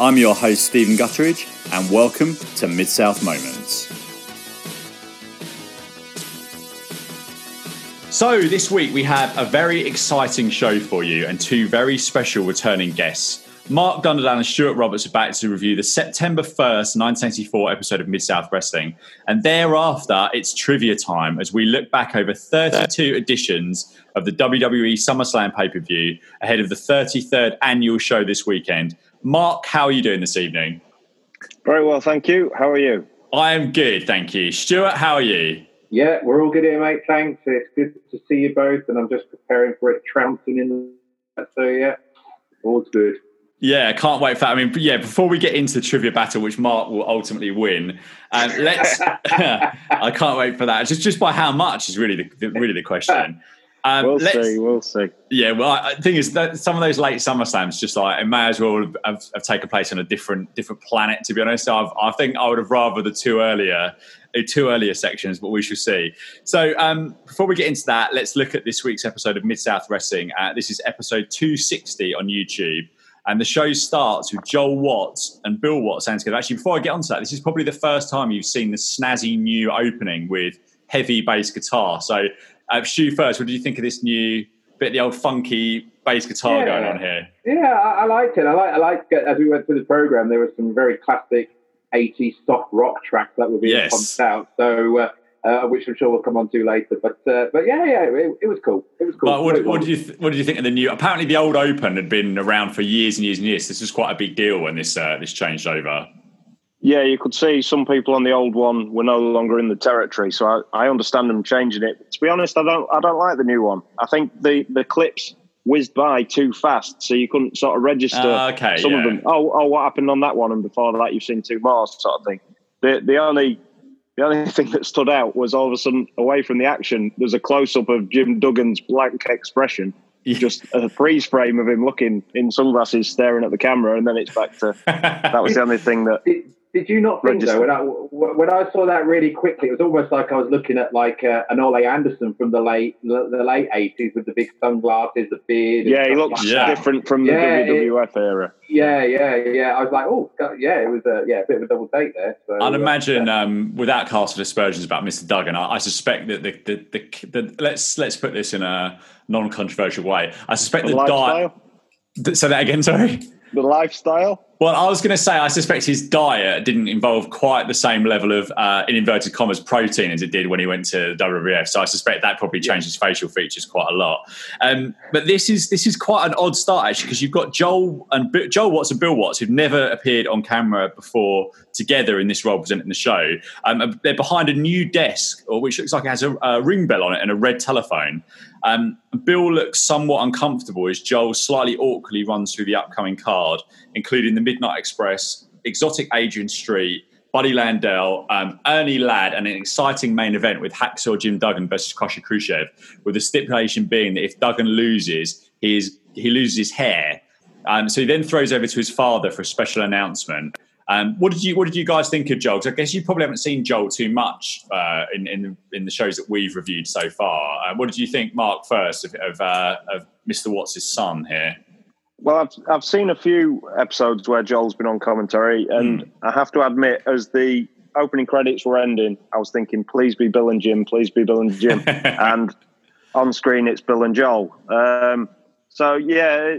I'm your host, Stephen Gutteridge, and welcome to Mid South Moments. So, this week we have a very exciting show for you and two very special returning guests. Mark Dunderdale and Stuart Roberts are back to review the September 1st, 1984 episode of Mid South Wrestling. And thereafter, it's trivia time as we look back over 32 editions of the WWE SummerSlam pay per view ahead of the 33rd annual show this weekend. Mark, how are you doing this evening? Very well, thank you. How are you? I am good, thank you. Stuart, how are you? Yeah, we're all good here, mate. Thanks. It's good to see you both, and I'm just preparing for it trouncing in. So yeah, all's good. Yeah, can't wait for that. I mean, yeah, before we get into the trivia battle, which Mark will ultimately win, um, let's. I can't wait for that. Just just by how much is really the really the question. Um, we'll see. We'll see. Yeah. Well, the thing is that some of those late summer slams, just like it may as well have, have, have, taken place on a different different planet. To be honest, so I've, i think I would have rather the two earlier the two earlier sections, but we shall see. So um, before we get into that, let's look at this week's episode of Mid South Wrestling. Uh, this is episode 260 on YouTube. And the show starts with Joel Watts and Bill Watts saying together. Actually, before I get onto that, this is probably the first time you've seen the snazzy new opening with heavy bass guitar. So, uh, Stu, first, what did you think of this new bit, the old funky bass guitar yeah. going on here? Yeah, I, I liked it. I like, I liked it. As we went through the program, there was some very classic 80s soft rock tracks that were being yes. pumped out. So, uh, uh, which I'm sure we'll come on to later. But uh, but yeah, yeah, it, it, was cool. It was cool. But what, what did you th- what did you think of the new? Apparently, the old Open had been around for years and years and years. This was quite a big deal when this uh, this changed over. Yeah, you could see some people on the old one were no longer in the territory, so I, I understand them changing it. To be honest, I don't I don't like the new one. I think the the clips whizzed by too fast, so you couldn't sort of register uh, okay, some yeah. of them. Oh, oh, what happened on that one? And before that, you've seen two more, sort of thing. The the only the only thing that stood out was all of a sudden, away from the action, there's a close up of Jim Duggan's blank expression. Yeah. Just a freeze frame of him looking in sunglasses, staring at the camera, and then it's back to. that was the only thing that. Did you not think though when I when I saw that really quickly, it was almost like I was looking at like uh, an Ole Anderson from the late the late eighties with the big sunglasses, the beard. Yeah, he looks like different from the yeah, WWF it, era. Yeah, yeah, yeah. I was like, oh, yeah, it was a yeah a bit of a double date there. So, I'd uh, imagine yeah. um, without casting aspersions about Mr. Duggan, I, I suspect that the the, the the, let's let's put this in a non-controversial way. I suspect the, the diet. Say that again. Sorry. The lifestyle. Well, I was going to say, I suspect his diet didn't involve quite the same level of, uh, in inverted commas, protein as it did when he went to WWF. So I suspect that probably changed his facial features quite a lot. Um, but this is this is quite an odd start actually, because you've got Joel and B- Joel Watts and Bill Watts who've never appeared on camera before together in this role presenting the show. Um, they're behind a new desk, which looks like it has a, a ring bell on it and a red telephone. Um, Bill looks somewhat uncomfortable as Joel slightly awkwardly runs through the upcoming card, including the Midnight Express, Exotic Adrian Street, Buddy Landel, um, Ernie Ladd, and an exciting main event with Hacksaw Jim Duggan versus Crusher Khrushchev, with the stipulation being that if Duggan loses, he, is, he loses his hair. Um, so he then throws over to his father for a special announcement. Um, what did you What did you guys think of Joel? I guess you probably haven't seen Joel too much uh, in, in, in the shows that we've reviewed so far. Uh, what did you think, Mark? First of of, uh, of Mr. Watts' son here. Well, I've I've seen a few episodes where Joel's been on commentary, and mm. I have to admit, as the opening credits were ending, I was thinking, please be Bill and Jim, please be Bill and Jim, and on screen it's Bill and Joel. Um, so yeah,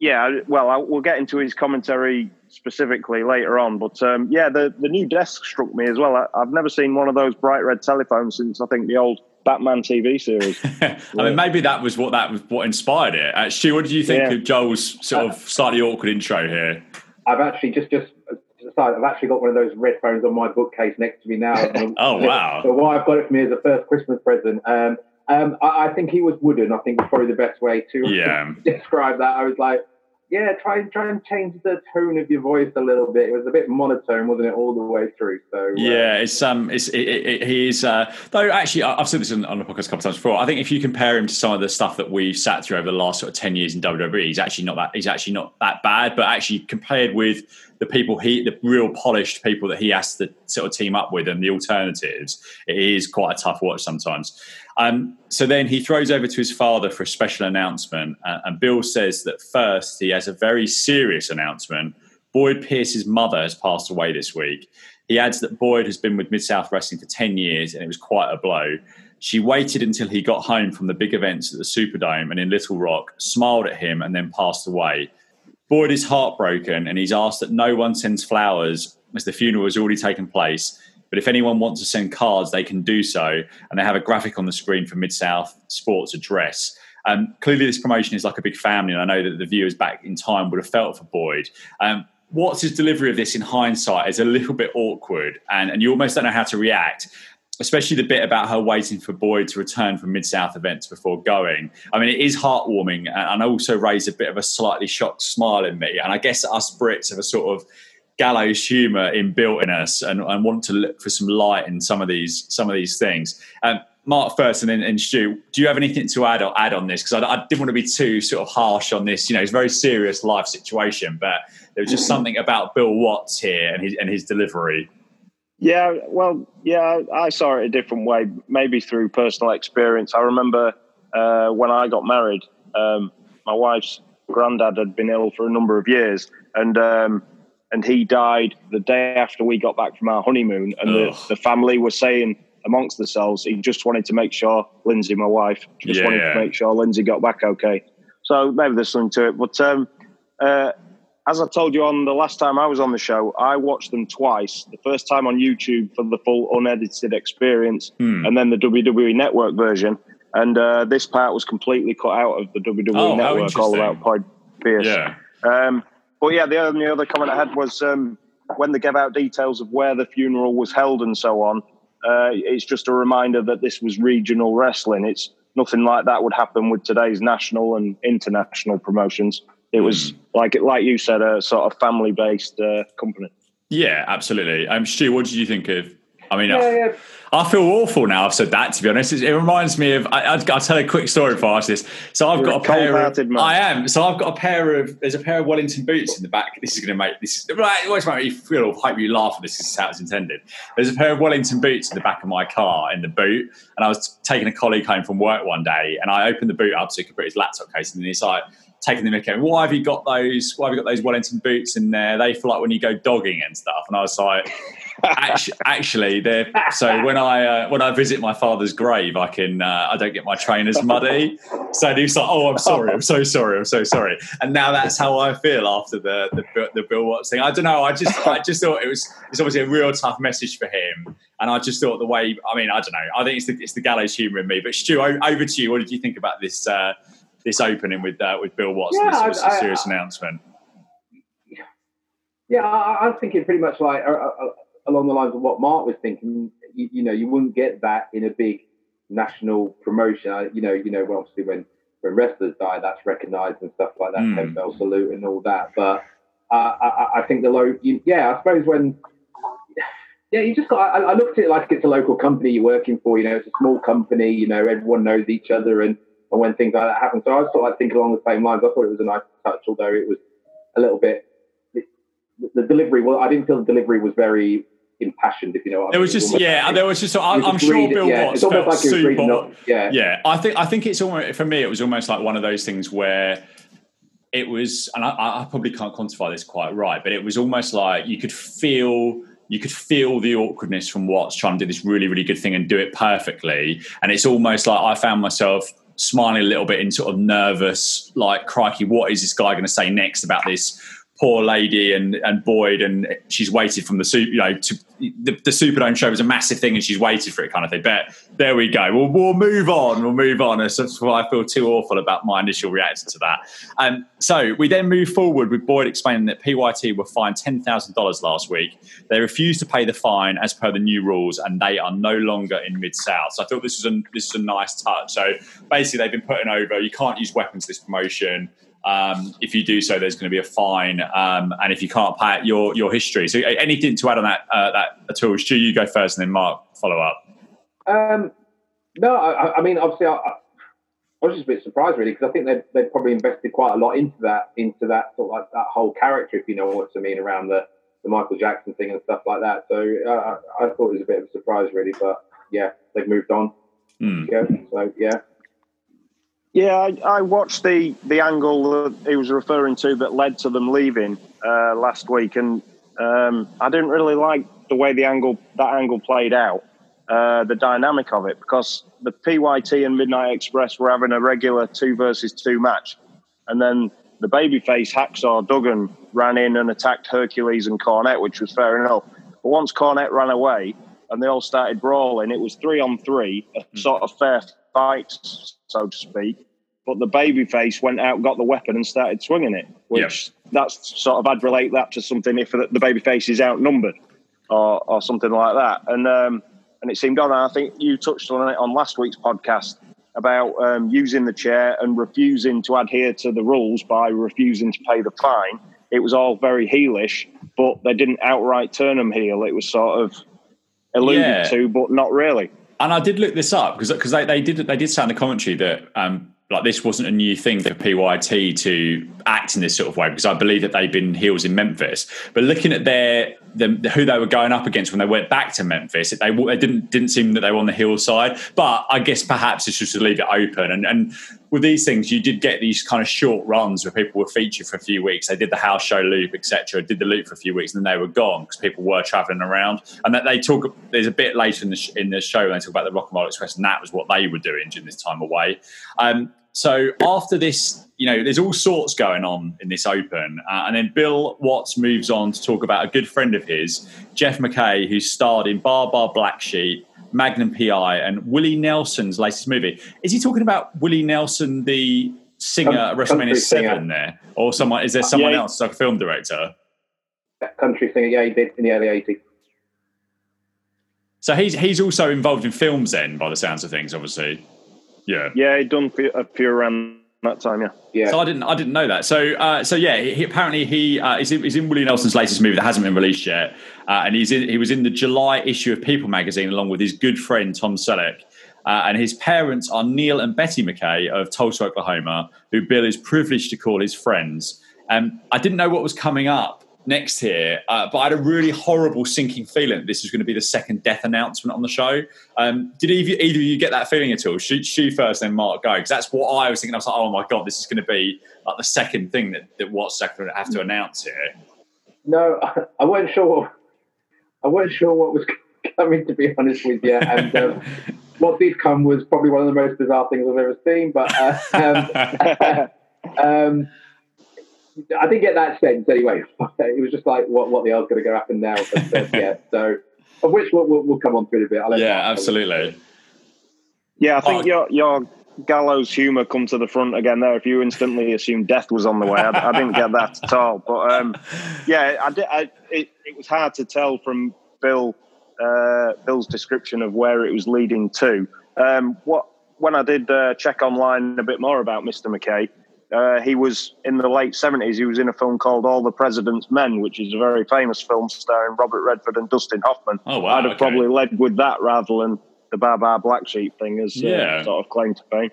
yeah. Well, I, we'll get into his commentary specifically later on. But um, yeah, the, the new desk struck me as well. I, have never seen one of those bright red telephones since I think the old Batman TV series. I mean, maybe that was what that was what inspired it. Uh, Stu, what did you think yeah. of Joel's sort of slightly awkward intro here? I've actually just just decided I've actually got one of those red phones on my bookcase next to me now. oh wow! So why I've got it for me as a first Christmas present. Um, um, I, I, think he was wooden. I think is probably the best way to yeah. describe that. I was like, yeah, try and try and change the tone of your voice a little bit. It was a bit monotone, wasn't it, all the way through? So uh, yeah, it's um, it's it, it, uh, though actually I've said this on, on the podcast a couple times before. I think if you compare him to some of the stuff that we've sat through over the last sort of ten years in WWE, he's actually not that he's actually not that bad. But actually compared with the people he, the real polished people that he has to sort of team up with and the alternatives, it is quite a tough watch sometimes. Um, so then he throws over to his father for a special announcement, uh, and Bill says that first he has a very serious announcement Boyd Pierce's mother has passed away this week. He adds that Boyd has been with Mid South Wrestling for 10 years and it was quite a blow. She waited until he got home from the big events at the Superdome and in Little Rock, smiled at him, and then passed away. Boyd is heartbroken and he's asked that no one sends flowers as the funeral has already taken place. But if anyone wants to send cards, they can do so. And they have a graphic on the screen for Mid South Sports address. Um, clearly, this promotion is like a big family, and I know that the viewers back in time would have felt for Boyd. Um, what's his delivery of this in hindsight is a little bit awkward, and, and you almost don't know how to react. Especially the bit about her waiting for Boyd to return from Mid South events before going. I mean, it is heartwarming and also raised a bit of a slightly shocked smile in me. And I guess us Brits have a sort of gallows humour inbuilt in us and, and want to look for some light in some of these some of these things. Um, Mark first, and then and Stu. Do you have anything to add or add on this? Because I, I, didn't want to be too sort of harsh on this. You know, it's a very serious life situation, but there was just something about Bill Watts here and his and his delivery. Yeah, well, yeah, I saw it a different way, maybe through personal experience. I remember uh, when I got married, um, my wife's granddad had been ill for a number of years, and um, and he died the day after we got back from our honeymoon, and the, the family were saying amongst themselves. He just wanted to make sure Lindsay, my wife, just yeah. wanted to make sure Lindsay got back okay. So maybe there's something to it. But um, uh, as I told you on the last time I was on the show, I watched them twice. The first time on YouTube for the full unedited experience, hmm. and then the WWE Network version. And uh, this part was completely cut out of the WWE oh, Network, all about Boyd Pierce. Yeah. Um, but yeah, the only other comment I had was um, when they gave out details of where the funeral was held and so on uh, it's just a reminder that this was regional wrestling. It's nothing like that would happen with today's national and international promotions. It was mm. like like you said, a sort of family based uh, company. Yeah, absolutely. Um, Stu, what did you think of I mean, yeah, yeah. I, feel awful now. I've said that. To be honest, it, it reminds me of. I, will tell a quick story before I ask this. So I've You're got a, pair. Of, I am. So I've got a pair of. There's a pair of Wellington boots in the back. This is going to make this. Right, always make you feel. Hope you laugh at this. This is how it's intended. There's a pair of Wellington boots in the back of my car in the boot, and I was taking a colleague home from work one day, and I opened the boot up so he could put his laptop case, in, and he's like taking the mickey. Why have you got those? Why have you got those Wellington boots in there? They feel like when you go dogging and stuff. And I was like, actually, actually, they're so when I uh, when I visit my father's grave, I can uh, I don't get my trainers muddy. So he's like, oh, I'm sorry, I'm so sorry, I'm so sorry. And now that's how I feel after the the, the Bill Watts thing. I don't know. I just I just thought it was it's obviously a real tough message for him. And I just thought the way I mean I don't know. I think it's the it's the gallows humour in me. But Stu, over to you. What did you think about this? Uh, this opening with uh, with Bill Watts. Yeah, this was a serious I, announcement. Yeah, I, I was thinking pretty much like uh, uh along the lines of what Mark was thinking. You, you, know, you wouldn't get that in a big national promotion. I, you know, you know, obviously when when wrestlers die, that's recognised and stuff like that, mm. Bell salute and all that. But uh, I, I, think the low, you, yeah, I suppose when, yeah, you just got. I, I looked at it like it's a local company you're working for. You know, it's a small company. You know, everyone knows each other, and, and when things like that happen, so I was sort of think along the same lines. I thought it was a nice touch, although it was a little bit. the delivery, well, I didn't feel the delivery was very impassioned, if you know what I mean. It was just yeah, there was just. I, am sure Bill yeah, Watts felt like super. Up, yeah, yeah. I think I think it's almost for me. It was almost like one of those things where it was, and I, I probably can't quantify this quite right, but it was almost like you could feel you could feel the awkwardness from Watts trying to do this really, really good thing and do it perfectly. And it's almost like I found myself smiling a little bit in sort of nervous, like, crikey, what is this guy going to say next about this poor lady and and Boyd, and she's waited from the super, you know, to, the, the Superdome show was a massive thing, and she's waited for it, kind of thing. But there we go. We'll, we'll move on. We'll move on. That's why I feel too awful about my initial reaction to that. Um, so we then move forward with Boyd explaining that PYT were fined ten thousand dollars last week. They refused to pay the fine as per the new rules, and they are no longer in Mid South. So I thought this was a this was a nice touch. So basically, they've been putting over. You can't use weapons this promotion. Um, if you do so, there's going to be a fine, um, and if you can't pay it, your your history. So, anything to add on that uh, that at all? Stu, you go first, and then Mark follow up. Um, no, I, I, mean, obviously, I, I, was just a bit surprised, really, because I think they they've probably invested quite a lot into that into that sort of like that whole character, if you know what I mean, around the the Michael Jackson thing and stuff like that. So uh, I thought it was a bit of a surprise, really, but yeah, they've moved on. Mm. Yeah, so yeah. Yeah, I, I, watched the the angle that he was referring to that led to them leaving uh, last week, and um, I didn't really like the way the angle that angle played out, uh, the dynamic of it, because the PYT and Midnight Express were having a regular two versus two match, and then the babyface Hacksaw Duggan ran in and attacked Hercules and Cornette, which was fair enough. But once Cornette ran away and they all started brawling, it was three on three, a mm. sort of fair fight, so to speak. But the babyface went out, got the weapon, and started swinging it. Which yep. that's sort of I'd relate that to something if the babyface is outnumbered or or something like that. And um, and it seemed on. I think you touched on it on last week's podcast about um, using the chair and refusing to adhere to the rules by refusing to pay the fine. It was all very heelish, but they didn't outright turn them heel. It was sort of alluded yeah. to, but not really. And I did look this up because because they, they did they did sound a commentary that um, like this wasn't a new thing for PYT to act in this sort of way because I believe that they've been heels in Memphis. But looking at their the, who they were going up against when they went back to Memphis, they, they didn't didn't seem that they were on the heel side. But I guess perhaps it's just to leave it open. And and with these things, you did get these kind of short runs where people were featured for a few weeks. They did the house show loop, etc. Did the loop for a few weeks, and then they were gone because people were traveling around. And that they talk. There's a bit later in the in the show when they talk about the Rock and Roll Express, and that was what they were doing during this time away. Um, so after this, you know, there's all sorts going on in this Open, uh, and then Bill Watts moves on to talk about a good friend of his, Jeff MacKay, who starred in Baa Baa Black Sheep, Magnum PI, and Willie Nelson's latest movie. Is he talking about Willie Nelson, the singer at WrestleMania Seven, there, or someone? Is there someone yeah, else, like a film director? Country singer, yeah, he did in the early '80s. So he's he's also involved in films, then, by the sounds of things, obviously. Yeah. Yeah, he done a few around that time. Yeah. Yeah. So I didn't I didn't know that. So uh, so yeah, he, apparently he uh, is in, he's in Willie Nelson's latest movie that hasn't been released yet, uh, and he's in, he was in the July issue of People magazine along with his good friend Tom Selleck. Uh, and his parents are Neil and Betty MacKay of Tulsa, Oklahoma, who Bill is privileged to call his friends. Um, I didn't know what was coming up next here, uh, but I had a really horrible sinking feeling this was going to be the second death announcement on the show. Um, did either, either of you get that feeling at all? Stu, Stu first, then Mark go, because that's what I was thinking. I was like, oh my god, this is going to be like the second thing that that Watts going to have to announce here. No, I wasn't sure. I wasn't sure what was coming. To be honest with you, and um, what did come was probably one of the most bizarre things I've ever seen. But uh, um, um, I didn't get that sense anyway. it was just like, what what the hell's going to go happen now? But, uh, yeah, so of which we'll, we'll, we'll, come on through a bit. yeah, absolutely. Yeah, I think oh. your your gallows humour come to the front again there. If you instantly assumed death was on the way, I, I didn't get that at all. But um, yeah, I did. I, it, it was hard to tell from Bill uh, Bill's description of where it was leading to. Um, what when I did uh, check online a bit more about Mr. MacKay uh, he was in the late 70s. He was in a film called All the President's Men, which is a very famous film starring Robert Redford and Dustin Hoffman. Oh, wow. I'd have okay. probably led with that rather than the Baa Baa Black Sheep thing as uh, sort of claim to fame.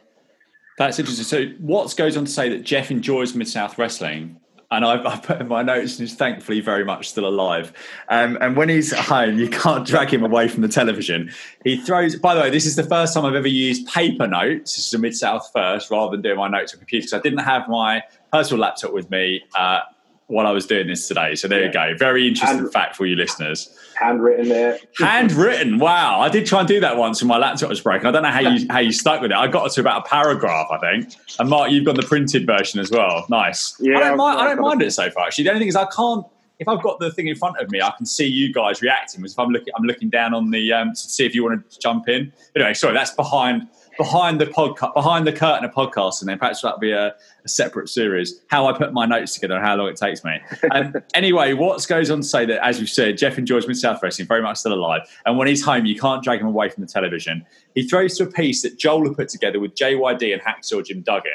That's interesting. So, Watts goes on to say that Jeff enjoys Mid South wrestling and I've, I've, put in my notes, and he's thankfully very much still alive. Um, and when he's at home, you can't drag him away from the television. He throws. By the way, this is the first time I've ever used paper notes. This is a Mid South first, rather than doing my notes on computer. because I didn't have my personal laptop with me. Uh, while I was doing this today. So there yeah. you go. Very interesting Hand, fact for you listeners. Handwritten there. Handwritten. Wow. I did try and do that once when my laptop was broken. I don't know how you how you stuck with it. I got to about a paragraph, I think. And Mark, you've got the printed version as well. Nice. Yeah, I don't mind. I don't mind it so far. Actually, the only thing is I can't. If I've got the thing in front of me, I can see you guys reacting. If I'm looking, I'm looking down on the um, to see if you want to jump in. Anyway, sorry, that's behind behind the podcast, behind the curtain of podcasts, and then perhaps that'll be a, a, separate series. How I put my notes together and how long it takes me. Um, anyway, Watts goes on to say that, as you said, Jeff enjoys Mid South Wrestling, very much still alive. And when he's home, you can't drag him away from the television. He throws to a piece that Joel had put together with JYD and Hacksaw Jim Duggan.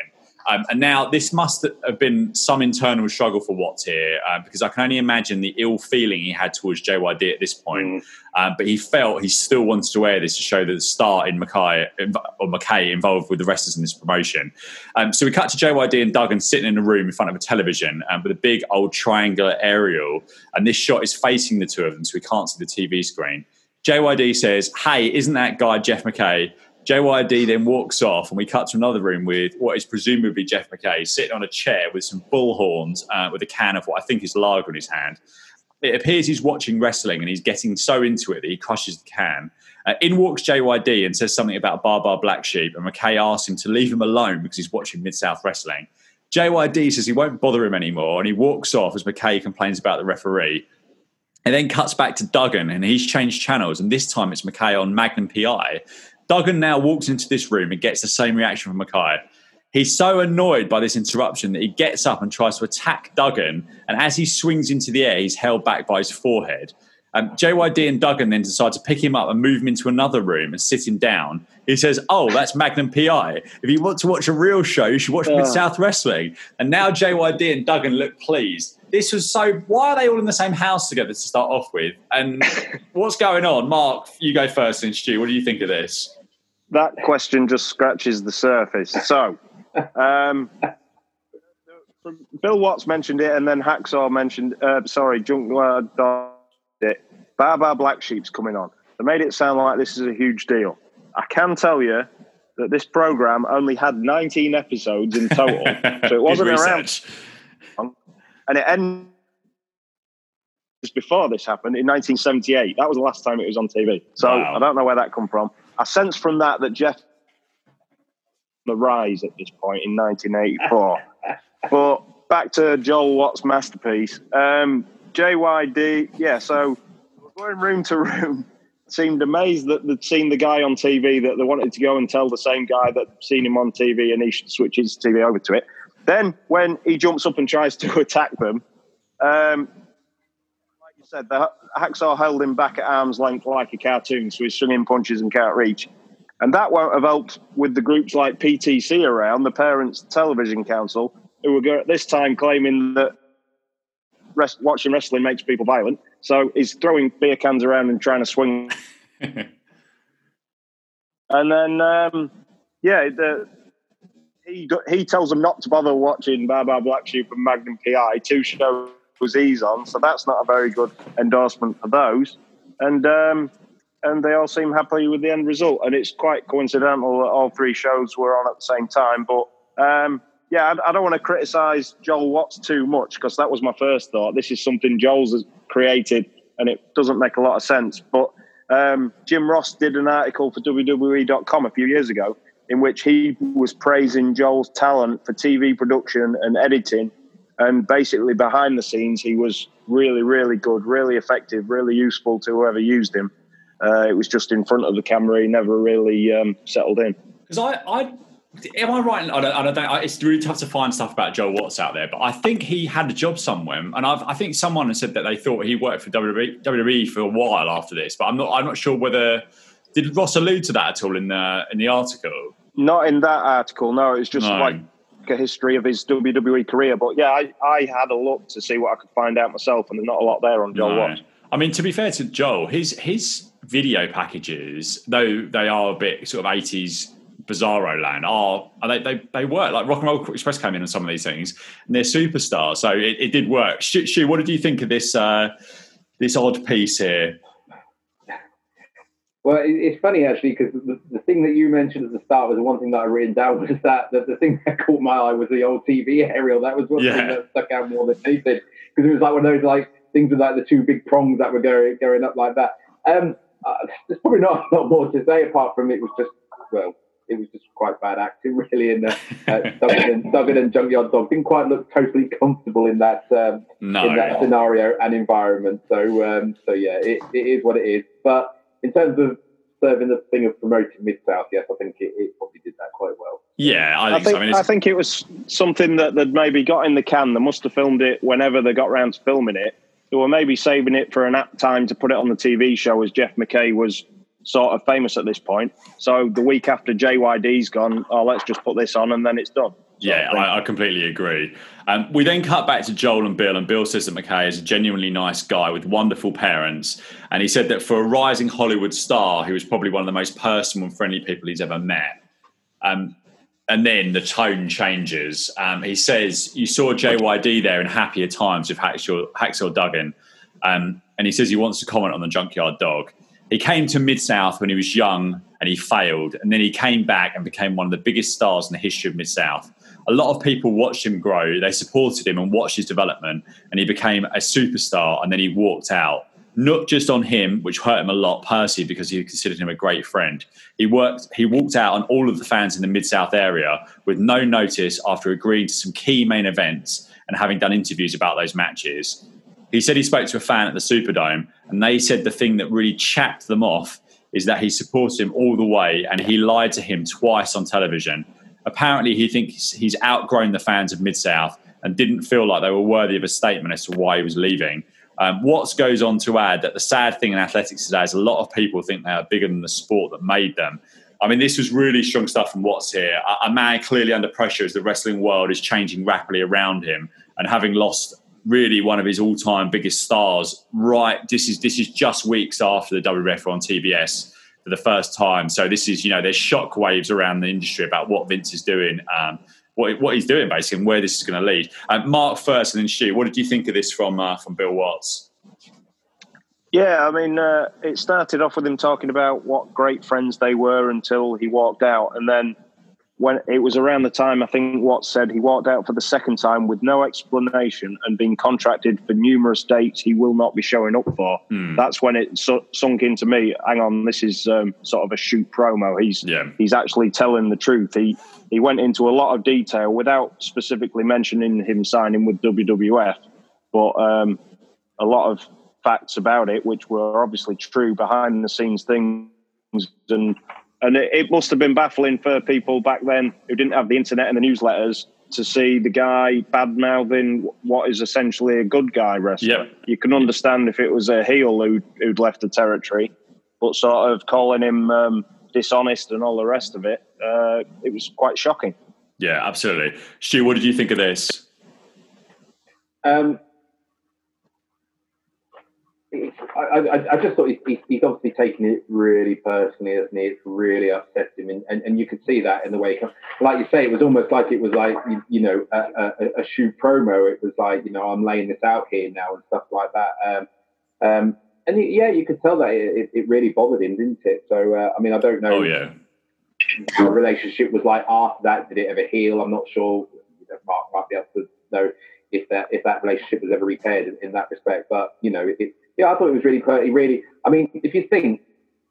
Um, and now this must have been some internal struggle for Watts here, uh, because I can only imagine the ill feeling he had towards JYD at this point. Mm. Um, but he felt he still wanted to wear this to show the star in MacKay or MacKay involved with the wrestlers in this promotion. Um, so we cut to JYD and Duggan sitting in a room in front of a television um, with a big old triangular aerial, and this shot is facing the two of them, so we can't see the TV screen. JYD says, "Hey, isn't that guy Jeff MacKay?" JYD then walks off, and we cut to another room with what is presumably Jeff MacKay sitting on a chair with some bullhorns uh, with a can of what I think is lager in his hand. It appears he's watching wrestling and he's getting so into it that he crushes the can. Uh, in walks JYD and says something about Baa Baa Black Sheep, and MacKay asks him to leave him alone because he's watching Mid South Wrestling. JYD says he won't bother him anymore, and he walks off as MacKay complains about the referee. And then cuts back to Duggan, and he's changed channels, and this time it's MacKay on Magnum PI. Duggan now walks into this room and gets the same reaction from MacKay. He's so annoyed by this interruption that he gets up and tries to attack Duggan, and as he swings into the air, he's held back by his forehead. Um, JYD and Duggan then decide to pick him up and move him into another room and sit him down. He says, Oh, that's Magnum PI. If you want to watch a real show, you should watch Mid South Wrestling. And now JYD and Duggan look pleased. This was so. Why are they all in the same house together to start off with? And what's going on? Mark, you go first, and Stu, what do you think of this? That question just scratches the surface. So, um, Bill Watts mentioned it, and then Hacksaw mentioned, uh, sorry, Junkyard it. Baa Baa Black Sheep's coming on. They made it sound like this is a huge deal. I can tell you that this program only had 19 episodes in total, so it wasn't around. And it ended just before this happened in 1978. That was the last time it was on TV. So wow. I don't know where that come from. I sense from that that Jeff the rise at this point in 1984. but back to Joel Watts' masterpiece. Um, JYD, yeah, so going room to room, seemed amazed that they'd seen the guy on TV that they wanted to go and tell the same guy that seen him on TV and he switches TV over to it. Then when he jumps up and tries to attack them, um, like you said, the hacksaw held him back at arm's length like a cartoon, so he's swinging punches and can't reach. And that won't have helped with the groups like PTC around, the Parents Television Council, who were at this time claiming that rest, watching wrestling makes people violent. So he's throwing beer cans around and trying to swing. and then, um, yeah, the, he he tells them not to bother watching Baa Baa Black Sheep and Magnum PI, two shows he's on. So that's not a very good endorsement for those. And um, and they all seem happy with the end result. And it's quite coincidental that all three shows were on at the same time. But um, yeah, I, I don't want to criticize Joel Watts too much because that was my first thought. This is something Joel's has created and it doesn't make a lot of sense. But um, Jim Ross did an article for WWE.com a few years ago in which he was praising Joel's talent for TV production and editing. And basically, behind the scenes, he was really, really good, really effective, really useful to whoever used him. Uh, it was just in front of the camera, he never really um, settled in. Because I, I Am I right? I don't, I don't, it's really tough to find stuff about Joe Watts out there, but I think he had a job somewhere, and I've, i think someone has said that they thought he worked for WWE, WWE, for a while after this. But I'm not. I'm not sure whether did Ross allude to that at all in the in the article. Not in that article. No, it's just no. like a history of his WWE career. But yeah, I, I had a look to see what I could find out myself, and there's not a lot there on Joe no. Watts. I mean, to be fair to Joel, his his video packages, though they are a bit sort of 80s bizarro land are they, they they work like rock and roll express came in on some of these things and they're superstars so it, it did work Stu, what did you think of this uh this odd piece here well it's funny actually because the, the thing that you mentioned at the start was the one thing that i written down was that, that the thing that caught my eye was the old tv aerial that was one yeah. thing that stuck out more than anything because it was like one of those like things with like the two big prongs that were going going up like that um uh, there's probably not a lot more to say apart from it was just well it was just quite bad acting, really. And uh, uh, Duggan, and, Duggan and Junkyard Dog didn't quite look totally comfortable in that um, no, in that scenario and environment. So, um, so yeah, it, it is what it is. But in terms of serving the thing of promoting Mid South, yes, I think it, it, probably did that quite well. Yeah, I think, I think, so. I, mean, I think it was something that they'd maybe got in the can. They must have filmed it whenever they got around to filming it. They were maybe saving it for an apt time to put it on the TV show as Jeff MacKay was sort of famous at this point. So the week after JYD's gone, oh, let's just put this on and then it's done. Yeah, I, I, completely agree. Um, we then cut back to Joel and Bill, and Bill says that MacKay is a genuinely nice guy with wonderful parents. And he said that for a rising Hollywood star, he was probably one of the most personal and friendly people he's ever met. Um, and then the tone changes. Um, he says, You saw JYD there in happier times with Hacksaw, Hacksaw Duggan. Um, and he says he wants to comment on the Junkyard Dog he came to Mid South when he was young and he failed, and then he came back and became one of the biggest stars in the history of Mid South. A lot of people watched him grow. They supported him and watched his development, and he became a superstar. And then he walked out not just on him, which hurt him a lot personally because he considered him a great friend. He worked, he walked out on all of the fans in the Mid South area with no notice after agreeing to some key main events and having done interviews about those matches. He said he spoke to a fan at the Superdome, and they said the thing that really chapped them off is that he supported him all the way and he lied to him twice on television. Apparently, he thinks he's outgrown the fans of Mid South and didn't feel like they were worthy of a statement as to why he was leaving. Um, Watts goes on to add that the sad thing in athletics today is a lot of people think they are bigger than the sport that made them. I mean, this was really strong stuff from Watts here. A, a man clearly under pressure as the wrestling world is changing rapidly around him, and having lost really one of his all-time biggest stars. Right, this is this is just weeks after the WWF on TBS for the first time. So this is you know there's shock waves around the industry about what Vince is doing. Um, what, what he's doing basically and where this is going to lead. Uh, Mark first, and then Stu. What did you think of this from uh, from Bill Watts? Yeah, I mean, uh, it started off with him talking about what great friends they were until he walked out, and then when it was around the time I think Watts said he walked out for the second time with no explanation and being contracted for numerous dates he will not be showing up for. Hmm. That's when it su- sunk into me. Hang on, this is um, sort of a shoot promo. He's yeah. he's actually telling the truth. He he went into a lot of detail without specifically mentioning him signing with WWF, but um, a lot of facts about it, which were obviously true behind the scenes things and and it, it, must have been baffling for people back then who didn't have the internet and the newsletters to see the guy bad mouthing what is essentially a good guy wrestler. Yep. You can understand if it was a heel who'd, who'd left the territory, but sort of calling him um, dishonest and all the rest of it, uh, it was quite shocking. Yeah, absolutely. Stu, what did you think of this? Um, I, I, just thought he's, he's, obviously taking it really personally, hasn't he? It's really upset him, and, and, and you could see that in the way, like you say, it was almost like it was like you, you know a, a, a, shoot promo. It was like you know I'm laying this out here now and stuff like that. Um, um, and it, yeah, you could tell that it, it, really bothered him, didn't it? So uh, I mean, I don't know. Oh yeah. How the relationship was like after that. Did it ever heal? I'm not sure. Mark might be able to know if that if that relationship was ever repaired in, in that respect. But you know, it, yeah, I thought it was really, quite, really. I mean, if you think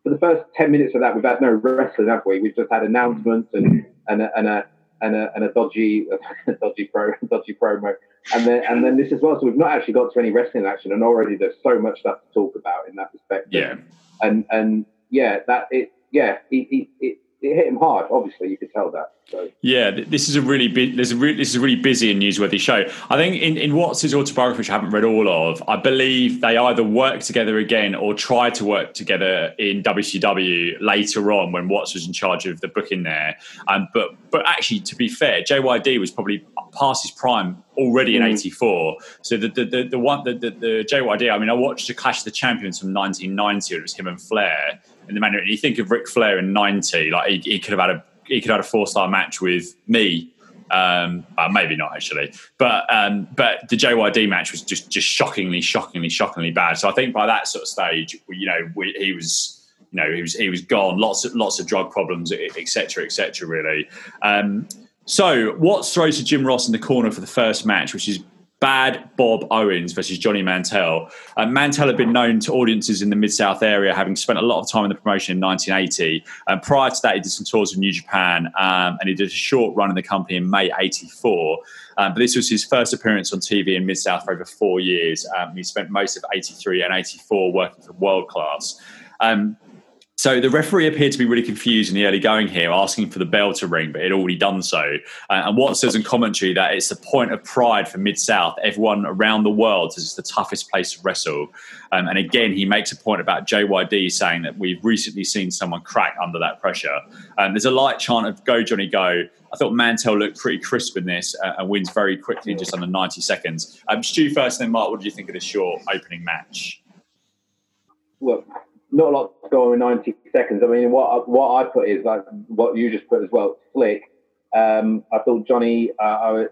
for the first ten minutes of that, we've had no wrestling, have we? We've just had announcements and and a, and a and a, and a dodgy a dodgy pro dodgy promo, and then and then this as well. So we've not actually got to any wrestling action, and already there's so much stuff to talk about in that respect. Yeah, and and yeah, that it yeah, it, it, it it hit him hard. Obviously, you could tell that. So. Yeah, this is a really bu- there's a re- this is a really busy and newsworthy show. I think in in Watts' autobiography, which I haven't read all of, I believe they either work together again or try to work together in WCW later on when Watts was in charge of the booking there. Um, but but actually, to be fair, JYD was probably past his prime already in '84. Mm. So the the, the the one the, the, the JYD. I mean, I watched the Clash of the Champions from 1990. It was him and Flair in the manner. You think of Ric Flair in '90, like he, he could have had a he could have had a four star match with me. Um, uh, maybe not actually, but um, but the JYD match was just just shockingly, shockingly, shockingly bad. So I think by that sort of stage, you know, we, he was you know he was he was gone. Lots of lots of drug problems, etc. etc. really. Um, so Watts throws to Jim Ross in the corner for the first match, which is Bad Bob Owens versus Johnny Mantell. Uh, Mantell had been known to audiences in the Mid South area, having spent a lot of time in the promotion in 1980. And prior to that, he did some tours with New Japan um, and he did a short run in the company in May 84. Um, but this was his first appearance on TV in Mid South for over four years. Um, he spent most of 83 and 84 working for World Class. Um, so the referee appeared to be really confused in the early going here, asking for the bell to ring, but it already done so. Uh, and Watts says in commentary that it's a point of pride for Mid South. Everyone around the world says it's the toughest place to wrestle. Um, and again, he makes a point about JYD saying that we've recently seen someone crack under that pressure. Um, there's a light chant of "Go Johnny Go." I thought Mantell looked pretty crisp in this uh, and wins very quickly, just under 90 seconds. Um, Stu first, then Mark. What did you think of this short opening match? Look, not a lot to in 90 seconds. I mean, what what I put is like what you just put as well, slick. Um, I thought Johnny, uh, uh,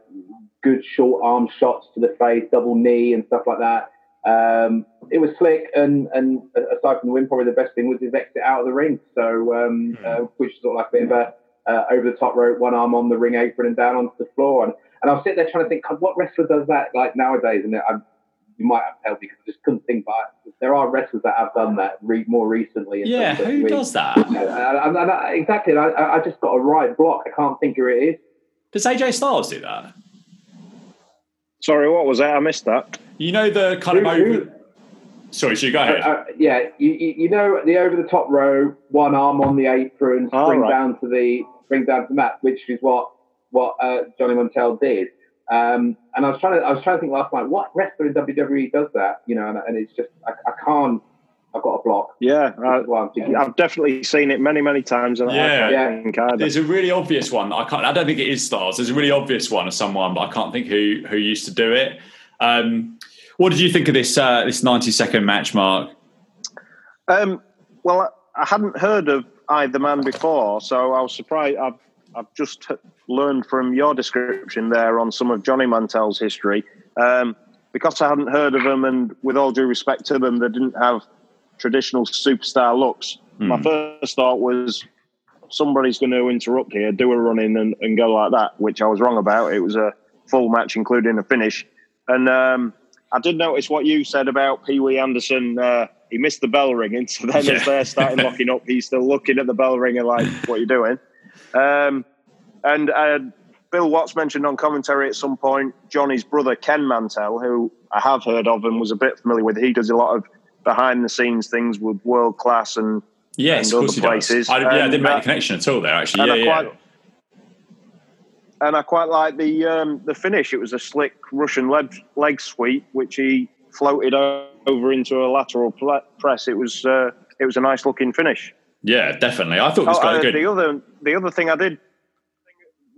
good short arm shots to the face, double knee and stuff like that. um, it was slick, and and aside from the win, probably the best thing was his exit out of the ring. So, um, mm. uh, which is sort of like a bit of a uh, over the top rope, one arm on the ring apron and down onto the floor. And, and I was sitting there trying to think, what wrestler does that like nowadays? And I, you might have helped because I just couldn't think. But there are wrestlers that have done that re- more recently. Yeah, who does that? And, and, and I, exactly. I, I just got a right block. I can't think who it is. Does AJ Styles do that? Sorry, what was that? I missed that. You know the kind who, of over. Who, Sorry, so you go ahead. Uh, uh, yeah, you, you, know the over the top row, one arm on the apron, spring right. down to the spring down to the mat, which is what what uh, Johnny Mantell did. Um, and I was trying to I was trying to think last night, what wrestler in WWE does that? You know, and, and it's just I, I, can't. I've got a block. Yeah, I, have definitely seen it many, many times. And yeah, yeah. There's a really obvious one. I can't. I don't think it is Stars. There's a really obvious one of someone, but I can't think who who used to do it. Um, what did you think of this uh, this 90 second match, Mark? Um, well, I hadn't heard of either man before, so I was surprised. I've, I've just learned from your description there on some of Johnny Mantell's history. Um, because I hadn't heard of them, and with all due respect to them, they didn't have traditional superstar looks. Mm. My first thought was somebody's going to interrupt here, do a run in, and, and, go like that, which I was wrong about. It was a full match, including a finish. And um, I did notice what you said about Pee Wee Anderson. Uh, he missed the bell ringing, so then yeah. as they're starting locking up, he's still looking at the bell ringer like, "What are you doing?" Um, and uh, Bill Watts mentioned on commentary at some point Johnny's brother Ken Mantell, who I have heard of and was a bit familiar with. He does a lot of behind the scenes things with world class and yes, and other places. I, yeah, I didn't make the connection at all there. Actually, yeah, yeah. Quite, and I quite like the um, the finish. It was a slick Russian leg, leg sweep, which he floated over into a lateral press. It was uh, it was a nice looking finish. Yeah, definitely. I thought it was oh, quite uh, good. The other the other thing I did,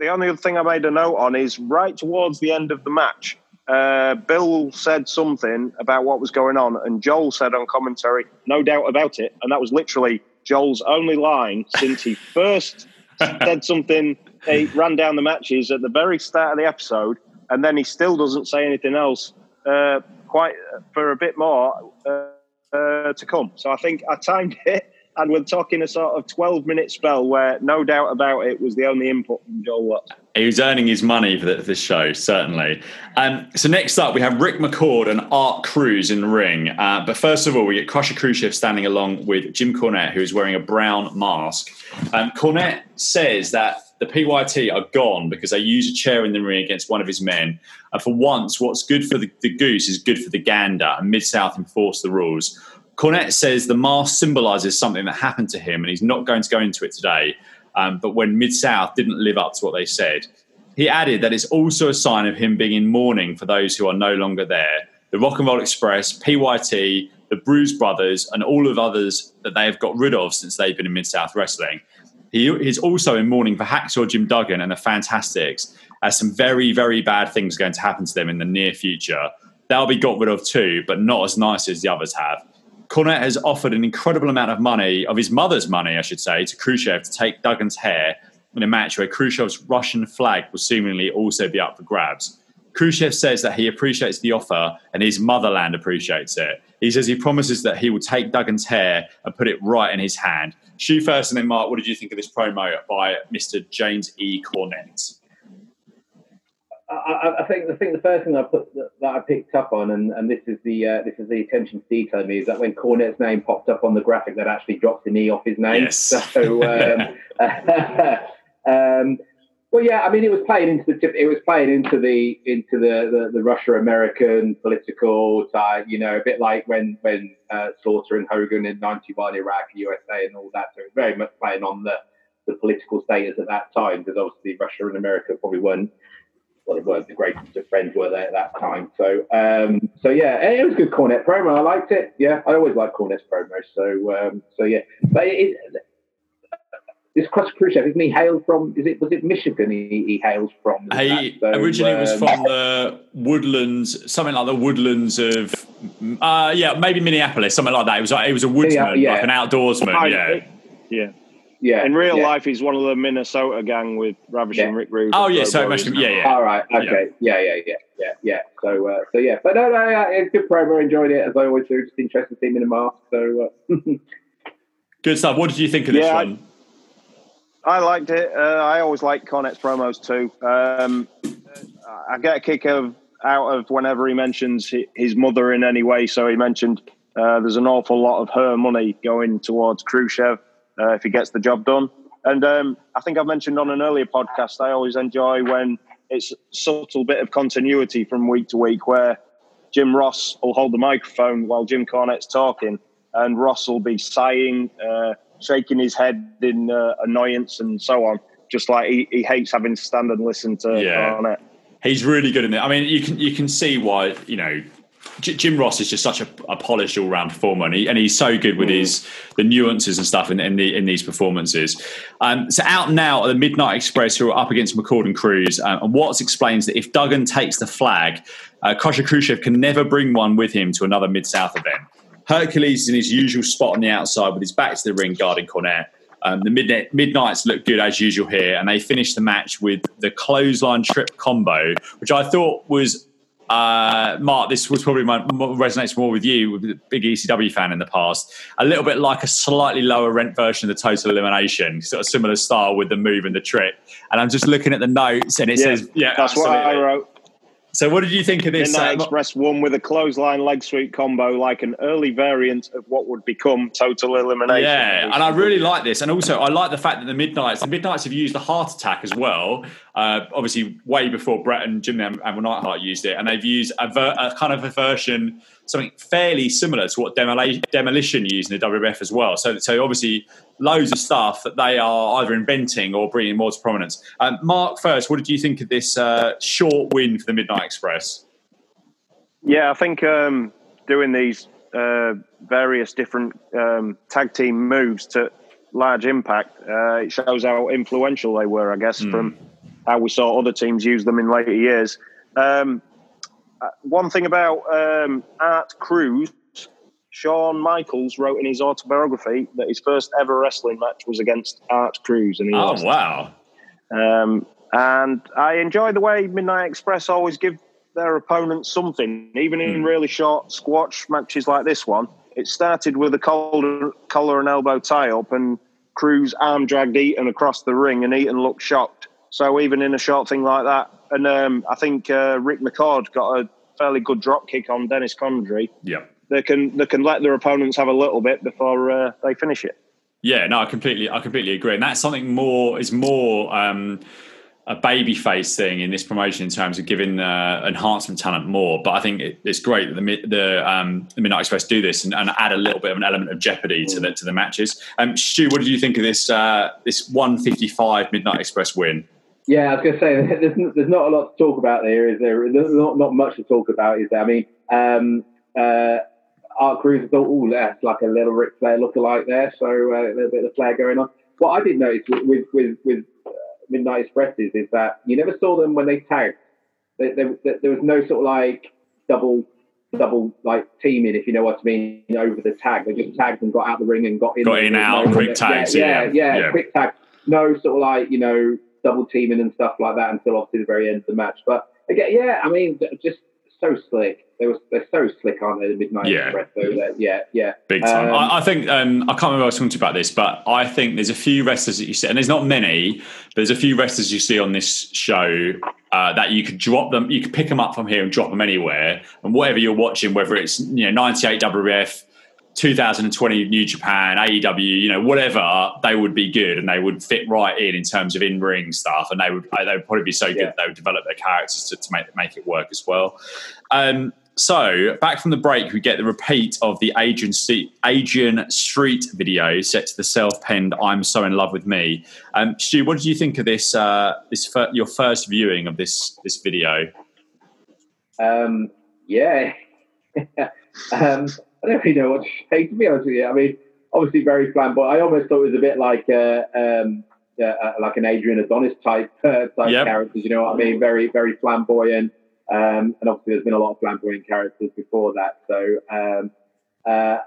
the only other thing I made a note on is right towards the end of the match. Uh, Bill said something about what was going on, and Joel said on commentary, "No doubt about it," and that was literally Joel's only line since he first said something he ran down the matches at the very start of the episode, and then he still doesn't say anything else uh, quite uh, for a bit more uh, uh, to come. So I think I timed it, and we're talking a sort of 12 minute spell where no doubt about it was the only input from Joel Watts. He was earning his money for this show, certainly. Um, so next up, we have Rick McCord and Art Crews in the ring. Uh, but first of all, we get Crusher Khrushchev standing along with Jim Cornette, who is wearing a brown mask. Um, Cornette says that the PYT are gone because they use a chair in the ring against one of his men. And for once, what's good for the, the goose is good for the gander, and Mid South enforce the rules. Cornette says the mask symbolizes something that happened to him, and he's not going to go into it today. Um, but when Mid South didn't live up to what they said, he added that it's also a sign of him being in mourning for those who are no longer there. The Rock and Roll Express, PYT, the Bruise Brothers, and all of others that they have got rid of since they've been in Mid South Wrestling. He is also in mourning for Hacksaw Jim Duggan and the Fantastics, as some very, very bad things are going to happen to them in the near future. They'll be got rid of too, but not as nice as the others have. Cornette has offered an incredible amount of money, of his mother's money, I should say, to Khrushchev to take Duggan's hair in a match where Khrushchev's Russian flag will seemingly also be up for grabs. Khrushchev says that he appreciates the offer and his motherland appreciates it. He says he promises that he will take Duggan's hair and put it right in his hand. Stu first and then Mark, what did you think of this promo by Mr. James E. Cornette? I, I, think I think the first thing I put that, that I picked up on, and, and this is the uh, this is the attention to detail me, is that when Cornette's name popped up on the graphic, that actually dropped the knee off his name. Yes. So, um, um, well, yeah, I mean, it was playing into the it was playing into the into the the, the Russia American political side, you know, a bit like when when uh, Slaughter and Hogan in '91 Iraq, USA, and all that. So it was very much playing on the the political status at that time, because obviously Russia and America probably weren't well, they weren't the greatest of friends were they at that time. So um, so yeah, it was a good Cornette promo. I liked it. Yeah, I always like Cornette's promos. So um, so yeah, but it, this Crusher Khrushchev, isn't he hailed from? Is it was it Michigan? He, he hails from. He so, originally um, was from the woodlands, something like the woodlands of, uh, yeah, maybe Minneapolis, something like that. It was like, it was a woodsman, yeah, yeah. like an outdoorsman. yeah, yeah. Yeah. In real yeah. life, he's one of the Minnesota gang with Ravishing Yeah. Rick Rude. Oh yeah, so much. Yeah, yeah. All right. Okay. Yeah. Yeah. Yeah. Yeah. Yeah. So. Uh, so yeah. But no, no, yeah, it's good promo. Enjoyed it as I always do. Just interested seeing him in a mask. So. Uh, Good stuff. What did you think of this Yeah, I- one? I liked it. Uh, I always like Cornette's promos too. Um, I get a kick of out of whenever he mentions his mother in any way. So he mentioned uh, there's an awful lot of her money going towards Khrushchev uh, if he gets the job done. And um, I think I've mentioned on an earlier podcast, I always enjoy when it's a subtle bit of continuity from week to week where Jim Ross will hold the microphone while Jim Cornette's talking, and Ross will be sighing, uh, shaking his head in uh, annoyance, and so on. Just like he, he hates having to stand and listen to Yeah. Cornette. He's really good in it. I mean, you can you can see why you know Jim Ross is just such a, a polished all round performer, and, he, and he's so good with his the nuances and stuff in, in, the, in these performances. Um, so out now are the Midnight Express, who are up against McCord and Crews, um, and Watts explains that if Duggan takes the flag, uh, Crusher Khrushchev can never bring one with him to another Mid South event. Hercules is in his usual spot on the outside with his back to the ring, guarding Cornette. Um, the midnight, Midnights look good as usual here, and they finish the match with the clothesline trip combo, which I thought was uh, Mark. This was probably my resonates more with you, with the big ECW fan in the past. A little bit like a slightly lower rent version of the Total Elimination, sort of similar style with the move and the trip. And I'm just looking at the notes, and it Yeah, says, "Yeah, That's what I wrote. So, what did you think of this? Midnight uh, Express won with a clothesline leg sweep combo, like an early variant of what would become Total Elimination. Yeah, and I really like this, and also I like the fact that the Midnights, the Midnights have used the heart attack as well. Uh, obviously, way before Bret and Jim and Neidhart used it, and they've used a, ver- a kind of a version, something fairly similar to what Demoli- Demolition used in the WWF as well. So, so obviously, loads of stuff that they are either inventing or bringing more to prominence. Um, Mark, first, what did you think of this uh, short win for the Midnight Express? Yeah, I think um, doing these uh, various different um, tag team moves to large impact, uh, it shows how influential they were, I guess, from how we saw other teams use them in later years. Um, uh, one thing about um, Art Crews, Shawn Michaels wrote in his autobiography that his first ever wrestling match was against Art Crews, and he Oh lost. wow! Um, and I enjoy the way Midnight Express always give their opponents something, even in really short squash matches like this one. It started with a collar, collar and elbow tie up, and Crews arm dragged Eaton across the ring, and Eaton looked shocked. So even in a short thing like that, and um, I think uh, Rick McCord got a fairly good drop kick on Dennis Condrey. Yeah. They can they can let their opponents have a little bit before uh, they finish it. Yeah, no, I completely, I completely agree, and that's something more is more um, a baby face thing in this promotion in terms of giving uh, enhancement talent more. But I think it, it's great that the the, um, the Midnight Express do this and, and add a little bit of an element of jeopardy to the to the matches. Um, Stu, what did you think of this uh, this one fifty five Midnight Express win? Yeah, I was going to say there's there's not a lot to talk about there, is there? There's not not much to talk about, is there? I mean, um, uh, Art Crews thought, oh, that's like a little Ric Flair lookalike there, so uh, a little bit of flair going on. What I did notice with with with, with uh, Midnight Expresses is that you never saw them when they tagged. There, there, there was no sort of like double double like teaming, if you know what I mean, over the tag. They just tagged and got out the ring and got in. Got in, out, no- quick tags, Yeah, yeah, yeah, yeah. quick tag. No sort of like you know double teaming and stuff like that until obviously the very end of the match. But again, yeah, I mean, just so slick. They were they're so slick, aren't they? The Midnight Yeah. Express. So yeah, yeah, Big time. Um, I, I think um, I can't remember I was talking to you about this, but I think there's a few wrestlers that you see, and there's not many, but there's a few wrestlers you see on this show uh, that you could drop them, you could pick them up from here and drop them anywhere, and whatever you're watching, whether it's you know 98 WWF. 2020 New Japan, AEW, you know, whatever, they would be good and they would fit right in in terms of in ring stuff, and they would they would probably be so good Yeah. that they would develop their characters to, to make make it work as well. Um, so back from the break, we get the repeat of the Adrian Street, Adrian Street video set to the self-penned "I'm so in love with me." Um, Stu, what did you think of this? Uh, this fir- your first viewing of this this video? um, yeah. um, I don't really know what to say to be honest with you. I mean, obviously very flamboyant. I almost thought it was a bit like uh, um, uh, uh, like an Adrian Adonis type uh, type Yep. characters. You know what I mean? Very very flamboyant. Um, and obviously, there's been a lot of flamboyant characters before that. So, um, uh,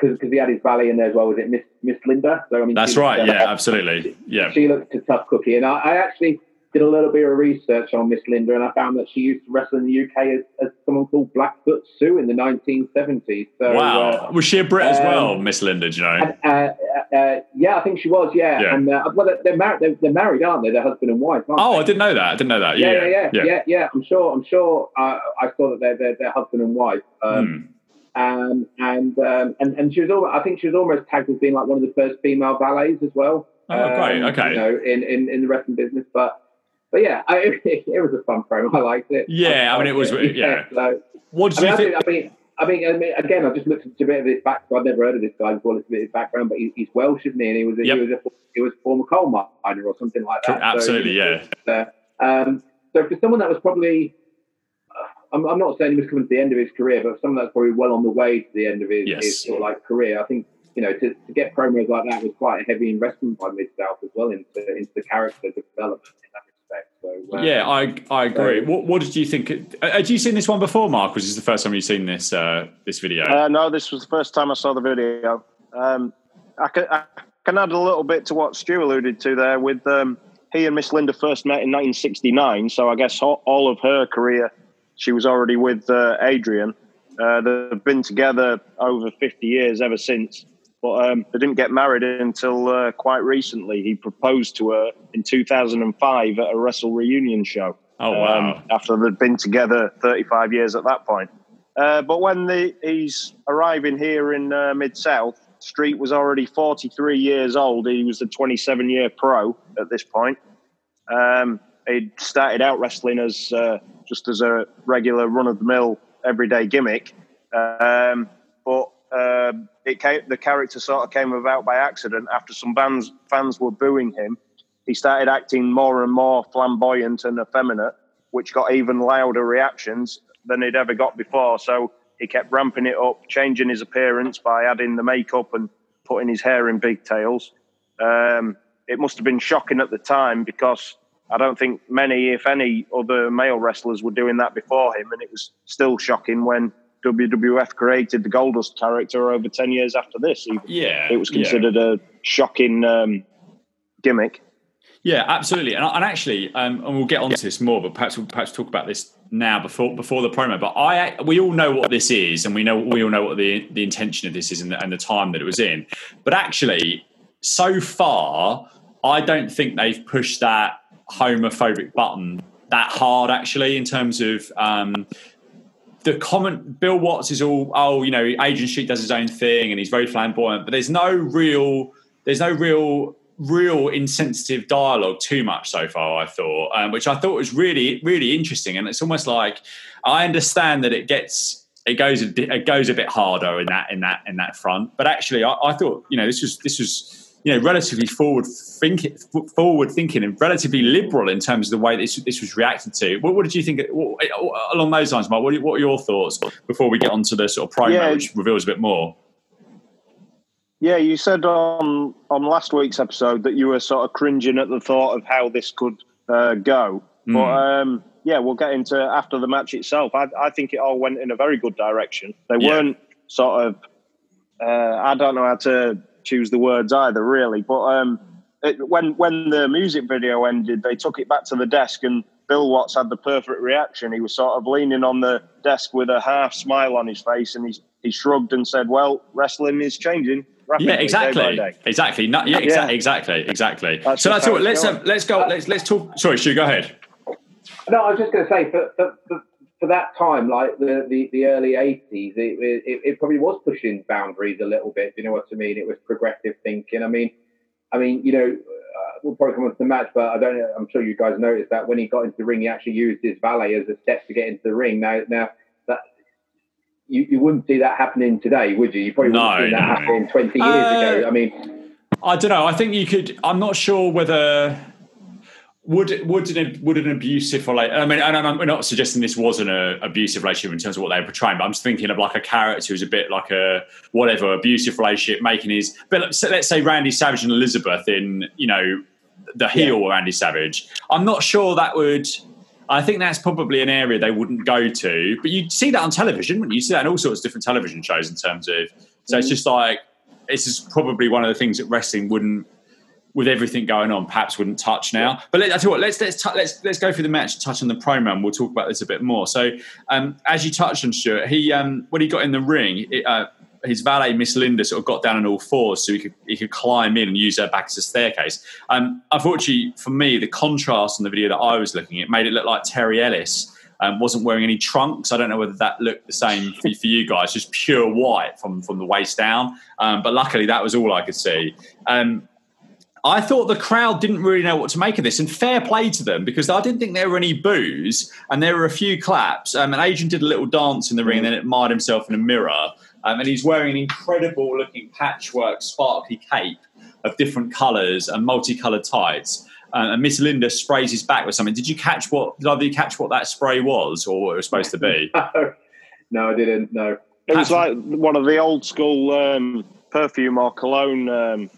because he had his valet in there as well. Was it Miss Miss Linda? So I mean, that's right. Yeah, absolutely. Yeah, she looked a tough cookie, and I, I, actually did a little bit of research on Miss Linda, and I found that she used to wrestle in the UK as, as someone called Blackfoot Sue in the 1970s. So, wow, uh, was she a Brit um, as well, Miss Linda? Do you know? And, uh, uh, yeah, I think she was. Yeah, yeah. and uh, well, they're married. They're, they're, married, aren't they? They're husband and wife. oh, they? I didn't know that. I didn't know that. Yeah, yeah, yeah, yeah. yeah, yeah. I'm sure. I'm sure. I saw that they're, they're, they're husband and wife. Um, hmm. Um, and, um, and and she was almost, I think she was almost tagged as being like one of the first female valets as well. Oh, great. Um, okay. You know, in, in, in the wrestling business, but but yeah, I, it, it, was a fun promo. I liked it. Yeah, I, I mean, it was. Yeah. yeah so, what did I mean, you think? I mean, I mean, I mean, again, I just looked at a bit of his background. I've never heard of this guy before. Looked his background, but he, he's Welsh, isn't he? And he was, a, yep. he was, a, he was a former coal miner or something like that. Absolutely, so, yeah. Uh, um, so for someone that was probably I'm, I'm, not saying he was coming to the end of his career, but someone that's probably well on the way to the end of his, yes. his sort of like career. I think you know to, to get promos like that was quite a heavy investment by Mid South as well into into the character development in that respect. So uh, yeah, I I agree. So, what, what did you think? Uh, had you seen this one before, Mark? Was this the first time you've seen this uh, this video? Uh, no, this was the first time I saw the video. Um, I, can, I can add a little bit to what Stu alluded to there. With um, he and Miss Linda first met in 1969, so I guess all, all of her career she was already with uh, Adrian. Uh, they've been together over 50 years ever since, but um, they didn't get married until uh, quite recently. He proposed to her in 2005 at a WrestleReunion show. Oh, wow. Um, after they'd been together 35 years at that point. Uh, but when the, he's arriving here in uh, Mid South, Street was already 43 years old. He was a 27 year pro at this point. Um, he started out wrestling as uh, just as a regular run of the mill everyday gimmick. Um, but uh, it came, the character sort of came about by accident after some fans fans were booing him. He started acting more and more flamboyant and effeminate, which got even louder reactions than he'd ever got before. So he kept ramping it up, changing his appearance by adding the makeup and putting his hair in pigtails. Um, it must have been shocking at the time because I don't think many, if any, other male wrestlers were doing that before him, and it was still shocking when WWF created the Goldust character over ten years after this. Even. Yeah, it was considered yeah. a shocking um, gimmick. Yeah, absolutely, and, and actually, um, and we'll get onto this more, but perhaps we'll perhaps talk about this now before before the promo. But I, we all know what this is, and we know we all know what the the intention of this is, and the, and the time that it was in. But actually, so far, I don't think they've pushed that homophobic button that hard actually in terms of um, the comment bill watts is all oh you know Adrian Street does his own thing and he's very flamboyant but there's no real there's no real real insensitive dialogue too much so far i thought um, which i thought was really really interesting. And it's almost like i understand that it gets it goes a, it goes a bit harder in that in that in that front but actually I, I thought you know this was this was you know, relatively forward thinking, forward thinking, and relatively liberal in terms of the way this this was reacted to. What, what did you think what, along those lines, Mark? What, what, are your thoughts before we get onto the sort of promo, yeah. which reveals a bit more? Yeah, you said on on last week's episode that you were sort of cringing at the thought of how this could uh, go, mm. but um, yeah, we'll get into after the match itself. I, I, think it all went in a very good direction. They yeah. weren't sort of uh, I don't know how to choose the words either, really. But um, it, when when the music video ended, they took it back to the desk, and Bill Watts had the perfect reaction. He was sort of leaning on the desk with a half smile on his face, and he he shrugged and said, "Well, wrestling is changing." yeah, exactly, day day. exactly. No, yeah, exa- yeah, exactly, exactly. That's so that's all. Let's um, let's go. Let's let's talk. Sorry, Stu, go ahead. No, I was just going to say for, for, for for that time, like the, the, the early 80s, it, it, it, probably was pushing boundaries a little bit. You know what I mean? It was progressive thinking. I mean, I mean, you know, uh, we'll probably come on to the match, but I don't know. I'm sure you guys noticed that when he got into the ring, he actually used his valet as a step to get into the ring. Now, now that you, you wouldn't see that happening today, would you? You probably wouldn't see that no. happening 20 years uh, ago. I mean, I don't know. I think you could. I'm not sure whether would would an would an abusive like I mean, and I'm not suggesting this wasn't an abusive relationship in terms of what they were portraying, but I'm just thinking of like a character who's a bit like a whatever abusive relationship, making his. But let's say Randy Savage and Elizabeth in you know the heel yeah. Randy Savage. I'm not sure that would. I think that's probably an area they wouldn't go to, but you'd see that on television, wouldn't you? you see that in all sorts of different television shows in terms of So mm-hmm. it's just like this is probably one of the things that wrestling wouldn't with everything going on, perhaps wouldn't touch now. But let, I tell you what, let's let's t- let's let's go through the match, touch on the promo, and we'll talk about this a bit more. So, um, as you touched on, Stuart, he um, when he got in the ring, it, uh, his valet Miss Linda sort of got down on all fours so he could he could climb in and use her back as a staircase. Um, unfortunately for me, the contrast on the video that I was looking at made it look like Terry Ellis. Um, wasn't wearing any trunks. I don't know whether that looked the same for, for you guys, just pure white from, from the waist down. Um, but luckily, that was all I could see. Um, I thought the crowd didn't really know what to make of this, and fair play to them because I didn't think there were any boos and there were a few claps. Um, and Adrian did a little dance in the ring and then admired himself in a mirror. Um, and he's wearing an incredible looking patchwork, sparkly cape of different colours and multicoloured tights. Uh, and Miss Linda sprays his back with something. Did you catch what? Did either you catch what that spray was, or what it was supposed to be? no, I didn't. No, it was like one of the old school um, perfume or cologne um,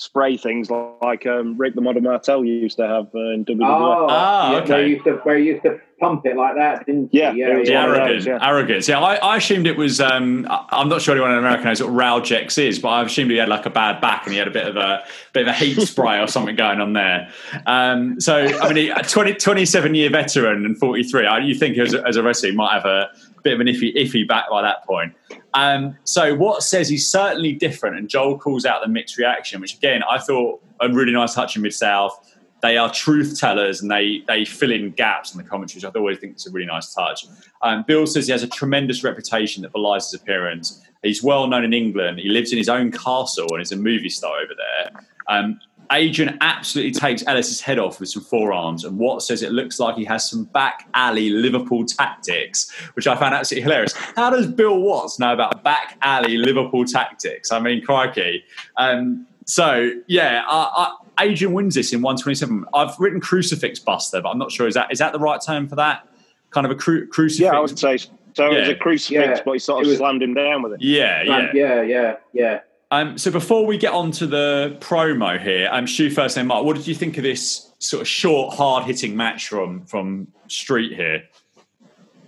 spray things like um, Rick the Model Martel used to have uh, in WWE. Oh, ah, okay. Where used to, where used to pump it like that, didn't yeah, Yeah, yeah, arrogant, yeah. arrogance. Yeah, I, I, assumed it was. Um, I'm not sure anyone in America knows what Ralgex is, but I assumed he had like a bad back and he had a bit of a bit of a heat spray or something going on there. Um, so I mean, a 20, 27 year veteran and 43. You think as a, as a wrestler, he might have a bit of an iffy iffy back by that point. Um, so Watts says he's certainly different, and Joel calls out the mixed reaction, which again I thought a really nice touch in Mid South. They are truth tellers and they they fill in gaps in the commentaries. I always think it's a really nice touch. Um, Bill says he has a tremendous reputation that belies his appearance. He's well known in England. He lives in his own castle and is a movie star over there. Um, Adrian absolutely takes Ellis's head off with some forearms, and Watt says it looks like he has some back alley Liverpool tactics, which I found absolutely hilarious. How does Bill Watts know about back alley Liverpool tactics? I mean, crikey. Um, so yeah, I, I, Adrian wins this in 127. I've written crucifix buster, but I'm not sure is that is that the right term for that? Kind of a cru- crucifix. Yeah, I would say so. Yeah. It was a crucifix, yeah. but he sort of was, slammed him down with it. Yeah, yeah, yeah, yeah, yeah. Um, so before we get on to the promo here, I'm um, Stu first and Mark. What did you think of this sort of short, hard hitting match from from Street here?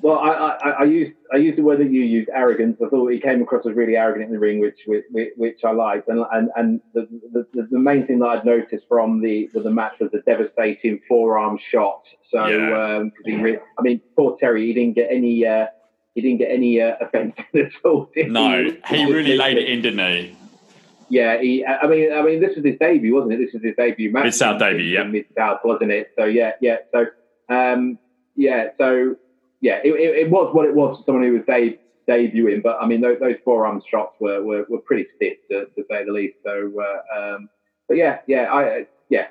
Well, I, I, I used I used the word that you used, arrogance. I thought he came across as really arrogant in the ring, which which, which I liked. And and and the, the, the main thing that I'd noticed from the the match was the devastating forearm shot. So yeah. um, he re- I mean, poor Terry, he didn't get any. Uh, he didn't get any uh, offence at all. No, he, he really laid it in, didn't he? Yeah, he, I mean, I mean, this was his debut, wasn't it? This was his debut match. Mid South debut, yeah. Mid South, wasn't it? So yeah, yeah. So um, yeah, so yeah, it, it, it, was what it was for someone who was de- debuting. But I mean, those, those forearm shots were, were, were pretty stiff to, to, say the least. So, uh, um, but yeah, yeah, I yeah.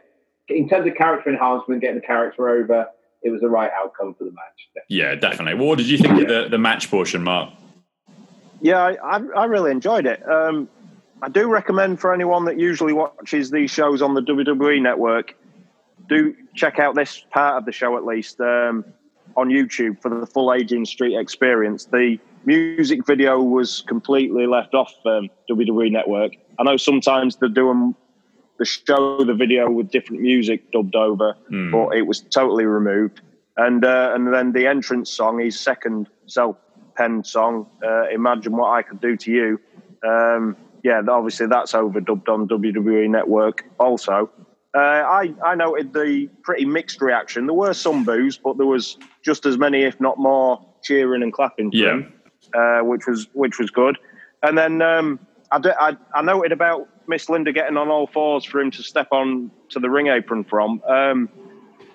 In terms of character enhancement, getting the character over, it was the right outcome for the match. Definitely. Yeah, definitely. Well, what did you think yeah. of the, the match portion, Mark? Yeah, I, I really enjoyed it. Um, I do recommend for anyone that usually watches these shows on the WWE network, do check out this part of the show at least um, on YouTube for the full Adrian Street experience. The music video was completely left off um, WWE network. I know sometimes they're doing the show, the video with different music dubbed over, mm. but it was totally removed. And uh, and then the entrance song, his second self-penned song, uh, "Imagine What I Could Do to You." Um, yeah, obviously that's overdubbed on WWE Network also. Uh, I, I noted the pretty mixed reaction. There were some boos, but there was just as many, if not more, cheering and clapping. yeah, him, uh, which was which was good. And then um, I, I, I, noted about Miss Linda getting on all fours for him to step on to the ring apron from. Um,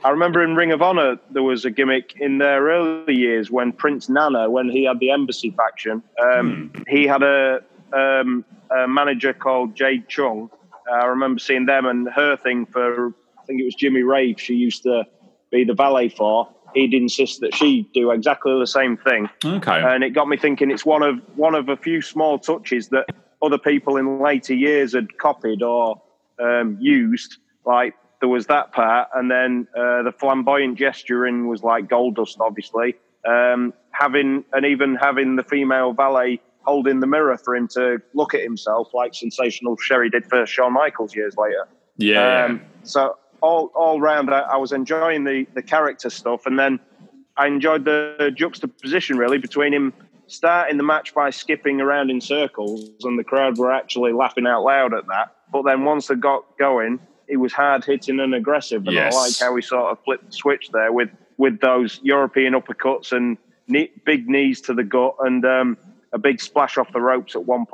I remember in Ring of Honor there was a gimmick in their early years when Prince Nana, when he had the Embassy faction, um, hmm. he had a um, a manager called Jade Chung. Uh, I remember seeing them and her thing for, I think it was Jimmy Rave, she used to be the valet for. He'd insist that she do exactly the same thing. Okay. And it got me thinking it's one of one of a few small touches that other people in later years had copied or um, used. Like there was that part, and then uh, the flamboyant gesturing was like Goldust, obviously. Um, having and even having the female valet holding the mirror for him to look at himself, like sensational Sherri did for Shawn Michaels years later. Yeah. Um, so all all round, I, I, was enjoying the the character stuff, and then I enjoyed the juxtaposition really between him starting the match by skipping around in circles, and the crowd were actually laughing out loud at that. But then once it got going, he was hard hitting and aggressive, and yes. I like how he sort of flipped the switch there with with those European uppercuts and knee, big knees to the gut and um, a big splash off the ropes at one.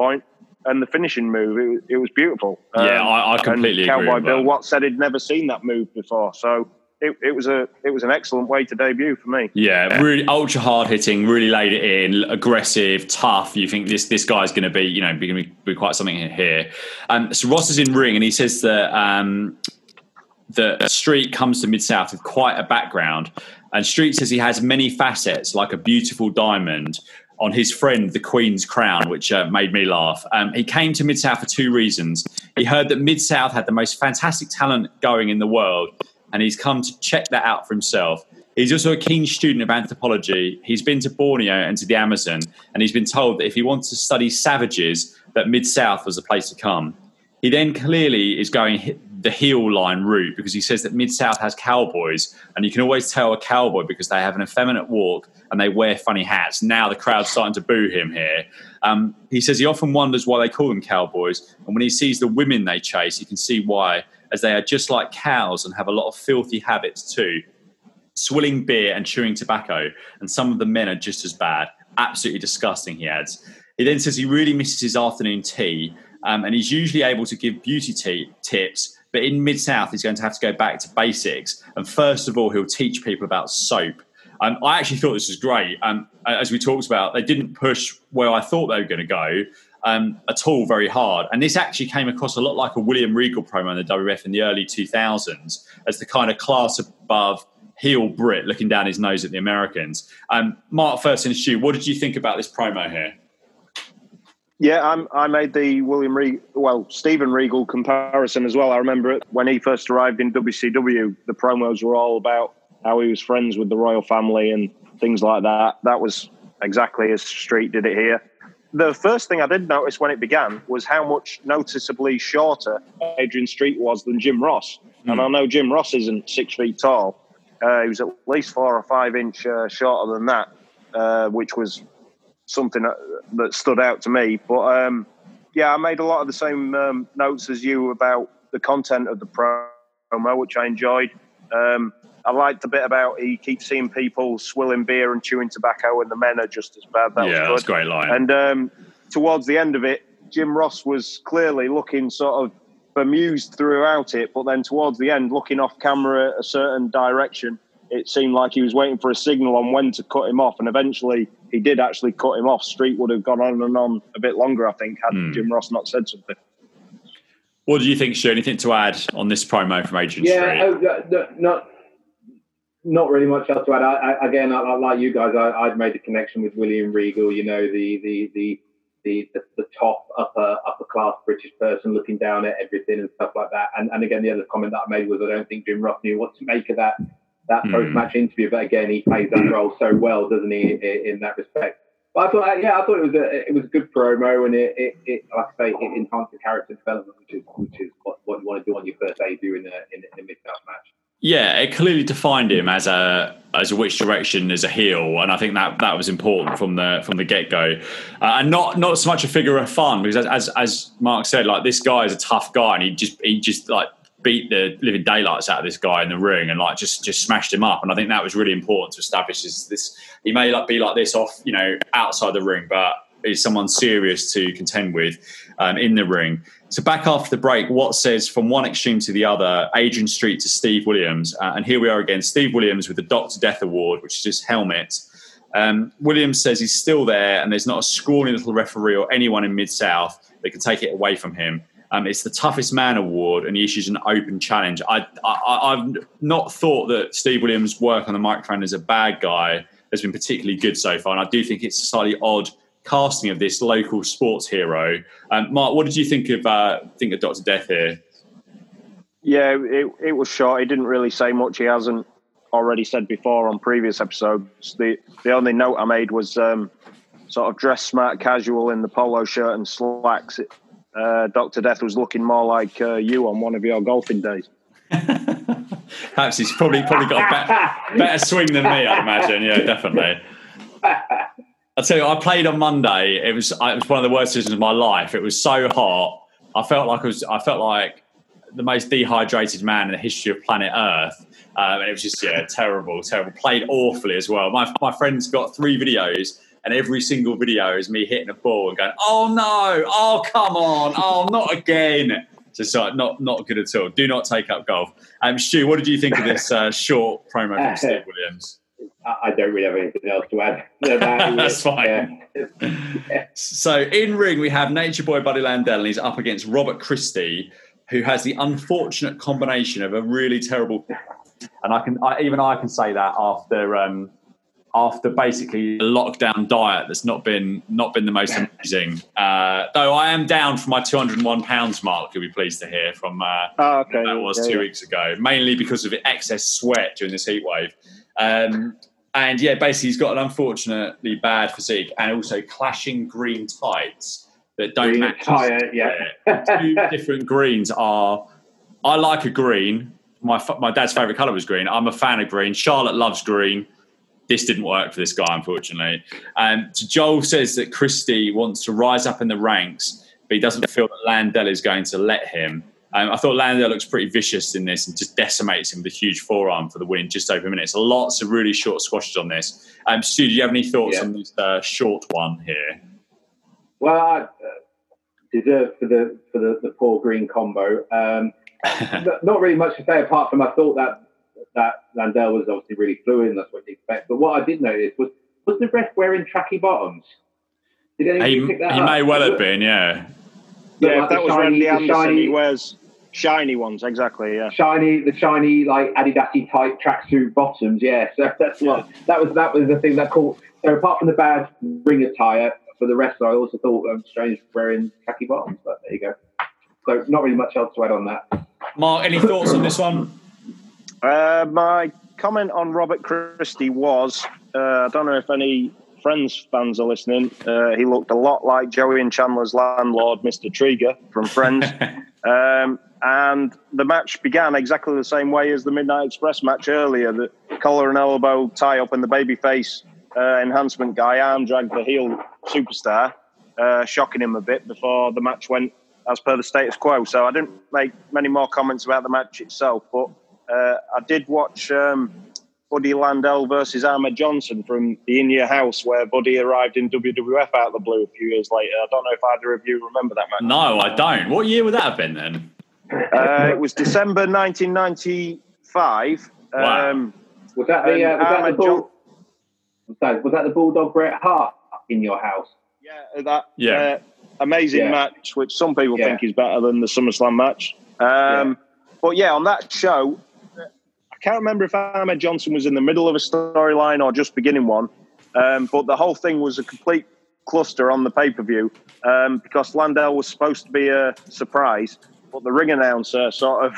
And the finishing move, it, it was beautiful. Yeah, um, I, I, completely agree. Cowboy Bill that. Watt said he'd never seen that move before, so it, it, was a it was an excellent way to debut for me. Yeah, really ultra hard hitting, really laid it in, aggressive, tough. You think this this guy's going to be you know going to be quite something here. Um, so Ross is in ring and he says that um, that Street comes to Mid South with quite a background, and Street says he has many facets like a beautiful diamond. On his friend, the Queen's Crown, which uh, made me laugh. Um, he came to Mid South for two reasons. He heard that Mid South had the most fantastic talent going in the world, and he's come to check that out for himself. He's also a keen student of anthropology. He's been to Borneo and to the Amazon, and he's been told that if he wants to study savages, that Mid South was the place to come. He then clearly is going the heel line route because he says that Mid South has cowboys, and you can always tell a cowboy because they have an effeminate walk and they wear funny hats. Now the crowd's starting to boo him here. Um, he says he often wonders why they call them cowboys, and when he sees the women they chase, he can see why as they are just like cows and have a lot of filthy habits too. Swilling beer and chewing tobacco, and some of the men are just as bad. Absolutely disgusting, he adds. He then says he really misses his afternoon tea, um, and he's usually able to give beauty tea tips, but in Mid South, he's going to have to go back to basics. And first of all, he'll teach people about soap. Um, I actually thought this was great. Um, as we talked about, they didn't push where I thought they were going to go um, at all very hard. And this actually came across a lot like a William Regal promo in the WWF in the early 2000s as the kind of class above heel Brit looking down his nose at the Americans. Um, Mark, first in Stu, what did you think about this promo here? Yeah, I'm, i made the William Regal, well, Steven Regal comparison as well. I remember it when he first arrived in WCW, the promos were all about how he was friends with the royal family and things like that. That was exactly as Street did it here the first thing I did notice when it began was how much noticeably shorter Adrian Street was than Jim Ross. Mm. And I know Jim Ross isn't six feet tall. Uh, he was at least four or five inch uh, shorter than that, uh, which was something that, that, stood out to me. But um, yeah, I made a lot of the same um, notes as you about the content of the promo, which I enjoyed. Um, I liked the bit about he keeps seeing people swilling beer and chewing tobacco, and the men are just as bad. That yeah, was good. great line. And um, towards the end of it, Jim Ross was clearly looking sort of bemused throughout it, but then towards the end, looking off camera a certain direction, it seemed like he was waiting for a signal on when to cut him off, and eventually he did actually cut him off. Street would have gone on and on a bit longer, I think, had mm. Jim Ross not said something. What do you think, Stu? Anything to add on this promo from Adrian yeah, Street? Yeah, uh, not not really much else to add. I, I, again, I, I, like you guys, I, would made the connection with William Regal. You know, the the the the, the, the top upper upper class British person looking down at everything and stuff like that. And and again, the other comment that I made was I don't think Jim Ross knew what to make of that that mm. post match interview. But again, he plays that role so well, doesn't he, in, in that respect? But I thought, yeah, I thought it was a it was a good promo, and it, it, it like I say, it enhanced the character development, which is which is what, what you want to do on your first debut in a in, in a mid south match. Yeah, it clearly defined him as a as a which direction as a heel, and I think that that was important from the from the get go, uh, and not not so much a figure of fun because as as Mark said, like this guy is a tough guy, and he just he just like beat the living daylights out of this guy in the ring and like just just smashed him up, and I think that was really important to establish is this he may like be like this off you know outside the ring, but is someone serious to contend with um, in the ring. So back after the break, Watts says from one extreme to the other, Adrian Street to Steve Williams, uh, and here we are again, Steve Williams with the Doctor Death Award, which is his helmet. Um, Williams says he's still there, and there's not a scrawny little referee or anyone in Mid South that can take it away from him. Um, it's the toughest man award, and he issues an open challenge. I, I, have not thought that Steve Williams' work on the microphone as a bad guy has been particularly good so far, and I do think it's a slightly odd casting of this local sports hero. Um, Mark, what did you think of uh, think of Doctor Death here? Yeah, it, it was short. He didn't really say much. He hasn't already said before on previous episodes. The the only note I made was um, sort of dress smart, casual in the polo shirt and slacks. Uh, Doctor Death was looking more like uh, you on one of your golfing days. Perhaps he's probably probably got a better, better swing than me. I'd imagine. Yeah, definitely. I tell you, I played on Monday. It was it was one of the worst seasons of my life. It was so hot. I felt like I was. I felt like the most dehydrated man in the history of planet Earth. Um, and it was just yeah, terrible, terrible. Played awfully as well. My my friends got three videos, and every single video is me hitting a ball and going, "Oh no! Oh come on! Oh not again!" Just like not not good at all. Do not take up golf. Um, Stu, what did you think of this uh, short promo from Steve Williams? I don't really have anything else to add. That's fine. Yeah. So in ring we have Nature Boy Buddy Landell, and he's up against Robert Christie, who has the unfortunate combination of a really terrible, and I can I, even I can say that after um, after basically a lockdown diet that's not been not been the most amazing. Uh, though I am down for my 201 pounds mark. You'll be pleased to hear from uh, oh, okay. that was yeah, two yeah. weeks ago, mainly because of excess sweat during this heat wave. Um, and yeah, basically he's got an unfortunately bad physique and also clashing green tights that don't green match. Tire, yeah. Two different greens are. I like a green. My my dad's favorite color was green. I'm a fan of green. Charlotte loves green. This didn't work for this guy, unfortunately. Um, so Joel says that Christie wants to rise up in the ranks, but he doesn't feel that Landel is going to let him. Um, I thought Landel looks pretty vicious in this and just decimates him with a huge forearm for the win just over a minute. So lots of really short squashes on this. Um, Stu, do you have any thoughts yeah. on this uh, short one here? Well, I uh, deserve for the for the, the poor green combo. Um, not really much to say apart from I thought that that Landell was obviously really fluid, and that's what you expect. But what I did notice was was the ref wearing tracky bottoms? Did anyone he, pick that He up? may well have been, yeah. Yeah, like that was shiny, Randy Anderson. Shiny, he wears shiny ones, exactly. Yeah, shiny, the shiny like Adidasy type tracksuit bottoms. Yeah, so that's what that was. That was the thing that caught. So apart from the bad ring attire, for the rest, I also thought um, Strange wearing khaki bottoms. But there you go. So not really much else to add on that. Mark, any thoughts on this one? Uh, my comment on Robert Christie was uh, I don't know if any Friends fans are listening. Uh, he looked a lot like Joey and Chandler's landlord, Mr. Treeger from Friends. um, and the match began exactly the same way as the Midnight Express match earlier. The collar and elbow tie up, and the babyface uh, enhancement guy arm dragged the heel superstar, uh, shocking him a bit before the match went as per the status quo. So I didn't make many more comments about the match itself, but uh, I did watch um, Buddy Landel versus Ahmed Johnson from the In Your House, where Buddy arrived in WWF out of the blue a few years later. I don't know if either of you remember that match. No, I don't. What year would that have been then? Uh, it was December 1995. Wow. Um, was that the, uh, was, that the bull, was, was that the Bulldog Bret Hart in your house? Yeah, that yeah. Uh, amazing yeah. match, which some people yeah. think is better than the SummerSlam match. Um, but yeah, on that show, I can't remember if Ahmed Johnson was in the middle of a storyline or just beginning one. Um, but the whole thing was a complete cluster on the pay per view um, because Landel was supposed to be a surprise, but the ring announcer sort of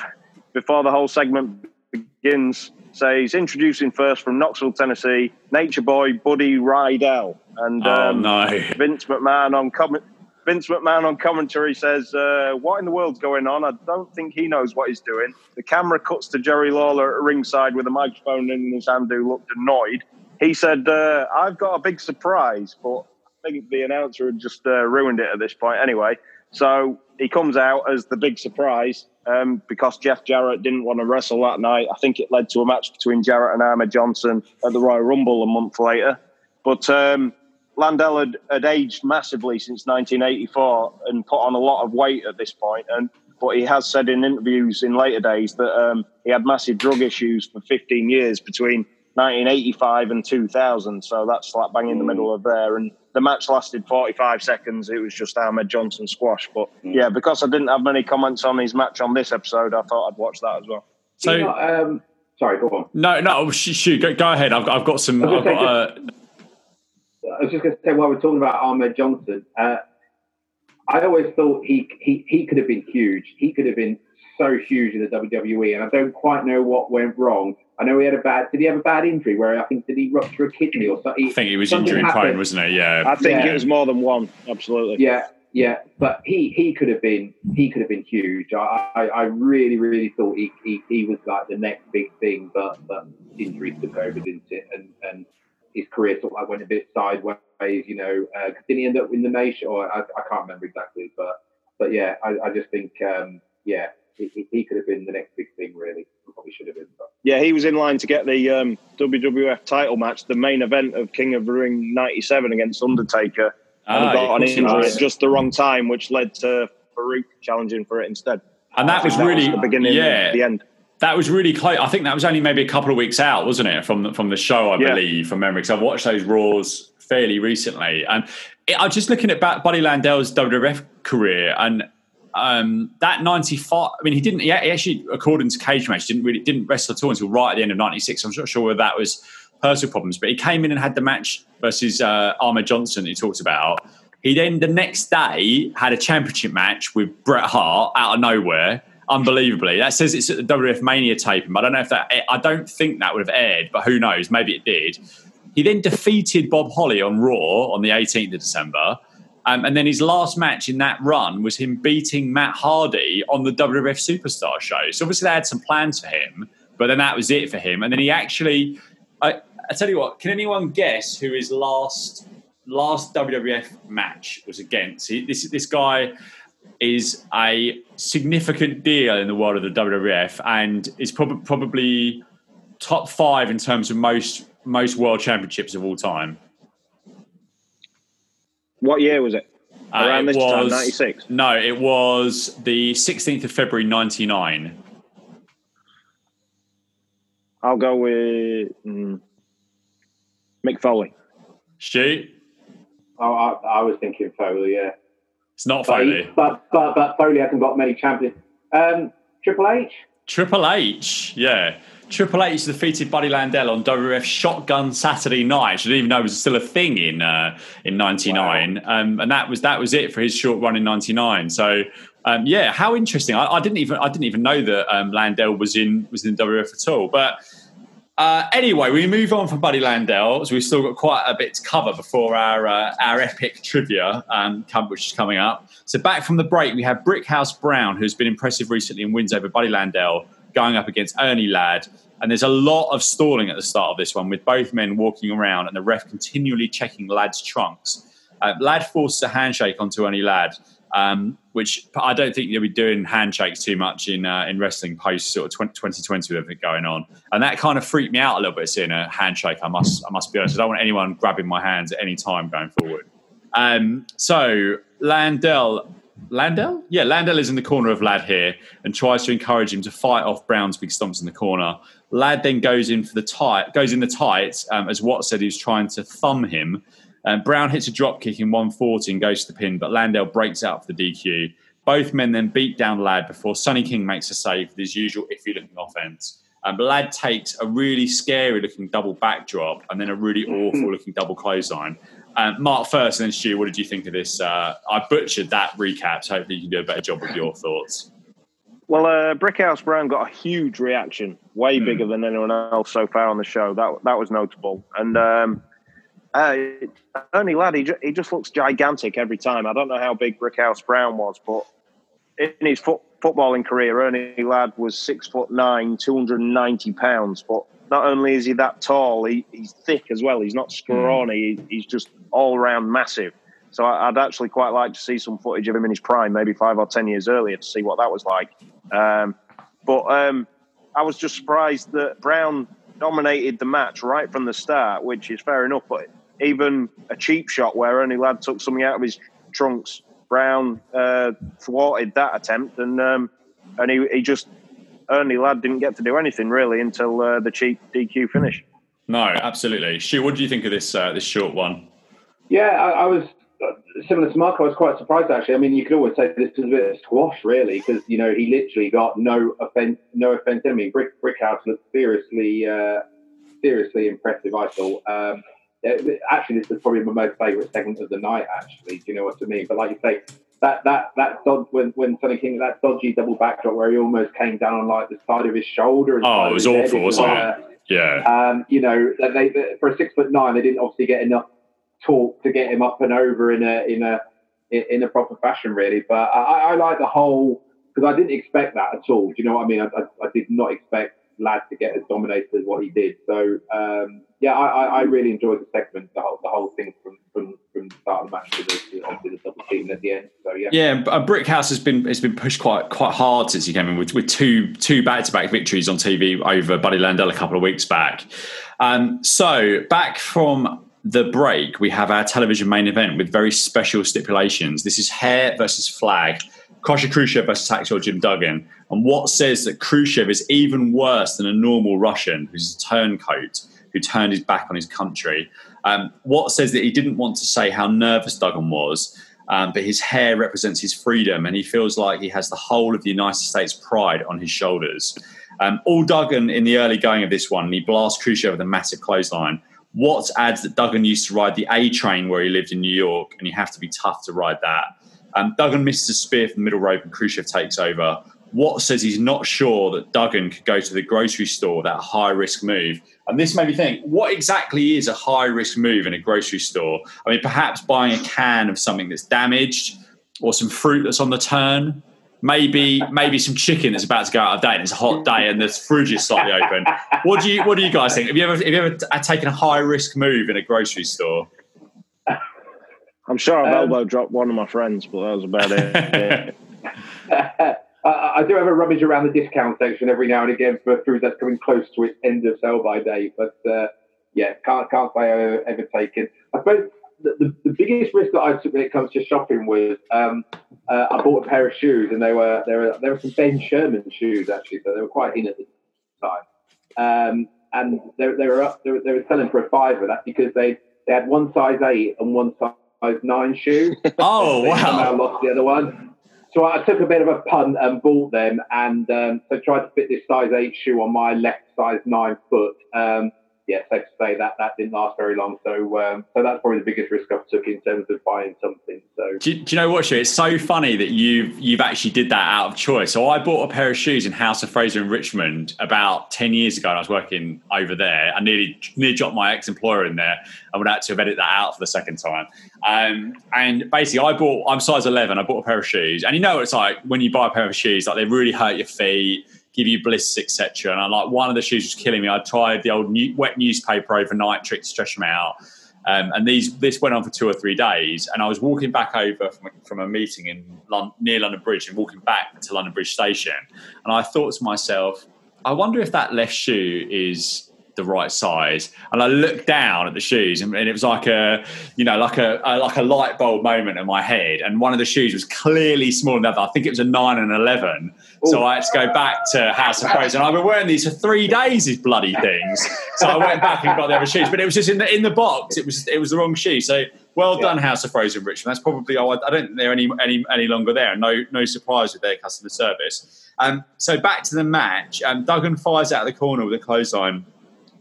before the whole segment begins says introducing first from Knoxville, Tennessee, Nature Boy Buddy Rydell, and oh, um, no. Vince McMahon on comment. Vince McMahon on commentary says, uh, "What in the world's going on? I don't think he knows what he's doing." The camera cuts to Jerry Lawler at ringside with a microphone in his hand, who looked annoyed. He said, uh, "I've got a big surprise," but I think the announcer had just uh, ruined it at this point. Anyway, so he comes out as the big surprise um, because Jeff Jarrett didn't want to wrestle that night. I think it led to a match between Jarrett and Ahmed Johnson at the Royal Rumble a month later. But um, Landel had, had, aged massively since 1984 and put on a lot of weight at this point. And but he has said in interviews in later days that um, he had massive drug issues for 15 years between 1985 and 2000. So that's like bang in the middle of there. And the match lasted 45 seconds. It was just Ahmed Johnson squash. But mm. yeah, because I didn't have many comments on his match on this episode, I thought I'd watch that as well. So, you um, sorry, go on. No, no, shoot, go, go ahead. I've, I've got some. I've got, uh... I was just going to say while we're talking about Ahmed Johnson, uh, I always thought he, he he could have been huge. He could have been so huge in the WWE, and I don't quite know what went wrong. I know he had a bad. Did he have a bad injury where I think did he rupture a kidney or something? I think he was injury prone, wasn't he? Yeah, I think yeah. it was more than one. Absolutely. Yeah, yeah. But he he could have been he could have been huge. I I, I really really thought he, he, he was like the next big thing, but but injury took over, didn't it? And and his career sort of like went a bit sideways. You know, uh, did he end up in the nation? Or I, I can't remember exactly, but but yeah, I, I just think um, yeah, he, he, could have been the next big thing. Really, probably should have been. But. Yeah, he was in line to get the um, WWF title match, the main event of King of the Ring '97 against Undertaker, ah, and got an injury at just the wrong time, which led to Farouk challenging for it instead. And that was really was the beginning, yeah, the end. That was really close. I think that was only maybe a couple of weeks out, wasn't it, from the, from the show? I yeah. believe from memory, because I've watched those Raws fairly recently, and it, I'm just looking at Buddy Landell's WWF career, and um, that 95 i mean he didn't he actually according to Cagematch didn't really didn't wrestle at all until right at the end of 96 i'm not sure whether that was personal problems but he came in and had the match versus uh, ahmed johnson he talked about he then the next day had a championship match with bret hart out of nowhere unbelievably that says it's at the wwf mania taping i don't know if that i don't think that would have aired but who knows maybe it did he then defeated bob holly on raw on the 18th of december um, and then his last match in that run was him beating Matt Hardy on the WWF Superstar show. So obviously they had some plans for him, but then that was it for him. And then he actually, I, I tell you what, can anyone guess who his last last WWF match was against? He, this this guy is a significant deal in the world of the WWF and is prob- probably top five in terms of most most world championships of all time. What year was it? Uh, Around it this was, time, 96? No, it was the 16th of February, 99. I'll go with mm, Mick Foley. Stu? Oh, I, I, was thinking Foley, yeah. It's not Foley. But, but, but Foley hasn't got many champions. Um, Triple H? Triple H, yeah. Triple H defeated Buddy Landell on WWF Shotgun Saturday Night. I didn't even know it was still a thing in uh, in '99, wow. um, and that was that was it for his short run in '99. So um, yeah, how interesting! I, I, didn't even I didn't even know that um, Landell was in was in WWF at all. But uh, anyway, we move on from Buddy Landell, so we've still got quite a bit to cover before our uh, our epic trivia, um, which is coming up. So back from the break, we have Brickhouse Brown, who's been impressive recently and wins over Buddy Landell going up against Ernie Ladd. And there's a lot of stalling at the start of this one with both men walking around and the ref continually checking Ladd's trunks. Uh, Ladd forces a handshake onto Ernie Ladd, um, which I don't think you'll be doing handshakes too much in uh, in wrestling post sort of 2020 with everything going on. And that kind of freaked me out a little bit seeing a handshake. I must I must be honest. I don't want anyone grabbing my hands at any time going forward. Um, so Landell Landell? Yeah, Landell is in the corner of Ladd here and tries to encourage him to fight off Brown's big stomps in the corner. Ladd then goes in for the tight, goes in the tight, um, as Watt said he was trying to thumb him. Um, Brown hits a drop kick in 140 and goes to the pin, but Landell breaks out for the DQ. Both men then beat down Ladd before Sonny King makes a save with his usual iffy looking offense. Um, Ladd takes a really scary looking double backdrop and then a really awful looking double clothesline. Um, Mark, first, and then Stu, what did you think of this? Uh, I butchered that recap, so hopefully you can do a better job with your thoughts. Well, uh, Brickhouse Brown got a huge reaction, way mm. bigger than anyone else so far on the show. That that was notable. And um, uh, Ernie Ladd, he, he just looks gigantic every time. I don't know how big Brickhouse Brown was, but in his foot, footballing career, Ernie Ladd was six foot nine, 290 pounds. But not only is he that tall, he, he's thick as well. He's not scrawny. Mm. he's just all around massive. So I'd actually quite like to see some footage of him in his prime, maybe five or ten years earlier, to see what that was like. Um, but um, I was just surprised that Brown dominated the match right from the start, which is fair enough. But even a cheap shot where Ernie Ladd took something out of his trunks, Brown uh, thwarted that attempt, and um, and he, he just Ernie Ladd didn't get to do anything really until uh, the cheap DQ finish. No, absolutely. Stu, what do you think of this uh, this short one? Yeah, I, I was uh, similar to Mark. I was quite surprised actually. I mean, you could always say this was a bit of squash, really, because you know he literally got no offense, no offense. I mean, Brick Brickhouse looked seriously, uh, seriously impressive. I thought. Um, actually, this is probably my most favourite segment of the night. Actually, do you know what I mean? But like you say, that that that dod when when Sonny King that dodgy double backdrop where he almost came down on like the side of his shoulder. oh, it was awful, wasn't it? Yeah. Um, you know, they, they, for a six foot nine, they didn't obviously get enough talk to get him up and over in a in a in a proper fashion, really. But I, I like the whole because I didn't expect that at all. Do you know what I mean? I, I, I, did not expect Ladd to get as dominated as what he did. So um, yeah, I, I, really enjoyed the segment, the whole the whole thing from from, from the start of the match to the, obviously the double team at the end. So yeah, yeah. Brickhouse has been has been pushed quite quite hard since he came in with, with two two back to back victories on TV over Buddy Landel a couple of weeks back. Um, so back from the break, we have our television main event with very special stipulations. This is hair versus flag. Kostya Khrushchev versus Hacksaw Jim Duggan. And Watts says that Khrushchev is even worse than a normal Russian who's a turncoat who turned his back on his country. Um, Watts says that he didn't want to say how nervous Duggan was, um, but his hair represents his freedom, and he feels like he has the whole of the United States pride on his shoulders. Um, all Duggan in the early going of this one, he blasts Khrushchev with a massive clothesline. Watts adds that Duggan used to ride the A train where he lived in New York, and you have to be tough to ride that. Um, Duggan misses a spear from the middle rope, and Khrushchev takes over. Watts says he's not sure that Duggan could go to the grocery store, that high risk move. And this made me think, what exactly is a high risk move in a grocery store? I mean, perhaps buying a can of something that's damaged or some fruit that's on the turn. Maybe maybe some chicken that's about to go out of date and it's a hot day and the fridge is slightly open. What do you what do you guys think? Have you ever have you ever taken a high risk move in a grocery store? I'm sure I've um, elbow dropped one of my friends, but that was about it. I, I, do have a rummage around the discount section every now and again for food that's coming close to its end of sale by date. But uh, yeah, can't can't say I've ever taken. I suppose the, the, the, biggest risk that I took when it comes to shopping was um, uh, I bought a pair of shoes and they were there were there were some Ben Sherman shoes actually, so they were quite in at the time. Um, and they, they were up, they were, they were selling for a fiver. That's because they they had one size eight and one size nine shoe. oh wow! I lost the other one. So I took a bit of a punt and bought them, and um, so tried to fit this size eight shoe on my left size nine foot. Um, yeah, safe to say that that didn't last very long. So, um, so that's probably the biggest risk I've took in terms of buying something. So, do, do you know what? Stu? It's so funny that you've you've actually did that out of choice. So, I bought a pair of shoes in House of Fraser in Richmond about ten years ago, and I was working over there. I nearly nearly dropped my ex employer in there. I would have to have edited that out for the second time. Um, and basically, I bought. I'm size eleven. I bought a pair of shoes, and you know, it's like when you buy a pair of shoes, like they really hurt your feet give you bliss, etc. And I like one of the shoes was killing me. I tried the old new, wet newspaper overnight trick to stretch them out. Um, and these this went on for two or three days. And I was walking back over from, from a meeting in London, near London Bridge and walking back to London Bridge Station. And I thought to myself, I wonder if that left shoe is the right size. And I looked down at the shoes, and, and it was like a, you know, like a, a, like a light bulb moment in my head. And one of the shoes was clearly smaller than the other. I think it was a nine and eleven. Ooh. So I had to go back to House of and I've been wearing these for three days. These bloody things. So I went back and got the other shoes, but it was just in the in the box. It was it was the wrong shoe. So well done, House of Fraser in Richmond. That's probably oh, I don't think they're any any any longer there. No no surprise with their customer service. Um, so back to the match. Um, Duggan fires out of the corner with a clothesline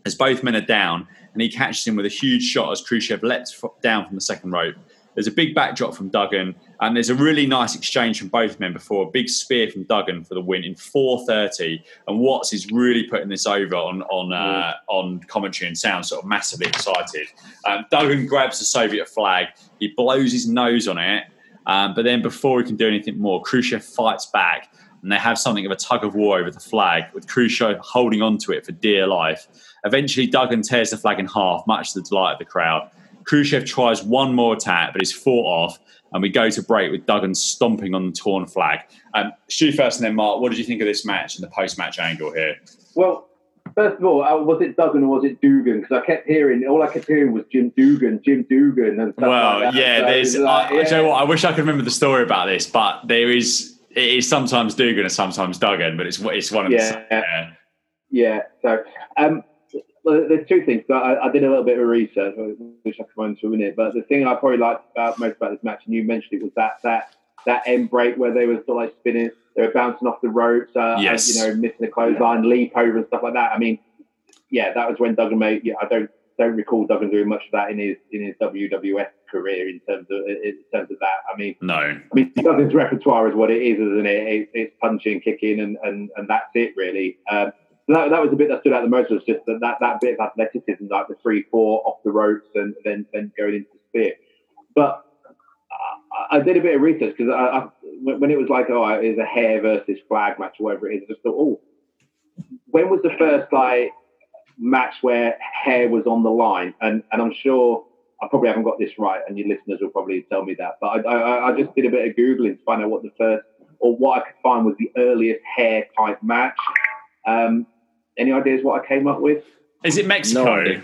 as both men are down, and he catches him with a huge shot as Khrushchev lets down from the second rope. There's a big backdrop from Duggan, and there's a really nice exchange from both men before a big spear from Duggan for the win in 4:30. And Watts is really putting this over on on uh, on commentary and sounds sort of massively excited. Um, Duggan grabs the Soviet flag, he blows his nose on it, um, but then before he can do anything more, Khrushchev fights back, and they have something of a tug of war over the flag, with Khrushchev holding on to it for dear life. Eventually, Duggan tears the flag in half, much to the delight of the crowd. Khrushchev tries one more attack, but is fought off, and we go to break with Duggan stomping on the torn flag. Um, Stu first, and then Mark. What did you think of this match and the post-match angle here? Well, first of all, uh, was it Duggan or was it Dugan? Because I kept hearing, all I kept hearing was Jim Dugan, Jim Dugan, and stuff well, like yeah, so there's. Like, uh, yeah. You know what? I wish I could remember the story about this, but there is. It is sometimes Dugan and sometimes Duggan, but it's it's one of yeah. the. Yeah. Yeah. So, um, well, there's two things. I, I, did a little bit of research, which I can into in a minute. But the thing I probably liked about most about this match, and you mentioned it, was that that that end break where they were sort of like spinning, they were bouncing off the ropes, uh, yes. and, you know, missing the clothesline, leap over and stuff like that. I mean, yeah, that was when Duggan made. Yeah, I don't don't recall Duggan doing much of that in his in his WWF career in terms of in terms of that. I mean, no. I mean, Duggan's repertoire is what it is, isn't it? It's, it's punching, kicking, and, and and that's it really. Um, that, that was the bit that stood out the most was just that, that, that bit of athleticism, like the three, four off the ropes and then, then going into the spear. But I, I did a bit of research because I, I, when it was like, oh, it was a hair versus flag match or whatever it is, I just thought, oh, when was the first like match where hair was on the line, and and I'm sure I probably haven't got this right, and your listeners will probably tell me that. But I, I, I just did a bit of googling to find out what the first or what I could find was the earliest hair type match. Um, any ideas what I came up with? Is it Mexico? No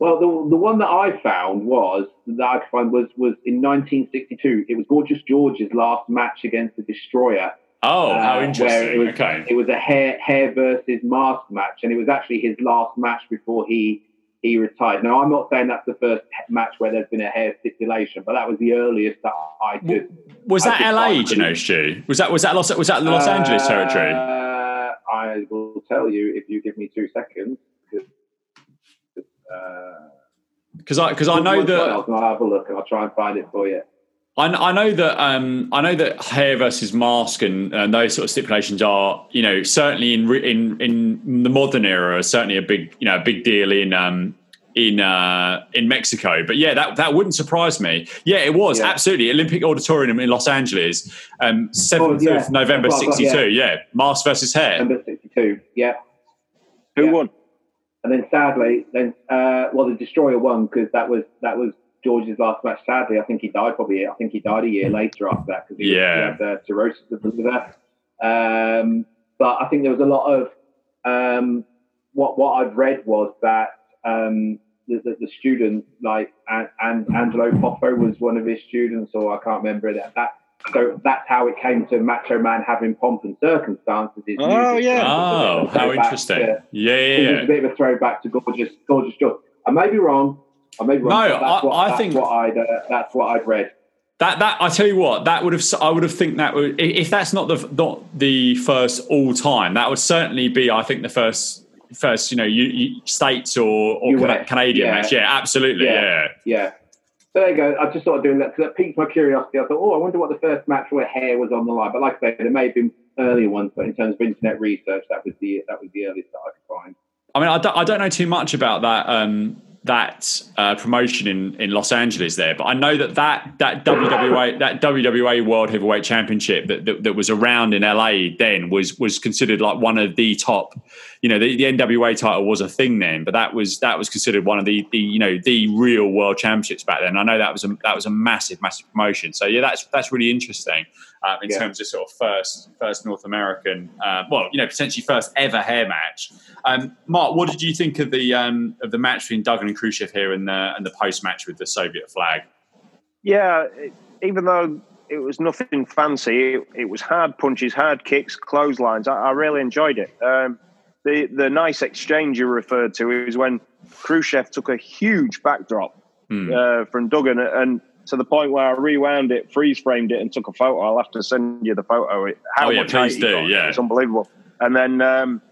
well, the, the one that I found was that I could find was was in 1962. It was Gorgeous George's last match against the Destroyer. Oh, uh, how interesting! It was, okay, it was a hair hair versus mask match, and it was actually his last match before he he retired. Now, I'm not saying that's the first match where there's been a hair stipulation, but that was the earliest that I could. Was that LA? Do you know, Stu? Was that was that Los was that Los uh, Angeles territory? I will tell you if you give me two seconds. Because uh, I because I know that I'll have a look and I'll try and find it for you. I, I know that um, I know that hair versus mask and, and, those sort of stipulations are you know certainly in in in the modern era certainly a big you know a big deal in um, in uh, in Mexico. But yeah, that that wouldn't surprise me. Yeah, it was yeah. absolutely Olympic Auditorium in Los Angeles, um, seventh oh, yeah. of November '62. Yeah. yeah, mask versus hair. November '62. Yeah. Who won? And then sadly, then uh, well, the Destroyer won because that was that was George's last match. Sadly, I think he died probably. I think he died a year later after that because he, yeah. he, had uh, cirrhosis of the liver. Um, but I think there was a lot of um, what what I've read was that um, the, the, the, student like and, and Angelo Poffo was one of his students, or I can't remember that. that so that's how it came to Macho Man having pomp and circumstances. oh yeah! Oh, how interesting! To, yeah, yeah, yeah. It's a bit of a throwback to gorgeous, gorgeous George. I may be wrong. I may be wrong. No, I, what, I think what I'd uh, that's what I'd read. That that I tell you what, that would have I would have think that would if that's not the not the first all time, that would certainly be I think the first first you know you, you states or or Canadian yeah. match. Yeah, absolutely. Yeah, yeah. yeah. So there you go. I just started doing that because that piqued my curiosity. I thought, oh, I wonder what the first match where hair was on the line. But like I said, there may have been earlier ones, but in terms of internet research, that was the that was the earliest that I could find. I mean, I don't, I don't know too much about that um, that uh, promotion in, in Los Angeles there, but I know that that that WWA that WWA World Heavyweight Championship that, that, that was around in LA then was was considered like one of the top. You know, the, the NWA title was a thing then, but that was that was considered one of the, the you know the real world championships back then. I know that was a that was a massive massive promotion. So yeah, that's that's really interesting uh, in yeah. terms of sort of first first North American, uh, well, you know, potentially first ever hair match. Um, Mark, what did you think of the um, of the match between Duggan and Khrushchev here and the and the post match with the Soviet flag? Yeah, even though it was nothing fancy, it, it was hard punches, hard kicks, clotheslines. I, I really enjoyed it. Um, the the nice exchange you referred to is when Khrushchev took a huge backdrop mm. uh, from Duggan and to the point where I rewound it, freeze framed it, and took a photo. I'll have to send you the photo. How oh yeah, please do. Got, yeah, it's unbelievable. And then um,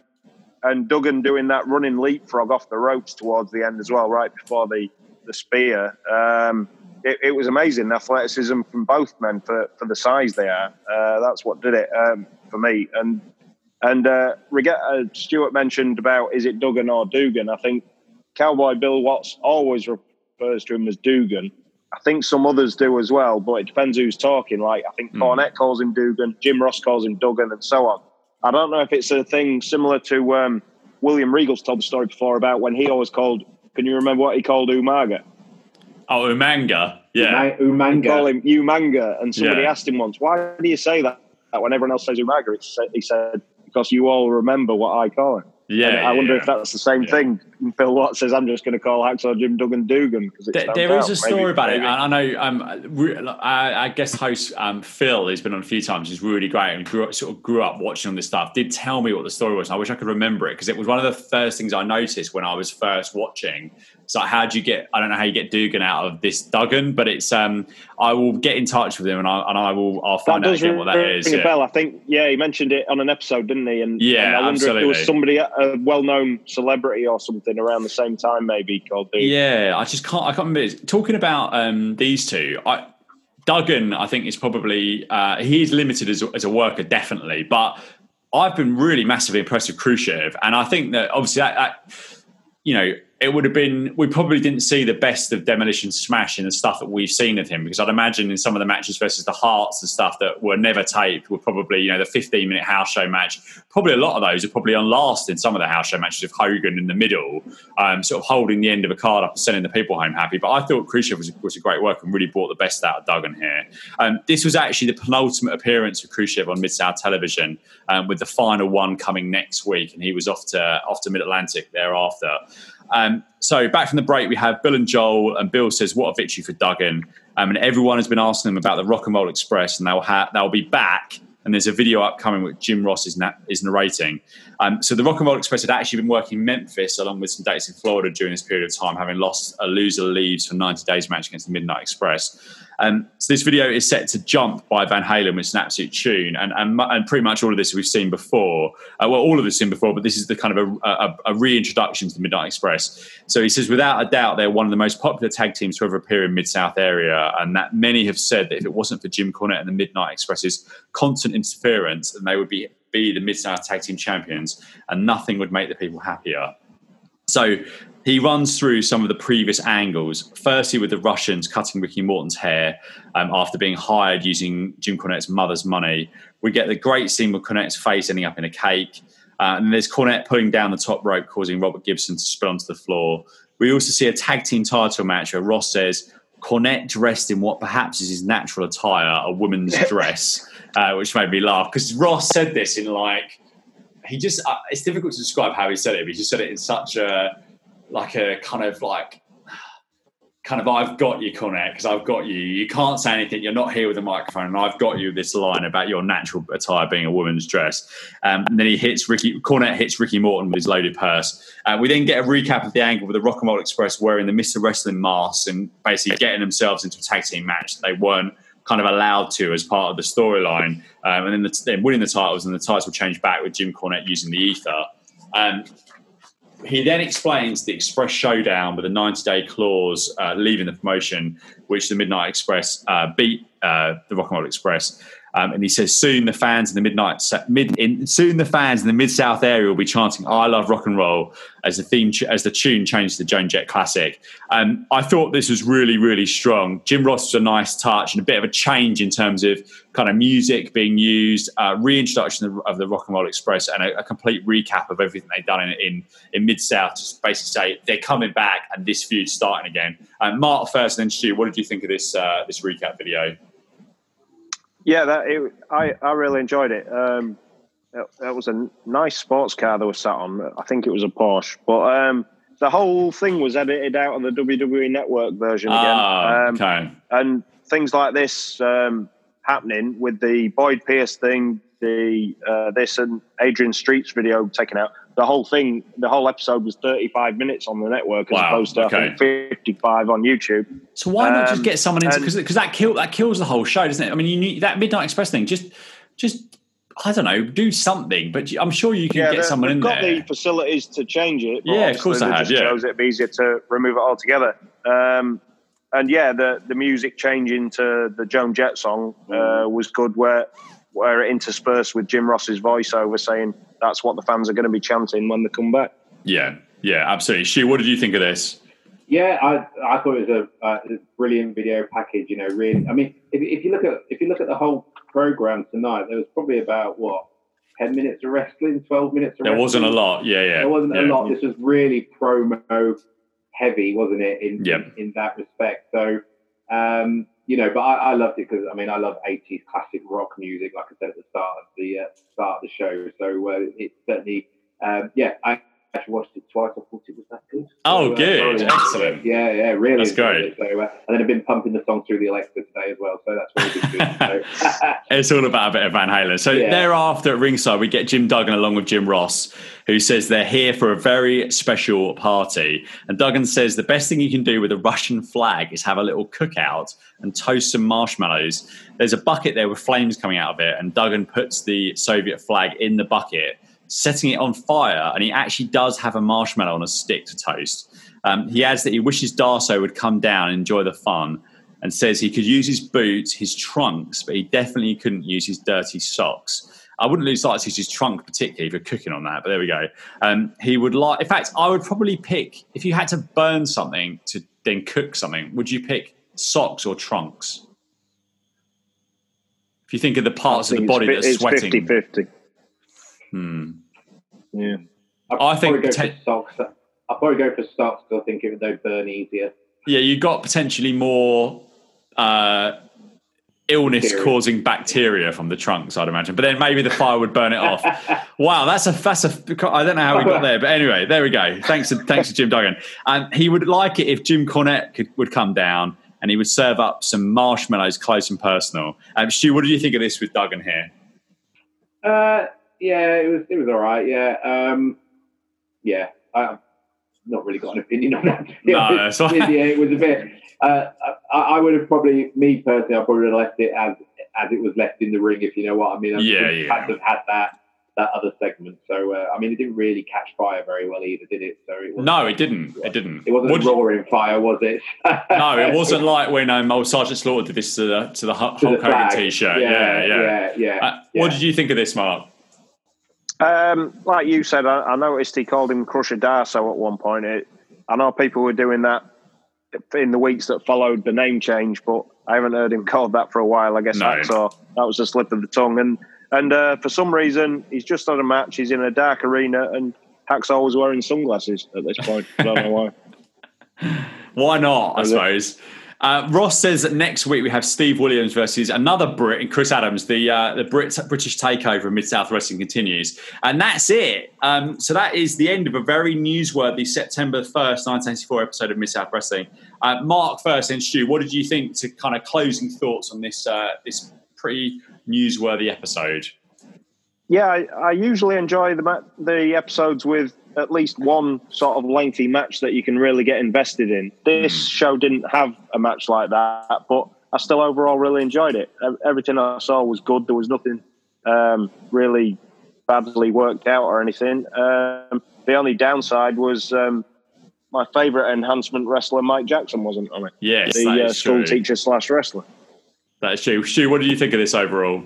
and Duggan doing that running leapfrog off the ropes towards the end as well, right before the the spear. Um, it, it, was amazing athleticism from both men for, for the size they are. Uh, that's what did it um, for me. And and uh, uh, Stuart mentioned about is it Duggan or Dugan? I think Cowboy Bill Watts always refers to him as Dugan. I think some others do as well, but it depends who's talking. Like I think mm. Cornette calls him Dugan, Jim Ross calls him Duggan, and so on. I don't know if it's a thing similar to um, William Regal's told the story before about when he always called. Can you remember what he called Umaga? Oh, Umanga. Yeah, Umanga. He called him Umanga, and somebody yeah. asked him once, "Why do you say that?" When everyone else says Umaga, he said, "Because you all remember what I call it." Yeah, I wonder yeah. if that's the same yeah. thing. Phil Watt says, "I'm just going to call Hacksaw Jim Duggan Dugan." because there, there is a story maybe, about maybe. it. I know. Um, I, I guess host um, Phil has been on a few times. He's really great and grew up, sort of grew up watching all this stuff. Did tell me what the story was. I wish I could remember it because it was one of the first things I noticed when I was first watching. It's like, how do you get? I don't know how you get Dugan out of this Duggan, but it's. um I will get in touch with him and I and I will. I'll find out again what that is. Ring yeah. a bell. I think. Yeah, he mentioned it on an episode, didn't he? And yeah, and I wonder absolutely. if there was somebody, a well-known celebrity or something around the same time, maybe called Dugan. Yeah, I just can't. I can't remember. Talking about um, these two, I. Duggan, I think, is probably uh, he's limited as, as a worker, definitely. But I've been really massively impressed with Khrushchev, and I think that obviously that, that you know it would have been we probably didn't see the best of demolition smash in the stuff that we've seen of him because i'd imagine in some of the matches versus the hearts and stuff that were never taped were probably you know the 15 minute house show match. Probably a lot of those are probably on last in some of the house show matches of hogan in the middle um, sort of holding the end of a card up and sending the people home happy. But i thought khrushchev was, was a great work and really brought the best out of duggan here. Um, this was actually the penultimate appearance of khrushchev on mid-south television um, with the final one coming next week and he was off to off to mid-atlantic thereafter um, so back from the break, we have Bill and Joel, and Bill says, "What a victory for Duggan!" Um, and everyone has been asking them about the Rock and Roll Express, and they'll ha- they'll be back. And there's a video upcoming which Jim Ross is, na- is narrating. Um, so the Rock and Roll Express had actually been working Memphis along with some dates in Florida during this period of time, having lost a loser leaves for 90 days match against the Midnight Express. Um, so this video is set to jump by Van Halen, which is an absolute tune, and and, and pretty much all of this we've seen before. Uh, well, all of this seen before, but this is the kind of a, a, a, reintroduction to the Midnight Express. So he says, without a doubt, they're one of the most popular tag teams to ever appear in Mid South area, and that many have said that if it wasn't for Jim Cornette and the Midnight Express's constant interference, then they would be be the Mid South Tag Team Champions, and nothing would make the people happier. So he runs through some of the previous angles. Firstly, with the Russians cutting Ricky Morton's hair um, after being hired using Jim Cornette's mother's money. We get the great scene with Cornette's face ending up in a cake. Uh, and there's Cornette pulling down the top rope, causing Robert Gibson to spill onto the floor. We also see a tag team title match where Ross says Cornette dressed in what perhaps is his natural attire, a woman's dress, uh, which made me laugh because Ross said this in like he just uh, it's difficult to describe how he said it. But he just said it in such a like a kind of like kind of I've got you, Cornette, because I've got you. You can't say anything. You're not here with a microphone, and I've got you this line about your natural attire being a woman's dress. Um, and then he hits Ricky. Cornette hits Ricky Morton with his loaded purse. Uh, we then get a recap of the angle with the Rock and Roll Express wearing the Mr. Wrestling masks and basically getting themselves into a tag team match. They weren't kind of allowed to as part of the storyline, um, and then, the, then winning the titles, and the title changed back with Jim Cornette using the ether. Um, he then explains the Express Showdown with a 90 day clause uh, leaving the promotion, which the Midnight Express uh, beat uh, the Rock and Roll Express. Um, and he says soon the fans in the midnight mid in, soon the fans in the mid south area will be chanting "I love rock and roll" as the theme as the tune changes to the Joan Jett classic. Um, I thought this was really really strong. Jim Ross was a nice touch and a bit of a change in terms of kind of music being used, uh, reintroduction of, of, the Rock and Roll Express, and a, a complete recap of everything they've done in in, in mid south. Just basically say they're coming back and this feud's starting again. Um, Mark first, and then Stu. What did you think of this uh, this recap video? Yeah, that it, I I really enjoyed it. Um, it. was a nice sports car that was sat on. I think it was a Porsche, but um, the whole thing was edited out on the WWE Network version again. Ah, um, okay. And things like this um, happening with the Boyd Pierce thing, the uh, this and Adrian Street's video taken out the whole thing, the whole episode was 35 minutes on the network as wow, opposed to okay. 55 on YouTube. So why not just get um, someone into because because that kill that kills the whole show, doesn't it? I mean, you need that Midnight Express thing. Just just I don't know, do something. But I'm sure you can yeah, get someone in got there. Got the facilities to change it. Yeah, of course I have. Yeah, shows it'd be easier to remove it altogether. Um, and yeah, the the music changing to the Joan Jett song uh, was good, where where it interspersed with Jim Ross's voiceover saying that's what the fans are going to be chanting when they come back. Yeah, yeah, absolutely. She, what did you think of this? Yeah, I I thought it was a, a brilliant video package. You know, really. I mean, if, if you look at if you look at the whole program tonight, there was probably about what 10 minutes of wrestling, 12 minutes of There wrestling. wasn't a lot. Yeah, yeah. There wasn't yeah. a lot. This was really promo heavy, wasn't it, in, yep. in, in, that respect? So, um, you know, but I, I loved it because, I mean, I love 80s classic rock music, like I said at the start of the, uh, start of the show. So uh, it certainly, um, yeah, I actually watched it twice. I thought it was that good. Oh, so, uh, good. Uh, Excellent. Yeah, yeah, really. That's great. So, uh, and then I've been pumping the song through the Alexa today as well. So that's really good. so. it's all about a bit of Van Halen. So yeah. thereafter at ringside, we get Jim Duggan along with Jim Ross, who says they're here for a very special party. And Duggan says the best thing you can do with a Russian flag is have a little cookout and toast some marshmallows. There's a bucket there with flames coming out of it, and Duggan puts the Soviet flag in the bucket setting it on fire, and he actually does have a marshmallow on a stick to toast. Um, he adds that he wishes Darsow would come down and enjoy the fun. and says he could use his boots, his trunks, but he definitely couldn't use his dirty socks. I wouldn't lose sight of his trunk particularly for cooking on that, but there we go. Um, he would like. In fact, I would probably pick if you had to burn something to then cook something. Would you pick socks or trunks? If you think of the parts of the body that are sweating, 50 50. Hmm. Yeah. I'd I think probably go poten- for socks. I'll probably go for socks because I think it would burn easier. yeah, you got potentially more uh, illness causing bacteria from the trunks, I'd imagine. But then maybe the fire would burn it off. wow, that's a that's a. I don't know how we got there, but anyway, there we go. Thanks to thanks to Jim Duggan, and he would like it if Jim Cornette could, would come down and he would serve up some marshmallows, close and personal. Um, Stu, what did you think of this with Duggan here? Uh, yeah, it was it was all right. Yeah, um, yeah. I've not really got an opinion on that. No, that's yeah, it was a bit. Uh, I, I would have probably, me personally, I probably would have left it as as it was left in the ring, if you know what I mean. I Yeah, yeah. Have had that that other segment. So uh, I mean, it didn't really catch fire very well either, did it? So it No, it didn't. It didn't. It wasn't What did you- roaring fire, was it? no, it wasn't like when um, old Sergeant Slaughter did this to the to the Hulk To the Hogan t-shirt. Yeah, yeah. yeah, yeah. Uh, yeah. What did you think of this, Mark? Um, like you said, I, I noticed he called him Crusher Darsow at one point. It, I know people were doing that in the weeks that followed the name change, but I haven't heard him called that for a while. I guess No. That was a slip of the tongue. And and uh, for some reason, he's just had a match. He's in a dark arena, and Hacksaw was wearing sunglasses at this point. I don't know why. Why not? I suppose. Uh, Ross says that next week we have Steve Williams versus another Brit and Chris Adams. The uh, the Brit, British takeover of Mid South Wrestling continues, and that's it. Um, so that is the end of a very newsworthy September first, nineteen eighty four episode of Mid South Wrestling. Uh, Mark first, and Stu, what did you think? To kind of closing thoughts on this uh, this pretty newsworthy episode. Yeah, I, I usually enjoy the the episodes with at least one sort of lengthy match that you can really get invested in. This show didn't have a match like that, but I still overall really enjoyed it. Everything I saw was good. There was nothing um, really badly worked out or anything. Um, the only downside was um, my favourite enhancement wrestler, Mike Jackson, wasn't on it. Yes, The uh, is true. school teacher slash wrestler. That is true. Stu, what did you think of this overall?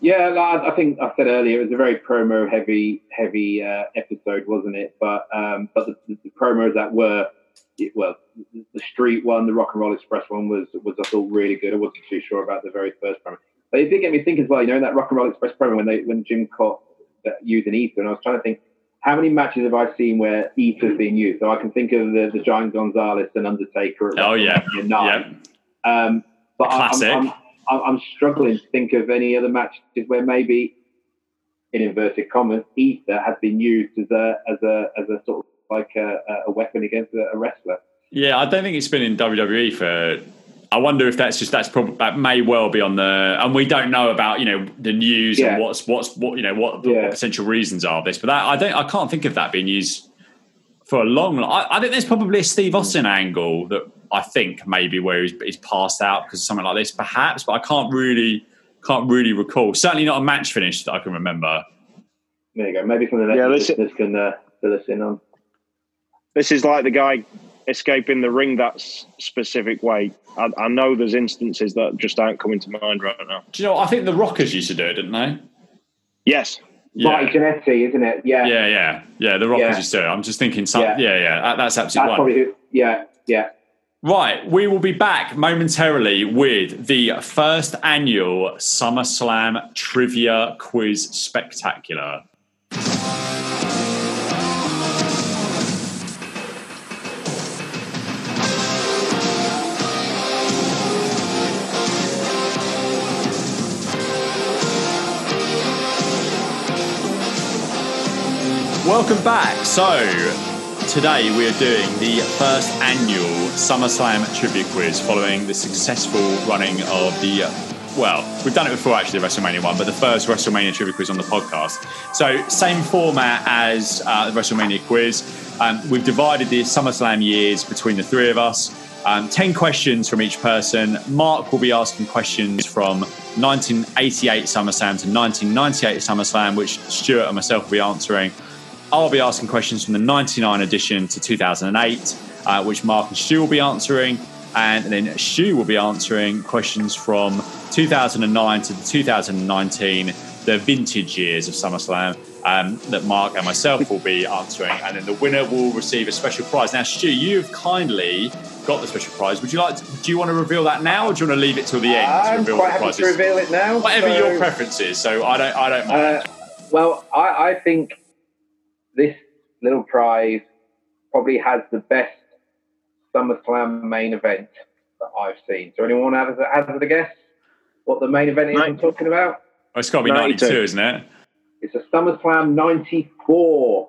Yeah, I think I said earlier it was a very promo heavy heavy uh, episode, wasn't it? But um, but the, the promos that were well, the street one, the Rock and Roll Express one was was I thought really good. I wasn't too sure about the very first promo, but it did get me thinking as well. You know, in that Rock and Roll Express promo when they when Jim caught that using Ether, and I was trying to think how many matches have I seen where Ether's been used? So I can think of the, the Giant Gonzalez and Undertaker. Oh yeah, nine. yeah. Um, but Classic. I'm, I'm, I'm, I'm struggling to think of any other matches where maybe, in inverted commas, ether has been used as a as a as a sort of like a, a weapon against a, wrestler. Yeah, I don't think it's been in WWE for. I wonder if that's just that's probably that may well be on the and we don't know about you know the news Yeah. and what's what's what you know what, Yeah. what potential reasons are of this, but that, I don't I can't think of that being used for a long. I, I think there's probably a Steve Austin angle that I think maybe where he's, he's passed out because of something like this, perhaps, but I can't really can't really recall. Certainly not a match finish that I can remember. There you go. Maybe something that Yeah, this- listeners can uh, fill us in on. This is like the guy escaping the ring that specific way. I, I know there's instances that just aren't coming to mind right now. Do you know? I think the Rockers used to do it, didn't they? Yes, Marty Jannetty, isn't it? Yeah, Yeah, yeah, yeah. The Rockers Yeah. used to. do it. I'm just thinking. Some, Yeah. yeah, yeah. that- that's absolutely that's right. probably yeah, yeah. Right, we will be back momentarily with the first annual SummerSlam Trivia Quiz Spectacular. Welcome back. So, today we are doing the first annual SummerSlam Trivia Quiz following the successful running of the, well, we've done it before actually, the WrestleMania one, but the first WrestleMania Trivia Quiz on the podcast. So, same format as uh, the WrestleMania quiz. Um, we've divided the SummerSlam years between the three of us. Um, 10 questions from each person. Mark will be asking questions from 1988 SummerSlam to 1998 SummerSlam, which Stuart and myself will be answering. I'll be asking questions from the 99 edition to 2008, uh, which Mark and Stu will be answering. And then Stu will be answering questions from 2009 to 2019, the vintage years of SummerSlam. Um, that Mark and myself will be answering, and then the winner will receive a special prize. Now, Stu, you've kindly got the special prize. Would you like? To, do you want to reveal that now, or do you want to leave it till the end? I'm to quite happy to reveal it now. Whatever so, your preference is. So I don't. I don't mind. Uh, well, I, I think this little prize probably has the best SummerSlam main event that I've seen. So anyone have a, have a guess what the main event is I'm talking about? Oh, it's got to be 92, 92 isn't it? It's a SummerSlam 94.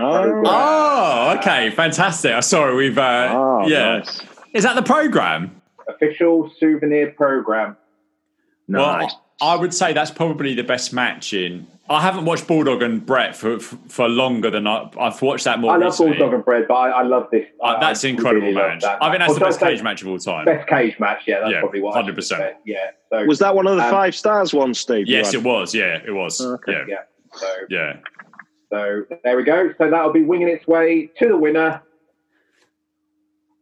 Oh, oh okay, fantastic. i Sorry, we've uh, oh, yeah. Nice. Is that the program? Official souvenir program. Nice. Well, I would say that's probably the best match in I haven't watched Bulldog and Bret for for, for longer than I, have watched that more. I love recently. Bulldog and Bret, but I, I love this. Uh, that's I incredible really match. That I think that's well, the best cage match of all time. Best cage match, yeah, that's yeah, probably what. Hundred percent. Yeah. So, was that one of the um, five stars one, Steve? Yes, it was. Yeah, it was. Oh, okay. Yeah. yeah. So yeah. So there we go. So that'll be winging its way to the winner.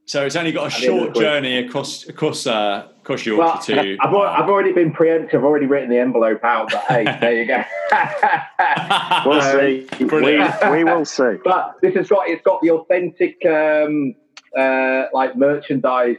So it's only got a short journey across across uh, across Yorkshire well, to. I've, I've already been preemptive. I've already written the envelope out. But hey, there you go. we'll see. We, we, will see. But this has got it's got the authentic um, uh, like merchandise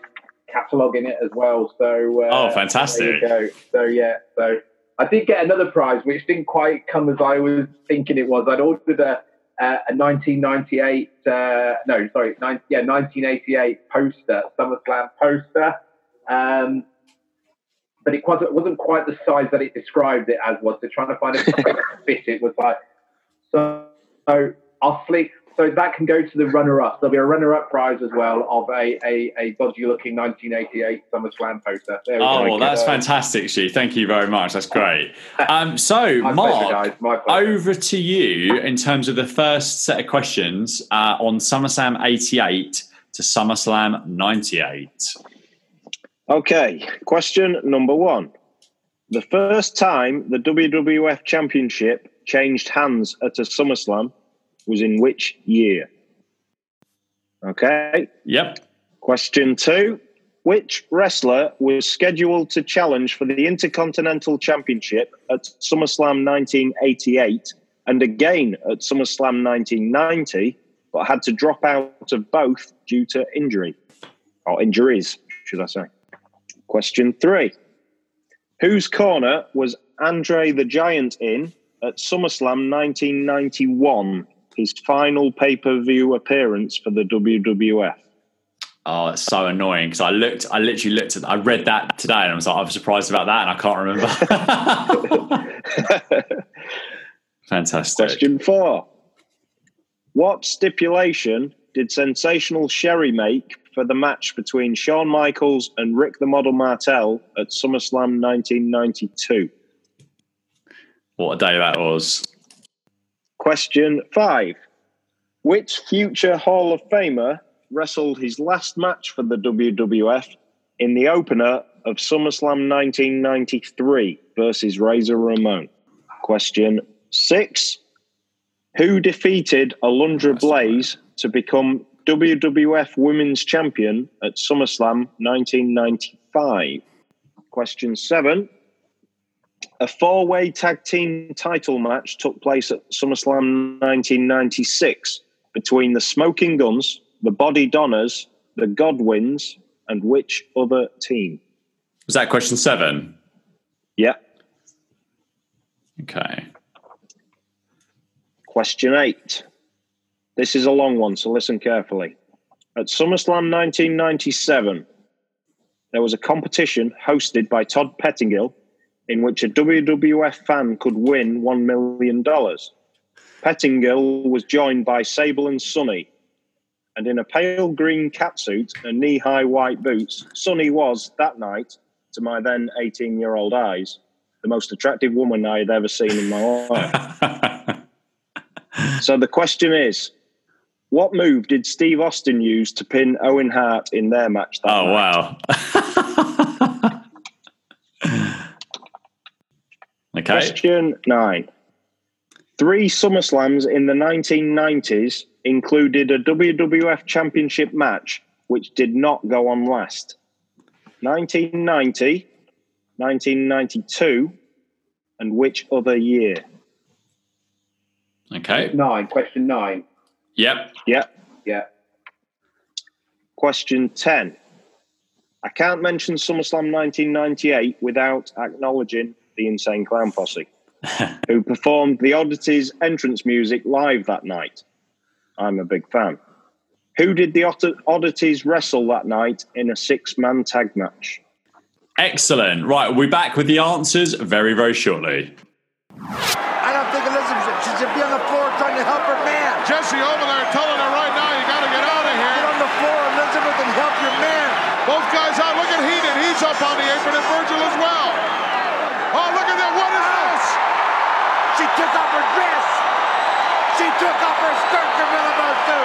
catalog in it as well. So uh, oh, fantastic! go. So yeah, so I did get another prize, which didn't quite come as I was thinking it was. I'd ordered a a 1998, uh, no, sorry, nine, yeah, 1988 poster, SummerSlam poster. Um, but it wasn't, wasn't quite the size that it described it as was. So trying to find a fit it was like, so, so I'll sleep. So that can go to the runner-up. There'll be a runner-up prize as well of a a, a dodgy-looking 1988 SummerSlam poster. There we oh, go. well, that's uh, fantastic, She. Thank you very much. That's great. Um, so, Mark, pleasure, over to you in terms of the first set of questions uh, on SummerSlam 88 to SummerSlam 98. Okay, question number one. The first time the WWF Championship changed hands at a SummerSlam was in which year? Okay. Yep. Question two Which wrestler was scheduled to challenge for the Intercontinental Championship at SummerSlam 1988 and again at SummerSlam 1990, but had to drop out of both due to injury? Or injuries, should I say? Question three Whose corner was Andre the Giant in at SummerSlam 1991? His final pay per view appearance for the WWF. Oh, it's so annoying because I looked, I literally looked at, I read that today and I was like, I'm surprised about that and I can't remember. Fantastic. Question four What stipulation did Sensational Sherri make for the match between Shawn Michaels and Rick the Model Martel at SummerSlam 1992? What a day that was. Question five Which future Hall of Famer wrestled his last match for the WWF in the opener of SummerSlam 1993 versus Razor Ramon? Question six Who defeated Alundra Blaze to become WWF Women's Champion at SummerSlam 1995? Question seven a four way tag team title match took place at SummerSlam 1996 between the Smoking Guns, the Bodydonnas, the Godwins, and which other team? Was that question seven? Yeah. Okay. Question eight. This is a long one, so listen carefully. At SummerSlam 1997, there was a competition hosted by Todd Pettingill in which a WWF fan could win $1 million. Pettingill was joined by Sable and Sunny, and in a pale green catsuit and knee high white boots, Sunny was, that night, to my then 18 year old eyes, the most attractive woman I had ever seen in my life. so the question is what move did Steve Austin use to pin Owen Hart in their match? that oh, night? wow. Okay. Question nine. Three SummerSlams in the 1990s included a WWF Championship match, which did not go on last. 1990, 1992, and which other year? Okay. Nine. Question nine. Yep. Yep. Yep. Question 10. I can't mention SummerSlam 1998 without acknowledging the Insane Clown Posse, who performed the Oddities entrance music live that night. I'm a big fan. Who did the Oddities wrestle that night in a six man tag match? Excellent. Right, we'll be back with the answers very, very shortly. I don't think Elizabeth should be on the floor trying to help her man. Jesse over there telling her right now, you got to get out of here. Get on the floor, Elizabeth, and help your man. Both guys out. Look at Heenan. He's up on the apron, and Virgil as well. Oh, look at that. What is this? She took off her dress. She took off her skirt, Camilla Mosu.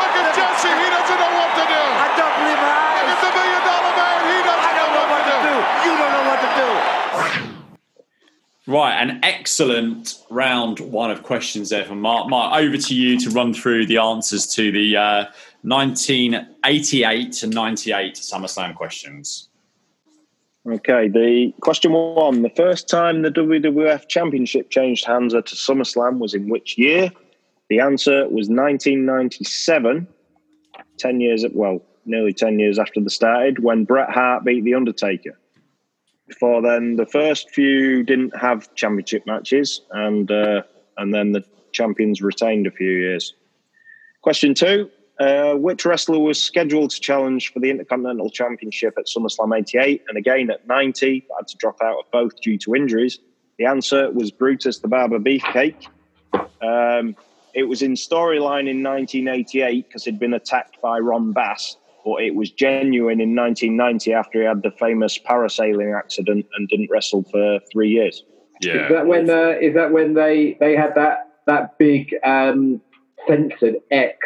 Look at Jesse. He doesn't know what to do. I don't believe my eyes. Look at the million dollar man. He doesn't I don't know, know what, to do. do. You don't know what to do. Right, an excellent round one of questions there from Mark. Mark, over to you to run through the answers to the uh, 1988 to 98 SummerSlam questions. Okay, the question one: the first time the WWF Championship changed hands to SummerSlam was in which year? The answer was 1997, 10 years, well, nearly 10 years after the started, when Bret Hart beat The Undertaker. Before then, the first few didn't have championship matches, and uh, and then the champions retained a few years. Question two uh, Which wrestler was scheduled to challenge for the Intercontinental Championship at SummerSlam 88 and again at 90, but had to drop out of both due to injuries? The answer was Brutus the Barber Beefcake. Um, it was in storyline in 1988 because he'd been attacked by Ron Bass, but it was genuine in 1990 after he had the famous parasailing accident and didn't wrestle for three years. Yeah. Is that when? Uh, is that when they they had that that big um, censored X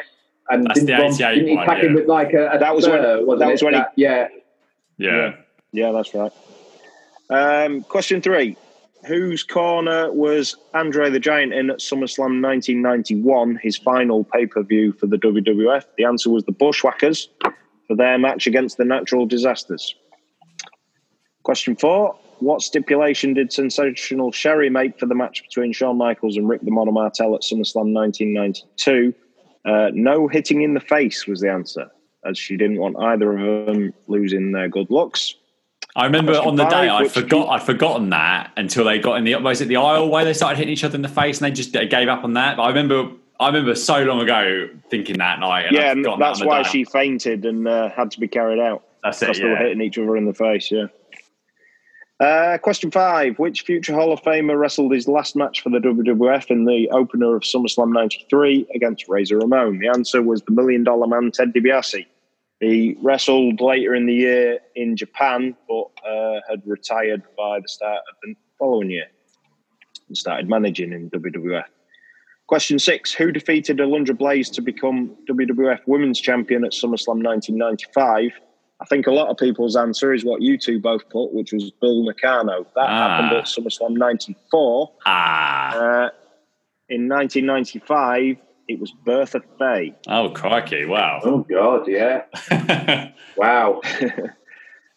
and That's didn't, the Ron, 88 didn't he one, pack yeah. him with like a, a That was when- spur, wasn't that it? was when he- yeah. Yeah. Yeah, that's right. Um, question three. Whose corner was Andre the Giant in at SummerSlam 1991, his final pay per view for the WWF? The answer was the Bushwhackers for their match against the Natural Disasters. Question four. What stipulation did Sensational Sherri make for the match between Shawn Michaels and Rick the Model Martel at SummerSlam 1992? Uh, no hitting in the face was the answer, as she didn't want either of them losing their good looks. I remember on the day I forgot I'd forgotten that until they got in the was it the aisle where they started hitting each other in the face and they just gave up on that. But I remember I remember so long ago thinking that night. And yeah, and forgotten that that's why she fainted and uh, had to be carried out. That's it. Because they were Yeah. hitting each other in the face, yeah. Uh, question five Which future Hall of Famer wrestled his last match for the WWF in the opener of SummerSlam 93 against Razor Ramon? The answer was the Million Dollar Man, Ted DiBiase. He wrestled later in the year in Japan, but uh, had retired by the start of the following year and started managing in WWF. Question six Who defeated Alundra Blaze to become WWF Women's Champion at SummerSlam 1995? I think a lot of people's answer is what you two both put, which was Bull Nakano. That Ah. happened at SummerSlam 94. Ah. Uh, in 1995, it was Bertha Faye. Oh crikey! Wow. Oh God, yeah. Wow.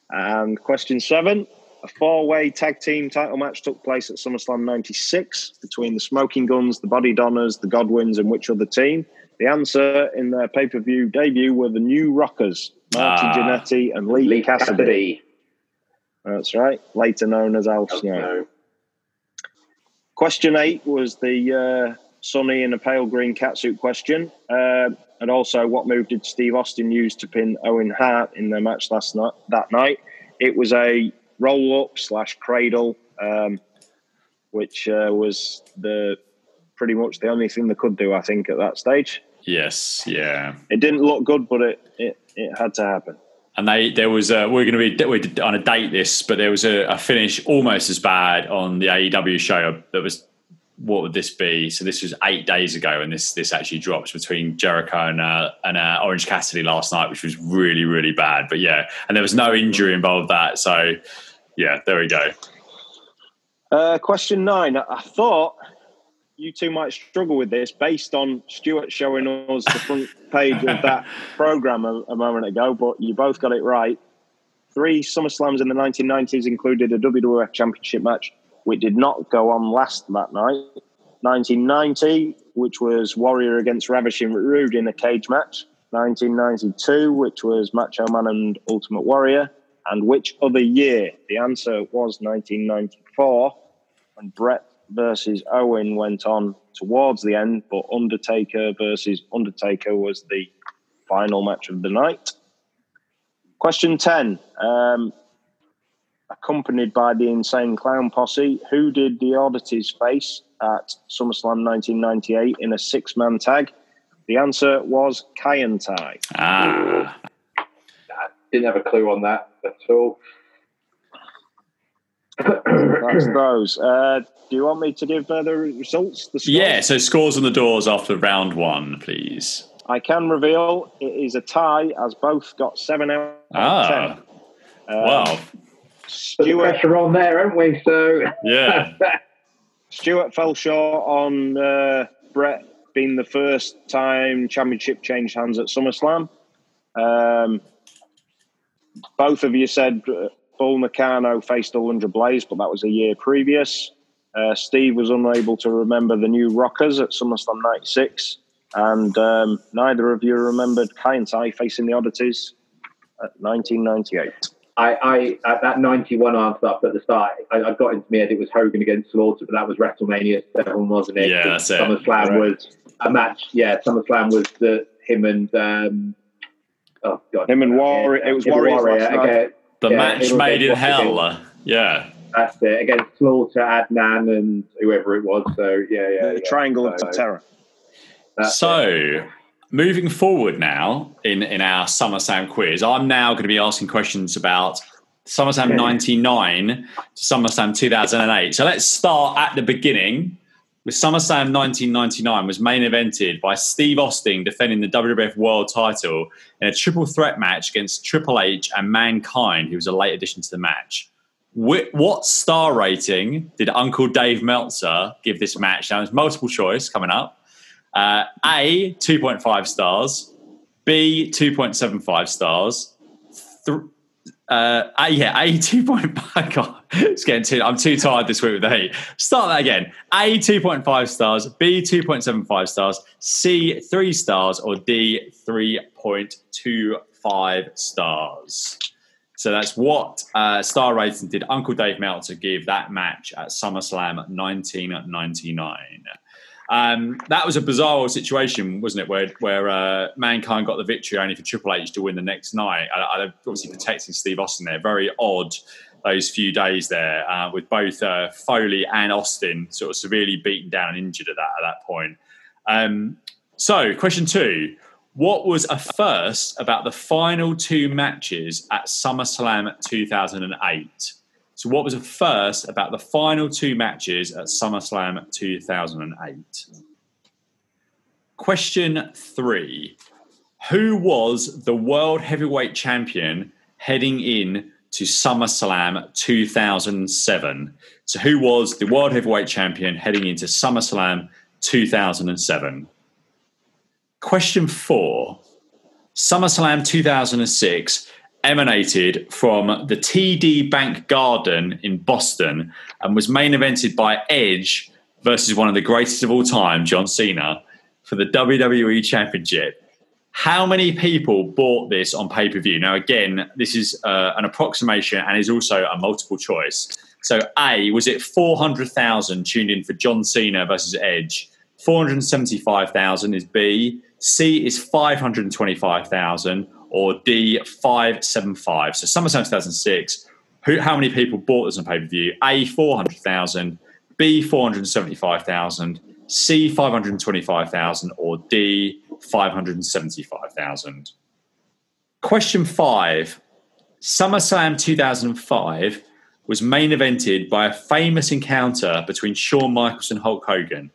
And question seven a four way tag team title match took place at SummerSlam 96 between the Smoking Guns, the Bodydonnas, the Godwins, and which other team? The answer in their pay per view debut were the New Rockers, Marty Ah. Jannetty and Lee, Lee Cassidy. Cassidy. That's right, later known as Al Snow. No. Question eight was the uh, Sunny in a pale green catsuit question. Uh, and also, what move did Steve Austin use to pin Owen Hart in their match last night? That night, it was a roll up slash cradle, um, which uh, was the pretty much the only thing they could do, I think, at that stage. yes. Yeah. It didn't look good, but it it, it had to happen. And they there was a, we're going to be we're on a date this, but there was a, a finish almost as bad on the AEW show that was. What would this be? So this was eight days ago, and this this actually drops between Jericho and uh, and uh, Orange Cassidy last night, which was really really bad. But yeah, and there was no injury involved that, so yeah, there we go. Uh, question nine. I thought you two might struggle with this based on Stuart showing us the front page of that program a, a moment ago, but you both got it right. three SummerSlams in the 1990s included a WWF Championship match, which did not go on last that night. 1990, which was Warrior against Ravishing Rude in a cage match. 1992, which was Macho Man and Ultimate Warrior. And which other year? The answer was 1994, when Bret versus Owen went on towards the end, but Undertaker versus Undertaker was the final match of the night. Question 10. Um, accompanied by the Insane Clown Posse, who did the Oddities face at SummerSlam 1998 in a six man tag? The answer was Kaientai. Ah. I didn't have a clue on that at all. That's those. Uh, do you want me to give uh, the results? The yeah, so scores on the doors after round one, please. I can reveal it is a tie as both got seven out of ten. Um, wow. Stuart, the pressure on there, aren't we? So yeah. Stuart fell short on uh, Bret being the first time championship changed hands at SummerSlam. Um, both of you said Bull Nakano faced Alundra Blaze, but that was a year previous. Uh, Steve was unable to remember the new Rockers at SummerSlam 96. And um, neither of you remembered Kaientai facing the Oddities at 1998. I, I at that 91 answer up at the start, I, I, got into my head it was Hogan against Slaughter, but that was WrestleMania 7, wasn't it? Yeah, that's SummerSlam right. was a match. Yeah, SummerSlam was the him and um, oh god, him and Warrior. It was Warrior. Warrior again, the yeah, match made in hell. Again. Yeah, that's it against Slaughter, Adnan, and whoever it was. So yeah, yeah, the yeah. triangle so, of terror. so. It. Moving forward now in, in our SummerSlam quiz, I'm now going to be asking questions about SummerSlam 99 to SummerSlam 2008. So let's start at the beginning with SummerSlam 1999 was main evented by Steve Austin defending the WWF World Title in a triple threat match against Triple H and Mankind, who was a late addition to the match. What star rating did Uncle Dave Meltzer give this match? Now, there's multiple choice coming up. Uh, A, 2.5 stars. B, 2.75 stars. Uh, yeah, A two point five. God, it's getting too. I'm too tired this week with the heat. Start that again. A two point five stars. B two point seven five stars. C three stars or D three point two five stars. So that's what uh, star rating did Uncle Dave Meltzer give that match at SummerSlam 1999. Um, that was a bizarre situation, wasn't it? Where where uh, mankind got the victory only for Triple H to win the next night. I, I obviously protecting Steve Austin there. Very odd those few days there uh, with both uh, Foley and Austin sort of severely beaten down and injured at that at that point. Um, so, question two: What was a first about the final two matches at SummerSlam 2008? So, what was a first about the final two matches at SummerSlam 2008? Question three Who was the World Heavyweight Champion heading in to SummerSlam 2007? So, who was the World Heavyweight Champion heading into SummerSlam 2007? Question four SummerSlam 2006 emanated from the TD Bank Garden in Boston and was main evented by Edge versus one of the greatest of all time, John Cena, for the WWE Championship. How many people bought this on pay per view? Now, again, this is uh, an approximation and is also a multiple choice. So, A, was it 400,000 tuned in for John Cena versus Edge? 475,000 is B. C is 525,000 or D575. So SummerSlam 2006, who, how many people bought this on pay per view? A, 400,000, B, 475,000, C, 525,000, or D, 575,000. Question five SummerSlam 2005 was main evented by a famous encounter between Shawn Michaels and Hulk Hogan.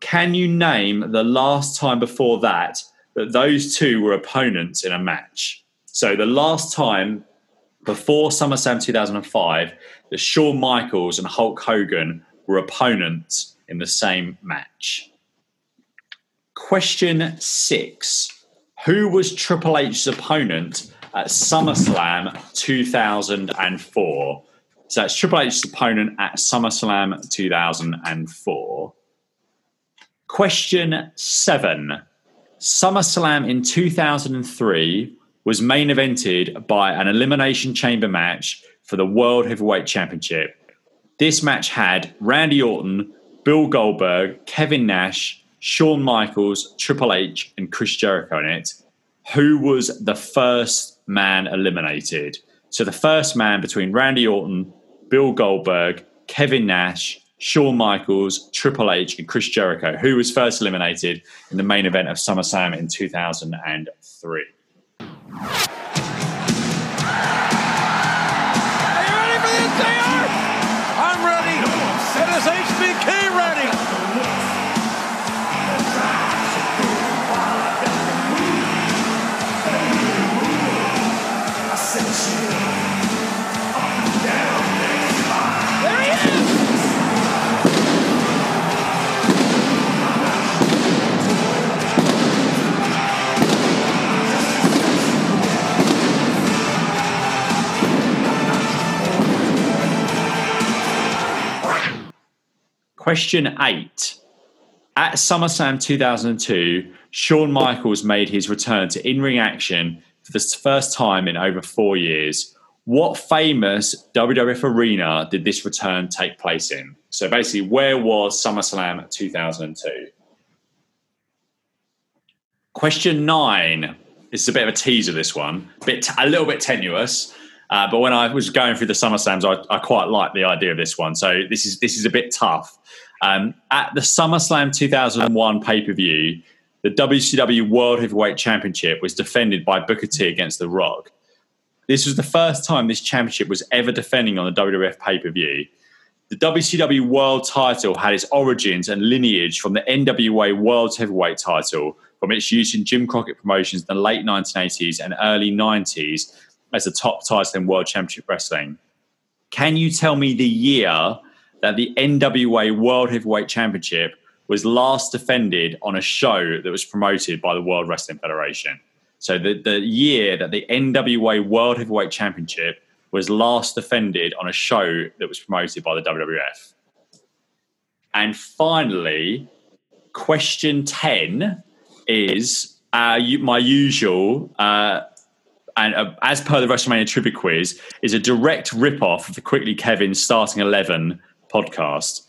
Can you name the last time before that that those two were opponents in a match. So the last time before SummerSlam 2005 that Shawn Michaels and Hulk Hogan were opponents in the same match. Question six Who was Triple H's opponent at SummerSlam 2004. So that's Triple H's opponent at SummerSlam 2004. Question seven SummerSlam in 2003 was main evented by an Elimination Chamber match for the World Heavyweight Championship. This match had Randy Orton, Bill Goldberg, Kevin Nash, Shawn Michaels, Triple H, and Chris Jericho in it. Who was the first man eliminated? So the first man between Randy Orton, Bill Goldberg, Kevin Nash, Shawn Michaels, Triple H, and Chris Jericho, who was first eliminated in the main event of SummerSlam in 2003. Question eight. At SummerSlam 2002, Shawn Michaels made his return to in ring action for the first time in over four years. What famous WWF arena did this return take place in? So basically, where was SummerSlam 2002? Question nine. This is a bit of a teaser. This one, bit a little bit tenuous, uh, but when I was going through the SummerSlams, I, I quite liked the idea of this one. So this is this is a bit tough. Um, at the SummerSlam 2001 pay per view, the WCW World Heavyweight Championship was defended by Booker T against The Rock. This was the first time this championship was ever defending on the WWF pay per view. The WCW World title had its origins and lineage from the NWA World Heavyweight title, from its use in Jim Crockett promotions in the late 1980s and early 90s as a top title in World Championship Wrestling. Can you tell me the year that the NWA World Heavyweight Championship was last defended on a show that was promoted by the World Wrestling Federation. So the, the year that the NWA World Heavyweight Championship was last defended on a show that was promoted by the WWF. And finally, question 10 is uh, my usual, uh, and uh, as per the WrestleMania trivia quiz, is a direct rip-off of the Quickly Kevin starting 11 podcast.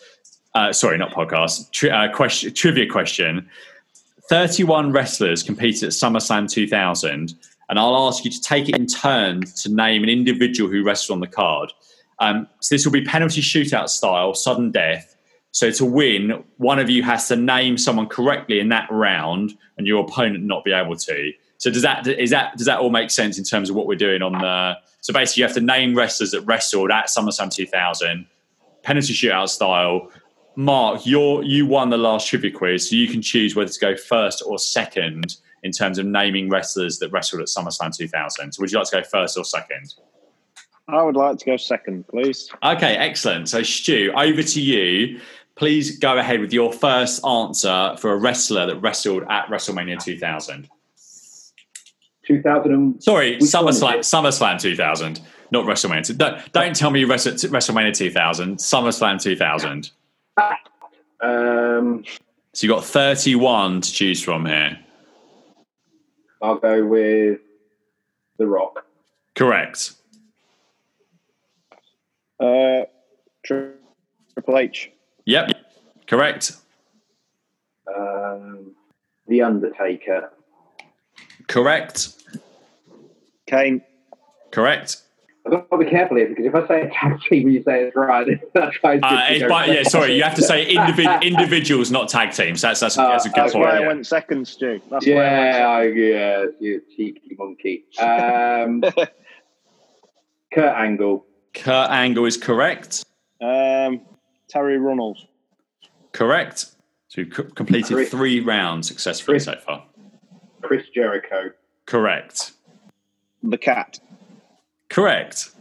Uh, sorry, not podcast. Tri- uh, question, trivia question. 31 wrestlers competed at SummerSlam 2000, and I'll ask you to take it in turn to name an individual who wrestled on the card. Um, so this will be penalty shootout style, sudden death. So to win, one of you has to name someone correctly in that round, and your opponent not be able to. So does that is that does that all make sense in terms of what we're doing on the? So basically, you have to name wrestlers that wrestled at SummerSlam 2000 penalty shootout style. Mark, you're you won the last trivia quiz, so you can choose whether to go first or second in terms of naming wrestlers that wrestled at SummerSlam 2000. So, would you like to go first or second? I would like to go second, please. Okay, excellent. So, Stu, over to you. Please go ahead with your first answer for a wrestler that wrestled at WrestleMania 2000. 2000. Sorry, SummerSlam, SummerSlam 2000 not WrestleMania. Don't, don't tell me WrestleMania 2000, SummerSlam 2000. Um, so you've got 31 to choose from here. I'll go with The Rock. Correct. Uh, Triple H. Yep. Correct. Um, the Undertaker. Correct. Kane. Correct. I've got to be careful here because if I say a tag team you say it's right, that's uh, yeah, sorry, you have to say individ- individuals, not tag teams. That's that's, that's a good that's point. That's why yeah. I went second, Stu. That's yeah, I, yeah, you cheeky monkey. Um, Kurt Angle. Kurt Angle is correct. Um, Terri Runnels. Correct. So you've completed Chris, three rounds successfully Chris, so far. Chris Jericho. Correct. The Kat. Correct.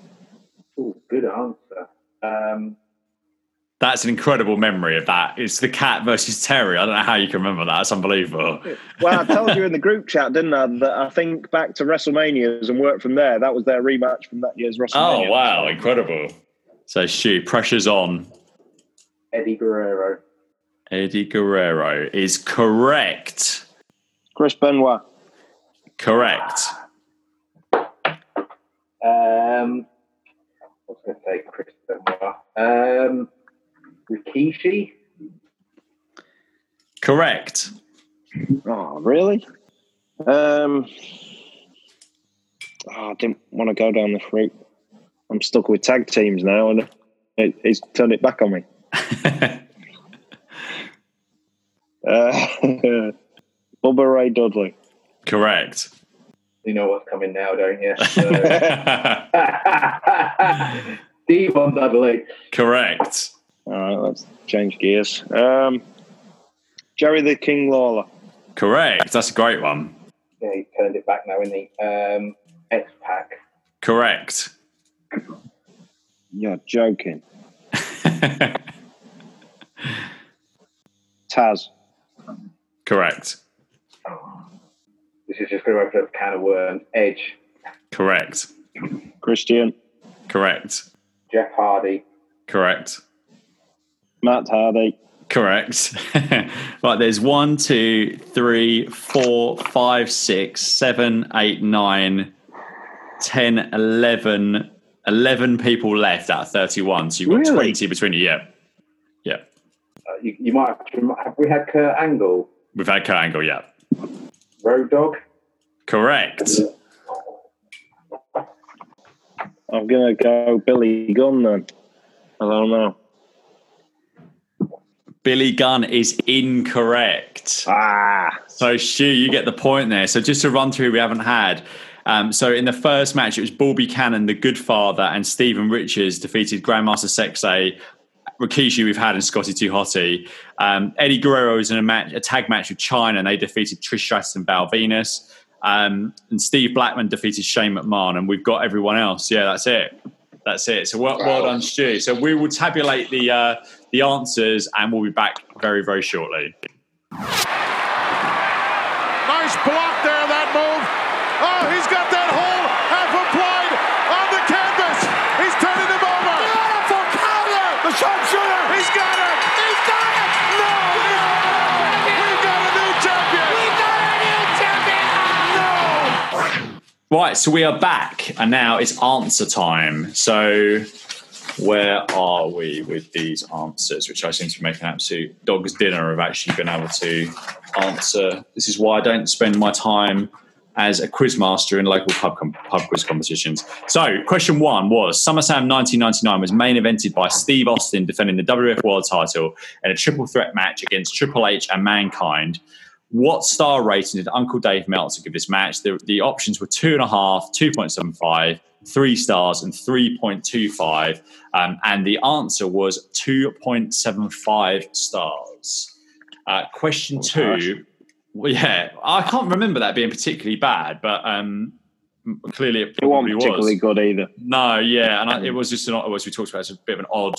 Oh, good answer. Um, That's an incredible memory of that. It's the Kat versus Terri. I don't know how you can remember that. It's unbelievable. Well, I told you in the group chat, didn't I, that I think back to WrestleManias and worked from there. That was their rematch from that year's WrestleMania. Oh, wow. Incredible. So, Stu, pressure's on. Eddie Guerrero. Eddie Guerrero is correct. Chris Benoit. Correct. Um, I was going to say Chris Benoit. Um, Rikishi. Correct. Oh, really? Um, oh, I didn't want to go down this route. I'm stuck with tag teams now, and it, it's turned it back on me. uh, Bubba Ray Dudley. Correct. You know what's coming now, don't you? Devon Dudley. Correct. All right, let's change gears. Um, Jerry the King Lawler. Correct. That's a great one. Yeah, he turned it back now, isn't he? Um, X Pack. Correct. You're joking. Tazz. Correct. This is just going to open up a can of worms. Edge. Correct. Christian. Correct. Jeff Hardy. Correct. Matt Hardy. Correct. right, there's one, two, three, four, five, six, seven, eight, nine, ten, eleven. Eleven people left out of 31. So you've got Really? 20 between you. Yeah. Yeah. Uh, you, you might have we had Kurt Angle, We've had Kurt Angle. Yeah. Road Dog. Correct. I'm going to go Billy Gunn then. I don't know. Billy Gunn is incorrect. Ah. So, Stu, you get the point there. So, just to run through, we haven't had. Um, so, in the first match, it was Bull Buchanan, the Goodfather, and Steven Richards defeated Grandmaster Sexay, Rikishi, we've had, and Scotty Too Hotty. Um, Eddie Guerrero was in a, match, a tag match with Chyna, and they defeated Trish Stratus and Val Venis. Um, and Steve Blackman defeated Shane McMahon, and we've got everyone else. Yeah, that's it. That's it. So well, well done, Stu. So we will tabulate the uh, the answers, and we'll be back very, very shortly. Nice block there, that move. Oh, he's got Right, so we are back, and now it's answer time. So, where are we with these answers? Which I seem to be making absolute dog's dinner of actually being able to answer. This is why I don't spend my time as a quizmaster in local pub, com- pub quiz competitions. So, question one was SummerSlam 1999 was main evented by Steve Austin defending the WWF World title in a triple threat match against Triple H and Mankind. What star rating did Uncle Dave Meltzer give this match? The, the options were two and a half, 2.75, three stars, and 3.25. Um, and the answer was 2.75 stars. Uh, question two. Well, yeah, I can't remember that being particularly bad, but um, clearly it It wasn't probably particularly was. good either. No, yeah, and I, it was just an, as we talked about, it's a bit of an odd,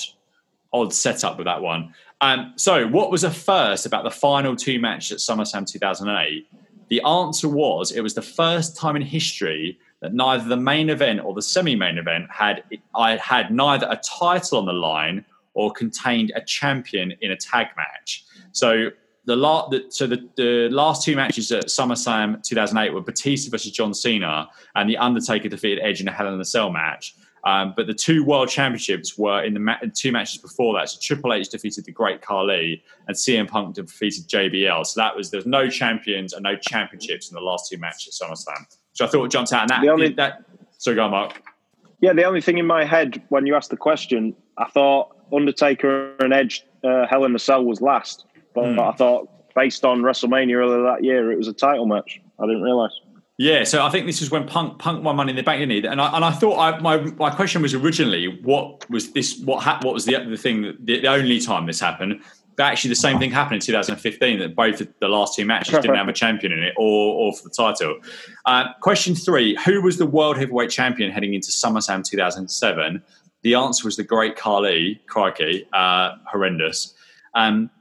odd setup with that one. Um, so, what was a first about the final two matches at SummerSlam 2008? The answer was it was the first time in history that neither the main event or the semi-main event had I had neither a title on the line or contained a champion in a tag match. So the, la- the so the, the last two matches at SummerSlam 2008 were Batista versus John Cena and the Undertaker defeated Edge in a Hell in a Cell match. Um, but the two world championships were in the ma- two matches before that. So Triple H defeated the Great Khali, and CM Punk defeated JBL. So that was there's no champions and no championships in the last two matches at SummerSlam. So I thought it jumped out. And that, The only- that so go on, Mark. Yeah, the only thing in my head when you asked the question, I thought Undertaker and Edge uh, Hell in the Cell was last. But Hmm. I thought based on WrestleMania earlier that year, it was a title match. I didn't realise. Yeah, so I think this is when Punk Punk won Money in the Bank, didn't he? And I and I thought I, my my question was originally what was this? What ha- what was the the thing? that- The, the only time this happened. But actually, the same thing happened in 2015. That both the last two matches didn't have a champion in it, or or for the title. Uh, question three: Who was the world heavyweight champion heading into SummerSlam 2007? The answer was the Great Khali. Crikey, uh, horrendous. Um,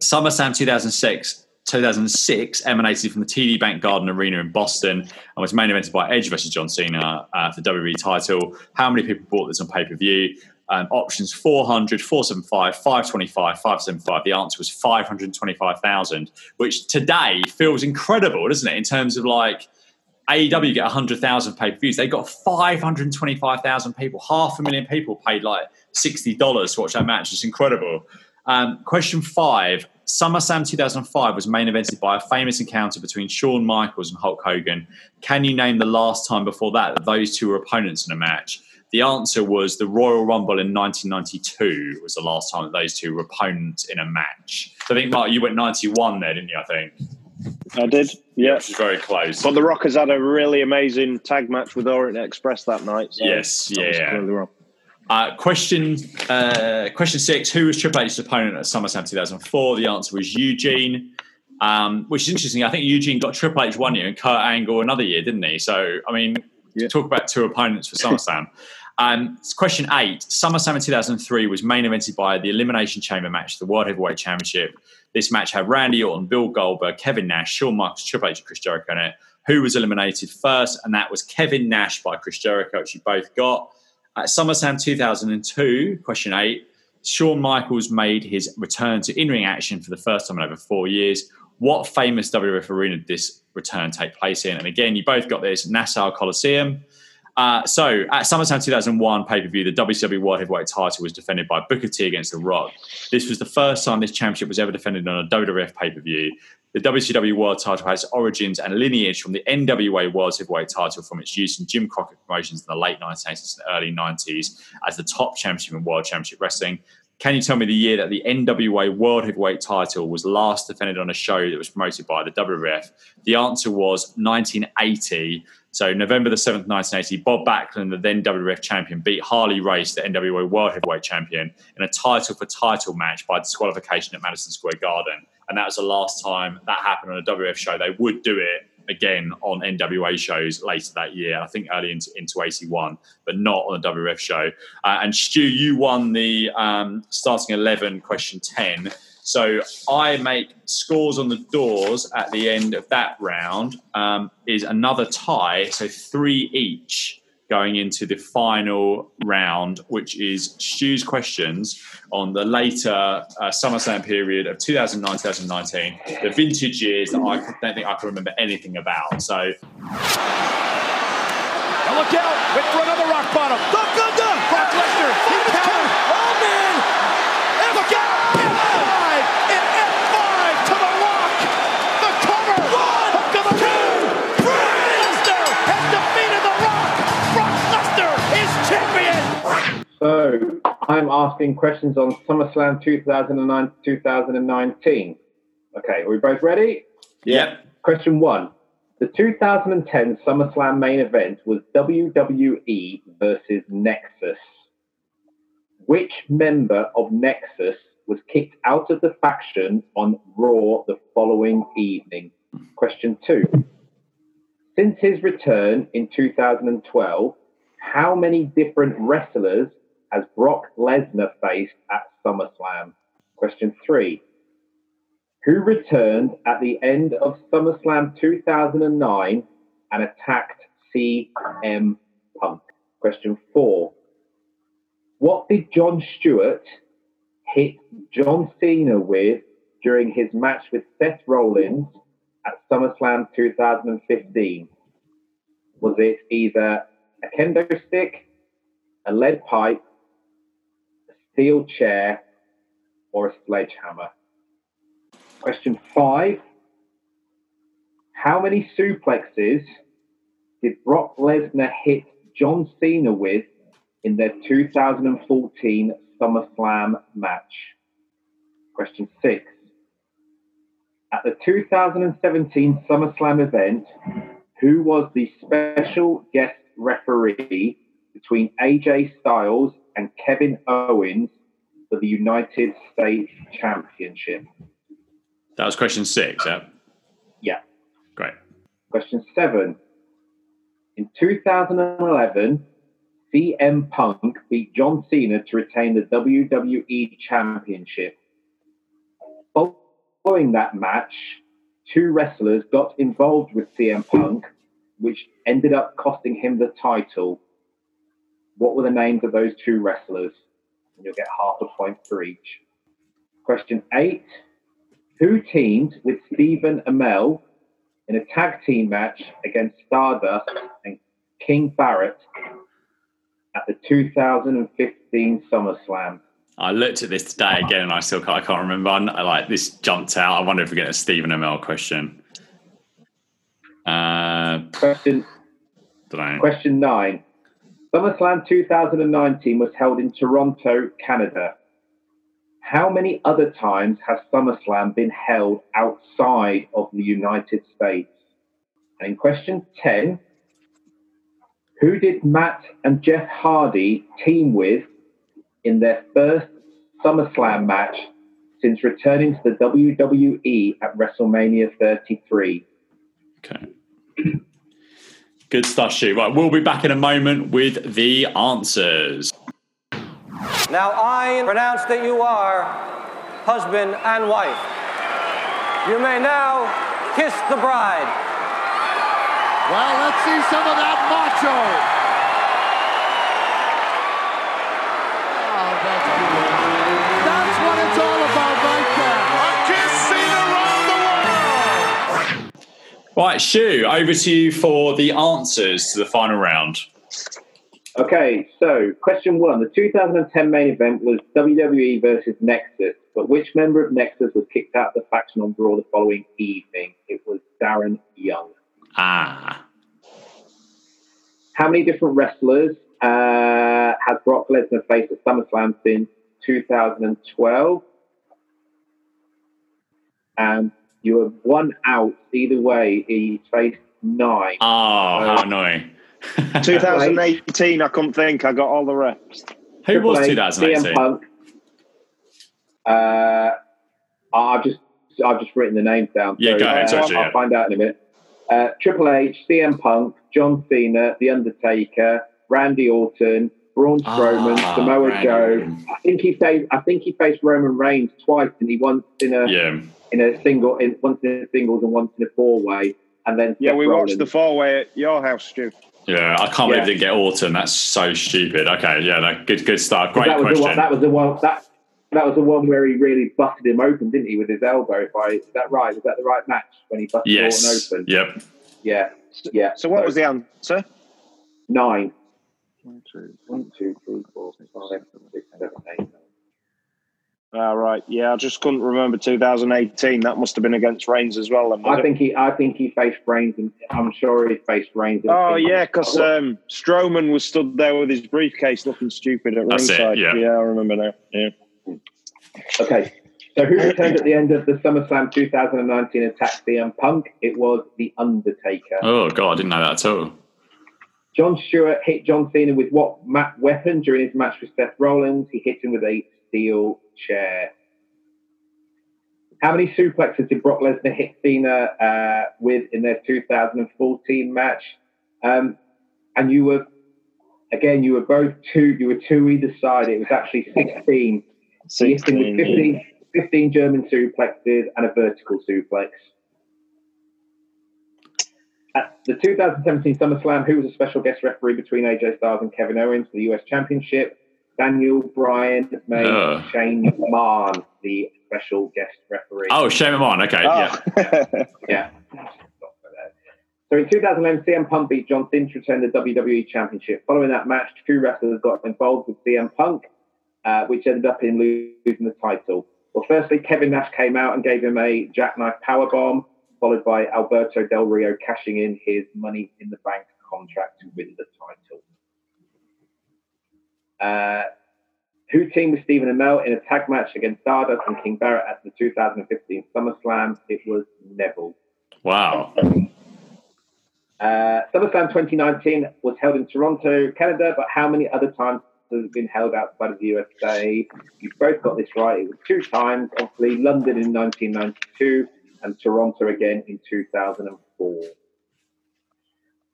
SummerSlam 2006 2006 emanated from the TD Bank Garden Arena in Boston and was main evented by Edge versus John Cena uh, for the WWE title. How many people bought this on pay per view? Um, options 400, 475, 525, 575. The answer was 525,000, which today feels incredible, doesn't it? In terms of like AEW get 100,000 pay per views. They got 525,000 people, half a million people paid like $60 to watch that match. It's incredible. Um, question five SummerSlam 2005 was main evented by a famous encounter between Shawn Michaels and Hulk Hogan. Can you name the last time before that that those two were opponents in a match? The answer was the Royal Rumble in 1992 was the last time that those two were opponents in a match. So I think, Mark, you went 91 there, didn't you? I think. I did, yeah. Which is very close. But the Rockers had a really amazing tag match with Orient Express that night. So yes, yeah. Uh, question uh, question six: Who was Triple H's opponent at SummerSlam 2004? The answer was Eugene, um, which is interesting. I think Eugene got Triple H one year and Kurt Angle another year, didn't he? So, I mean, yeah. talk about two opponents for SummerSlam. um, question eight: SummerSlam in 2003 was main evented by the Elimination Chamber match, the World Heavyweight Championship. This match had Randy Orton, Bill Goldberg, Kevin Nash, Shawn Michaels, Triple H, and Chris Jericho in it. Who was eliminated first? And that was Kevin Nash by Chris Jericho, which you both got. At SummerSlam 2002, question eight, Shawn Michaels made his return to in ring action for the first time in over four years. What famous WWF arena did this return take place in? And again, you both got this Nassau Coliseum. Uh, so at SummerSlam 2001 pay per view, the WCW World Heavyweight title was defended by Booker T against The Rock. This was the first time this championship was ever defended on a WWF pay per view. The WCW World title has origins and lineage from the NWA World Heavyweight title from its use in Jim Crockett promotions in the late 1980s and early 90s as the top championship in World Championship Wrestling. Can you tell me the year that the NWA World Heavyweight title was last defended on a show that was promoted by the WWF? The answer was 1980. So November the 7th, 1980, Bob Backlund, the then WWF champion, beat Harley Race, the NWA World Heavyweight champion, in a title for title match by disqualification at Madison Square Garden and that was the last time that happened on a WWF show. They would do it again on NWA shows later that year. I think early into, into 81, but not on a WF show. Uh, and Stu, you won the um, starting 11, question 10. So I make scores on the doors at the end of that round um, is another tie, so three each going into the final round, which is Stu's questions on the later uh, SummerSlam period of 2009 2019, the vintage years that I don't think I can remember anything about. So. Now look out! Wait for another rock bottom. Look, So I'm asking questions on SummerSlam 2009 2019. Okay, are we both ready? Yep. Question one. The 2010 SummerSlam main event was WWE versus Nexus. Which member of Nexus was kicked out of the faction on Raw the following evening? Question two. Since his return in 2012, how many different wrestlers has Brock Lesnar faced at SummerSlam? Question three. Who returned at the end of SummerSlam 2009 and attacked CM Punk? Question four. What did Jon Stewart hit John Cena with during his match with Seth Rollins at SummerSlam 2015? Was it either a kendo stick, a lead pipe, steel chair, or a sledgehammer? Question five. How many suplexes did Brock Lesnar hit John Cena with in their 2014 SummerSlam match? Question six. At the 2017 SummerSlam event, who was the special guest referee between AJ Styles and Kevin Owens for the United States Championship? That was question six, yeah? Yeah. Great. Question seven. In 2011, CM Punk beat John Cena to retain the WWE Championship. Following that match, two wrestlers got involved with CM Punk, which ended up costing him the title. What were the names of those two wrestlers? And you'll get half a point for each. Question eight Who teamed with Stephen Amell in a tag team match against Stardust and King Barrett at the 2015 SummerSlam? I looked at this today again, and I still can't, I can't remember. I, like this jumped out. I wonder if we get a Stephen Amell question. Uh, question. Question nine. SummerSlam 2019 was held in Toronto, Canada. How many other times has SummerSlam been held outside of the United States? And in question 10, who did Matt and Jeff Hardy team with in their first SummerSlam match since returning to the WWE at WrestleMania 33? Okay. Good stuff, Stu. Right, we'll be back in a moment with the answers. Now I pronounce that you are husband and wife. You may now kiss the bride. Well, let's see some of that macho. Right, Shu, over to you for the answers to the final round. Okay, so question one. The 2010 main event was WWE versus Nexus, but which member of Nexus was kicked out of the faction on Raw the following evening? It was Darren Young. Ah. How many different wrestlers uh, has Brock Lesnar faced at SummerSlam since 2012? And you were one out either way. He faced nine. Oh, how annoying. 2018, I couldn't think. I got all the reps. Who Triple was 2018? Punk. Uh, I've just I've just written the names down. Yeah, so, go ahead. Uh, I'll, I'll find out in a minute. Uh, Triple H, CM Punk, John Cena, The Undertaker, Randy Orton, Braun Strowman, ah, Samoa Randy. Joe. I think he faced I think he faced Roman Reigns twice, and he once in a yeah. In a single in once in a singles and once in a four way, and then yeah, we Rollins. watched the four way at your house, Stu. Yeah, I can't yeah. believe they get Orton. That's so stupid. Okay, yeah, that, good, good start. Great that was question. The one, that was the one that that was the one where he really busted him open, didn't he, with his elbow? If I is that right? Is that the right match when he busted yes. Orton open? Yep. Yeah. Yeah. So what was the answer? Nine. One, two, one, two, three, four, five, six, seven, eight, nine. Ah, right. Yeah, I just couldn't remember 2018. That must have been against Reigns as well. Then, I think he, I think he faced Reigns, and I'm sure he faced Reigns. Oh yeah, because um, Strowman was stood there with his briefcase, looking stupid at That's ringside. It, yeah. yeah, I remember now. Yeah. Okay. So who returned at the end of the SummerSlam 2019 attack CM Punk? It was The Undertaker. Oh, God, I didn't know that at all. Jon Stewart hit John Cena with what weapon during his match with Seth Rollins? He hit him with a steel chair. How many suplexes did Brock Lesnar hit Cena uh, with in their 2014 match? Um, and you were, again, you were both two, you were two either side. It was actually 16. 16 with 15, 15 German suplexes and a vertical suplex. At the 2017 SummerSlam, who was a special guest referee between AJ Styles and Kevin Owens for the US Championship? Daniel Bryan made uh. Shane McMahon the special guest referee. Oh, Shane McMahon. Okay, oh. yeah. yeah. So in 2011, CM Punk beat John Cena to retain the WWE Championship. Following that match, two wrestlers got involved with CM Punk, uh, which ended up in losing the title. Well, firstly, Kevin Nash came out and gave him a jackknife powerbomb, followed by Alberto Del Rio cashing in his Money in the Bank contract to win the title. Uh, who teamed with Stephen Amell in a tag match against Stardust and King Barrett at the 2015 SummerSlam? It was Neville. Wow. Uh, SummerSlam 2019 was held in Toronto, Canada, but how many other times has it been held outside of the USA? You've both got this right. It was two times, obviously, London in 1992 and Toronto again in 2004.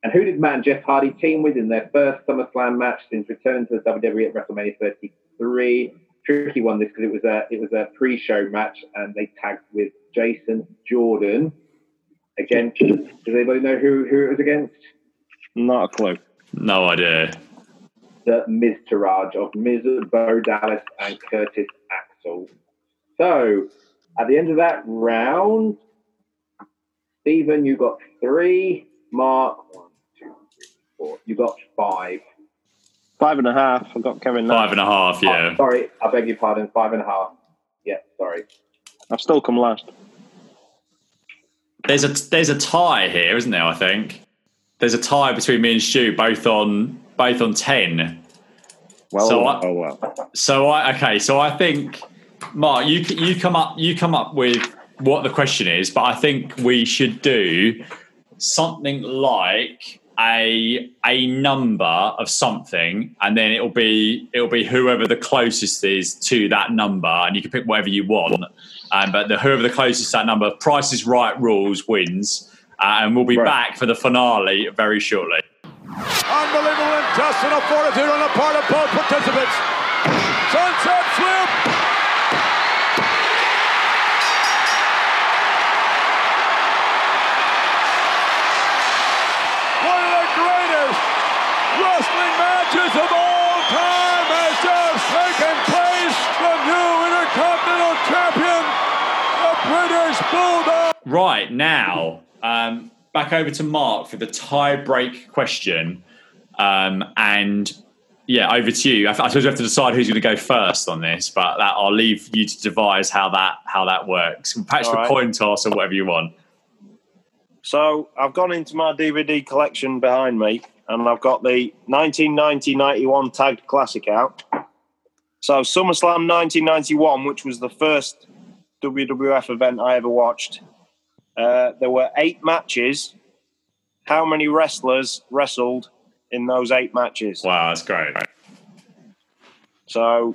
And who did Matt and Jeff Hardy team with in their first SummerSlam match since return to the WWE at WrestleMania 33? Tricky one this because it was a it was a pre-show match and they tagged with Jason Jordan against. Does anybody know who who it was against? Not a clue. No idea. The Miz Taraj of Miz, Bo Dallas, and Curtis Axel. So at the end of that round, Stephen, you got three. Mark, one, two, three, four. You got five. Five and a half. I got Kevin. Five and a half. Yeah. Oh, sorry, I beg your pardon. Five and a half. Yeah, sorry. I've still come last. There's a there's a tie here, isn't there? I think there's a tie between me and Stu, both on both on ten. Well, So I- oh well. So I okay. So I think Mark, you you come up you come up with what the question is, but I think we should do something like a a number of something, and then it'll be it'll be whoever the closest is to that number, and you can pick whatever you want. Um, but the whoever the closest to that number, Price is Right rules wins, uh, and we'll be Right. back for the finale very shortly. Unbelievable intestinal fortitude on the part of both participants. Sunset flip. One of the greatest wrestling matches of all time has just taken place. The new Intercontinental Champion, the British Bulldog. Right now, um, back over to Mark for the tie break question. Um, and yeah, over to you. I, I suppose we have to decide who's going to go first on this, but that, I'll leave you to devise how that how that works. Perhaps All for right. coin toss or whatever you want. So I've gone into my DVD collection behind me, and I've got the 1990-91 tagged classic out. So SummerSlam 1991, which was the first WWF event I ever watched. Uh, there were eight matches. How many wrestlers wrestled in those eight matches? Wow, that's great. So,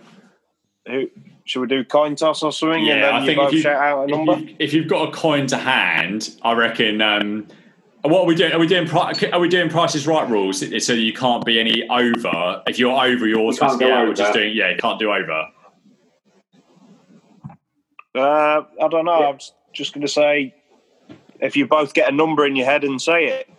who should we do coin toss or something? and Yeah, then I you think both if, you, shout out a number. if, you, if you've got a coin to hand, I reckon. Um, what are we doing? Are we doing? Are we doing prices right rules? So you can't be any over. If you're over, you're can't automatically go out. We're just doing. Yeah, you can't do over. Uh, I don't know. I'm just going to say, if you both get a number in your head and say it.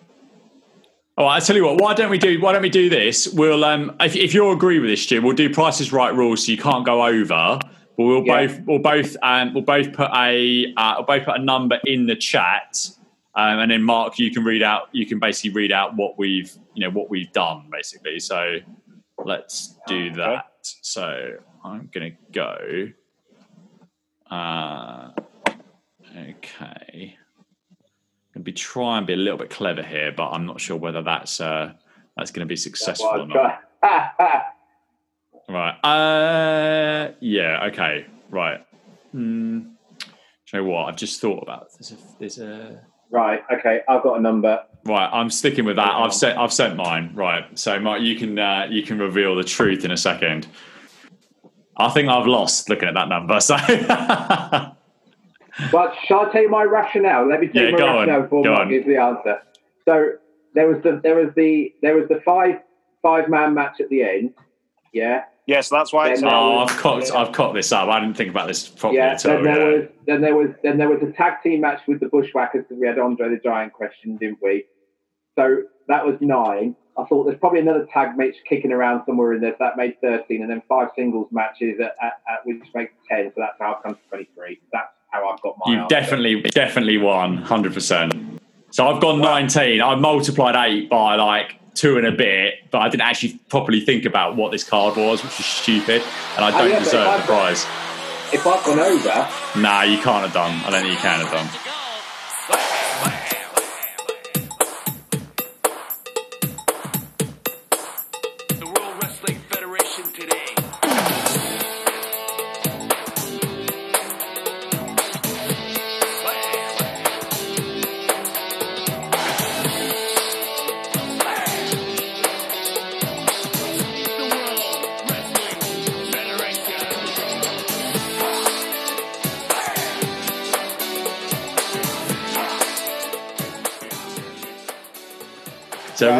All right, I tell you what. Why don't we do? Why don't we do this? We'll, um, if, if you agree with this, Stu, we'll do prices right rules, so you can't go over. But we'll Yeah. both, we'll both, um, we'll both put a, uh, we'll both put a number in the chat, um, and then Mark, you can read out. You can basically read out what we've, you know, what we've done, basically. So let's do that. So I'm gonna go. Uh, okay. Gonna be try and be a little bit clever here, but I'm not sure whether that's uh, that's going to be successful or not. Right. Uh, yeah. Okay. Right. Hmm. Do you know what? I've just thought about there's a there's a right, okay, I've got a number. right. I'm sticking with that. I've sent I've sent mine. Right. So, Mark, you can uh, you can reveal the truth in a second. I think I've lost looking at that number. So. But shall I tell you my rationale? Let me tell Yeah, you my go on, rationale before go Mark gives the answer. So there was the there was the there was the five five man match at the end. Yeah. Yes, that's why it's. Then- oh, I've cocked I've cocked this up. I didn't think about this properly Yeah. at all. Then there yeah. was then there was then there was a tag team match with the Bushwhackers because we had Andre the Giant question, didn't we? So that was nine. I thought there's probably another tag match kicking around somewhere in there. So that made 13, and then five singles matches at, at, at which makes 10. So that's how I've come to 23. That's how I've got my. You answer. definitely, definitely won, hundred percent. So I've gone nineteen. I multiplied eight by like two and a bit, but I didn't actually properly think about what this card was, which is stupid, and I Oh, don't yeah, deserve the prize. If I've gone over, Nah, you can't have done. I don't think you can have done.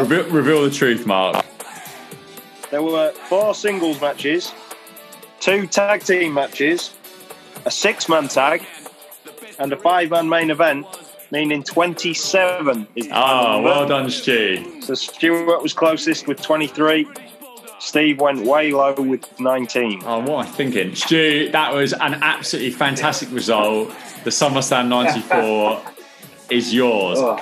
Reveal, reveal the truth, Mark. There were four singles matches, two tag team matches, a six man tag, and a five man main event, meaning 27 is the Oh, well done, Stu. So Stuart was closest with 23. Steve went way low with 19. Oh, what am I thinking? Stu, that was an absolutely fantastic result. The SummerSlam 94 is yours. Oh.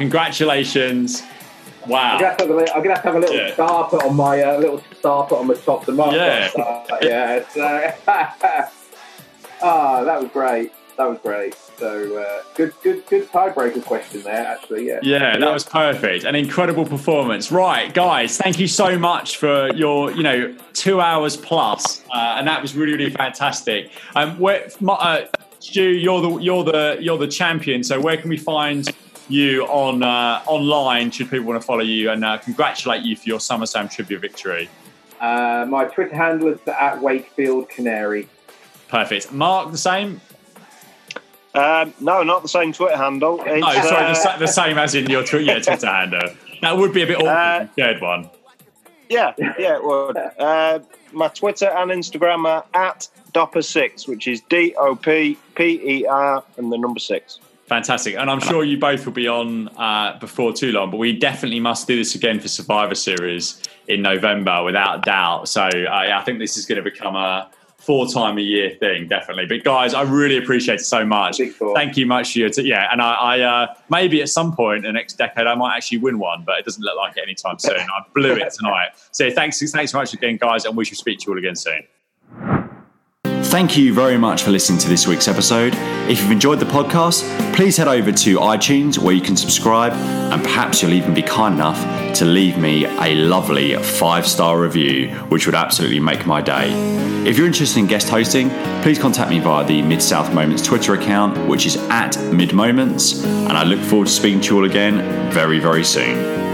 Congratulations. I'm Wow. gonna have to have a little, I'm gonna have, to have a little Yeah. star put on my uh, little star put on the top. The mark. Yeah. Star. yeah. So, ah, that was great. That was great. So uh, good, good, good tiebreaker question there. Actually, yeah. Yeah, that was perfect. An incredible performance. Right, guys, thank you so much for your, you know, two hours plus, uh, and that was really, really fantastic. Um, where, uh, Stu, you're the you're the you're the champion. So where can we find you on uh, online? Should people want to follow you and uh, congratulate you for your SummerSlam trivia victory? Uh, my Twitter handle is at Wakefield Canary. Perfect. Mark, the same. Um, no, not the same Twitter handle. It's, No, sorry, the, uh, sa- the same as in your tw- yeah, Twitter handle. That would be a bit awkward. Uh, if shared one. yeah, yeah, it would. Uh, my Twitter and Instagram are at Dopper6, which is D O P P E R and the number six. Fantastic. And I'm sure you both will be on uh, before too long, but we definitely must do this again for Survivor Series in November without doubt. So uh, yeah, I think this is going to become a four time a year thing, definitely. But guys, I really appreciate it so much. Thank you much for your t- yeah. And I, I uh, maybe at some point in the next decade, I might actually win one, but it doesn't look like it anytime soon. I blew it tonight. So thanks, thanks so much again, guys, and we shall speak to you all again soon. Thank you very much for listening to this week's episode. If you've enjoyed the podcast, please head over to iTunes where you can subscribe and perhaps you'll even be kind enough to leave me a lovely five star review, which would absolutely make my day. If you're interested in guest hosting, please contact me via the Mid South Moments Twitter account, which is at Mid Moments, and I look forward to speaking to you all again very, very soon.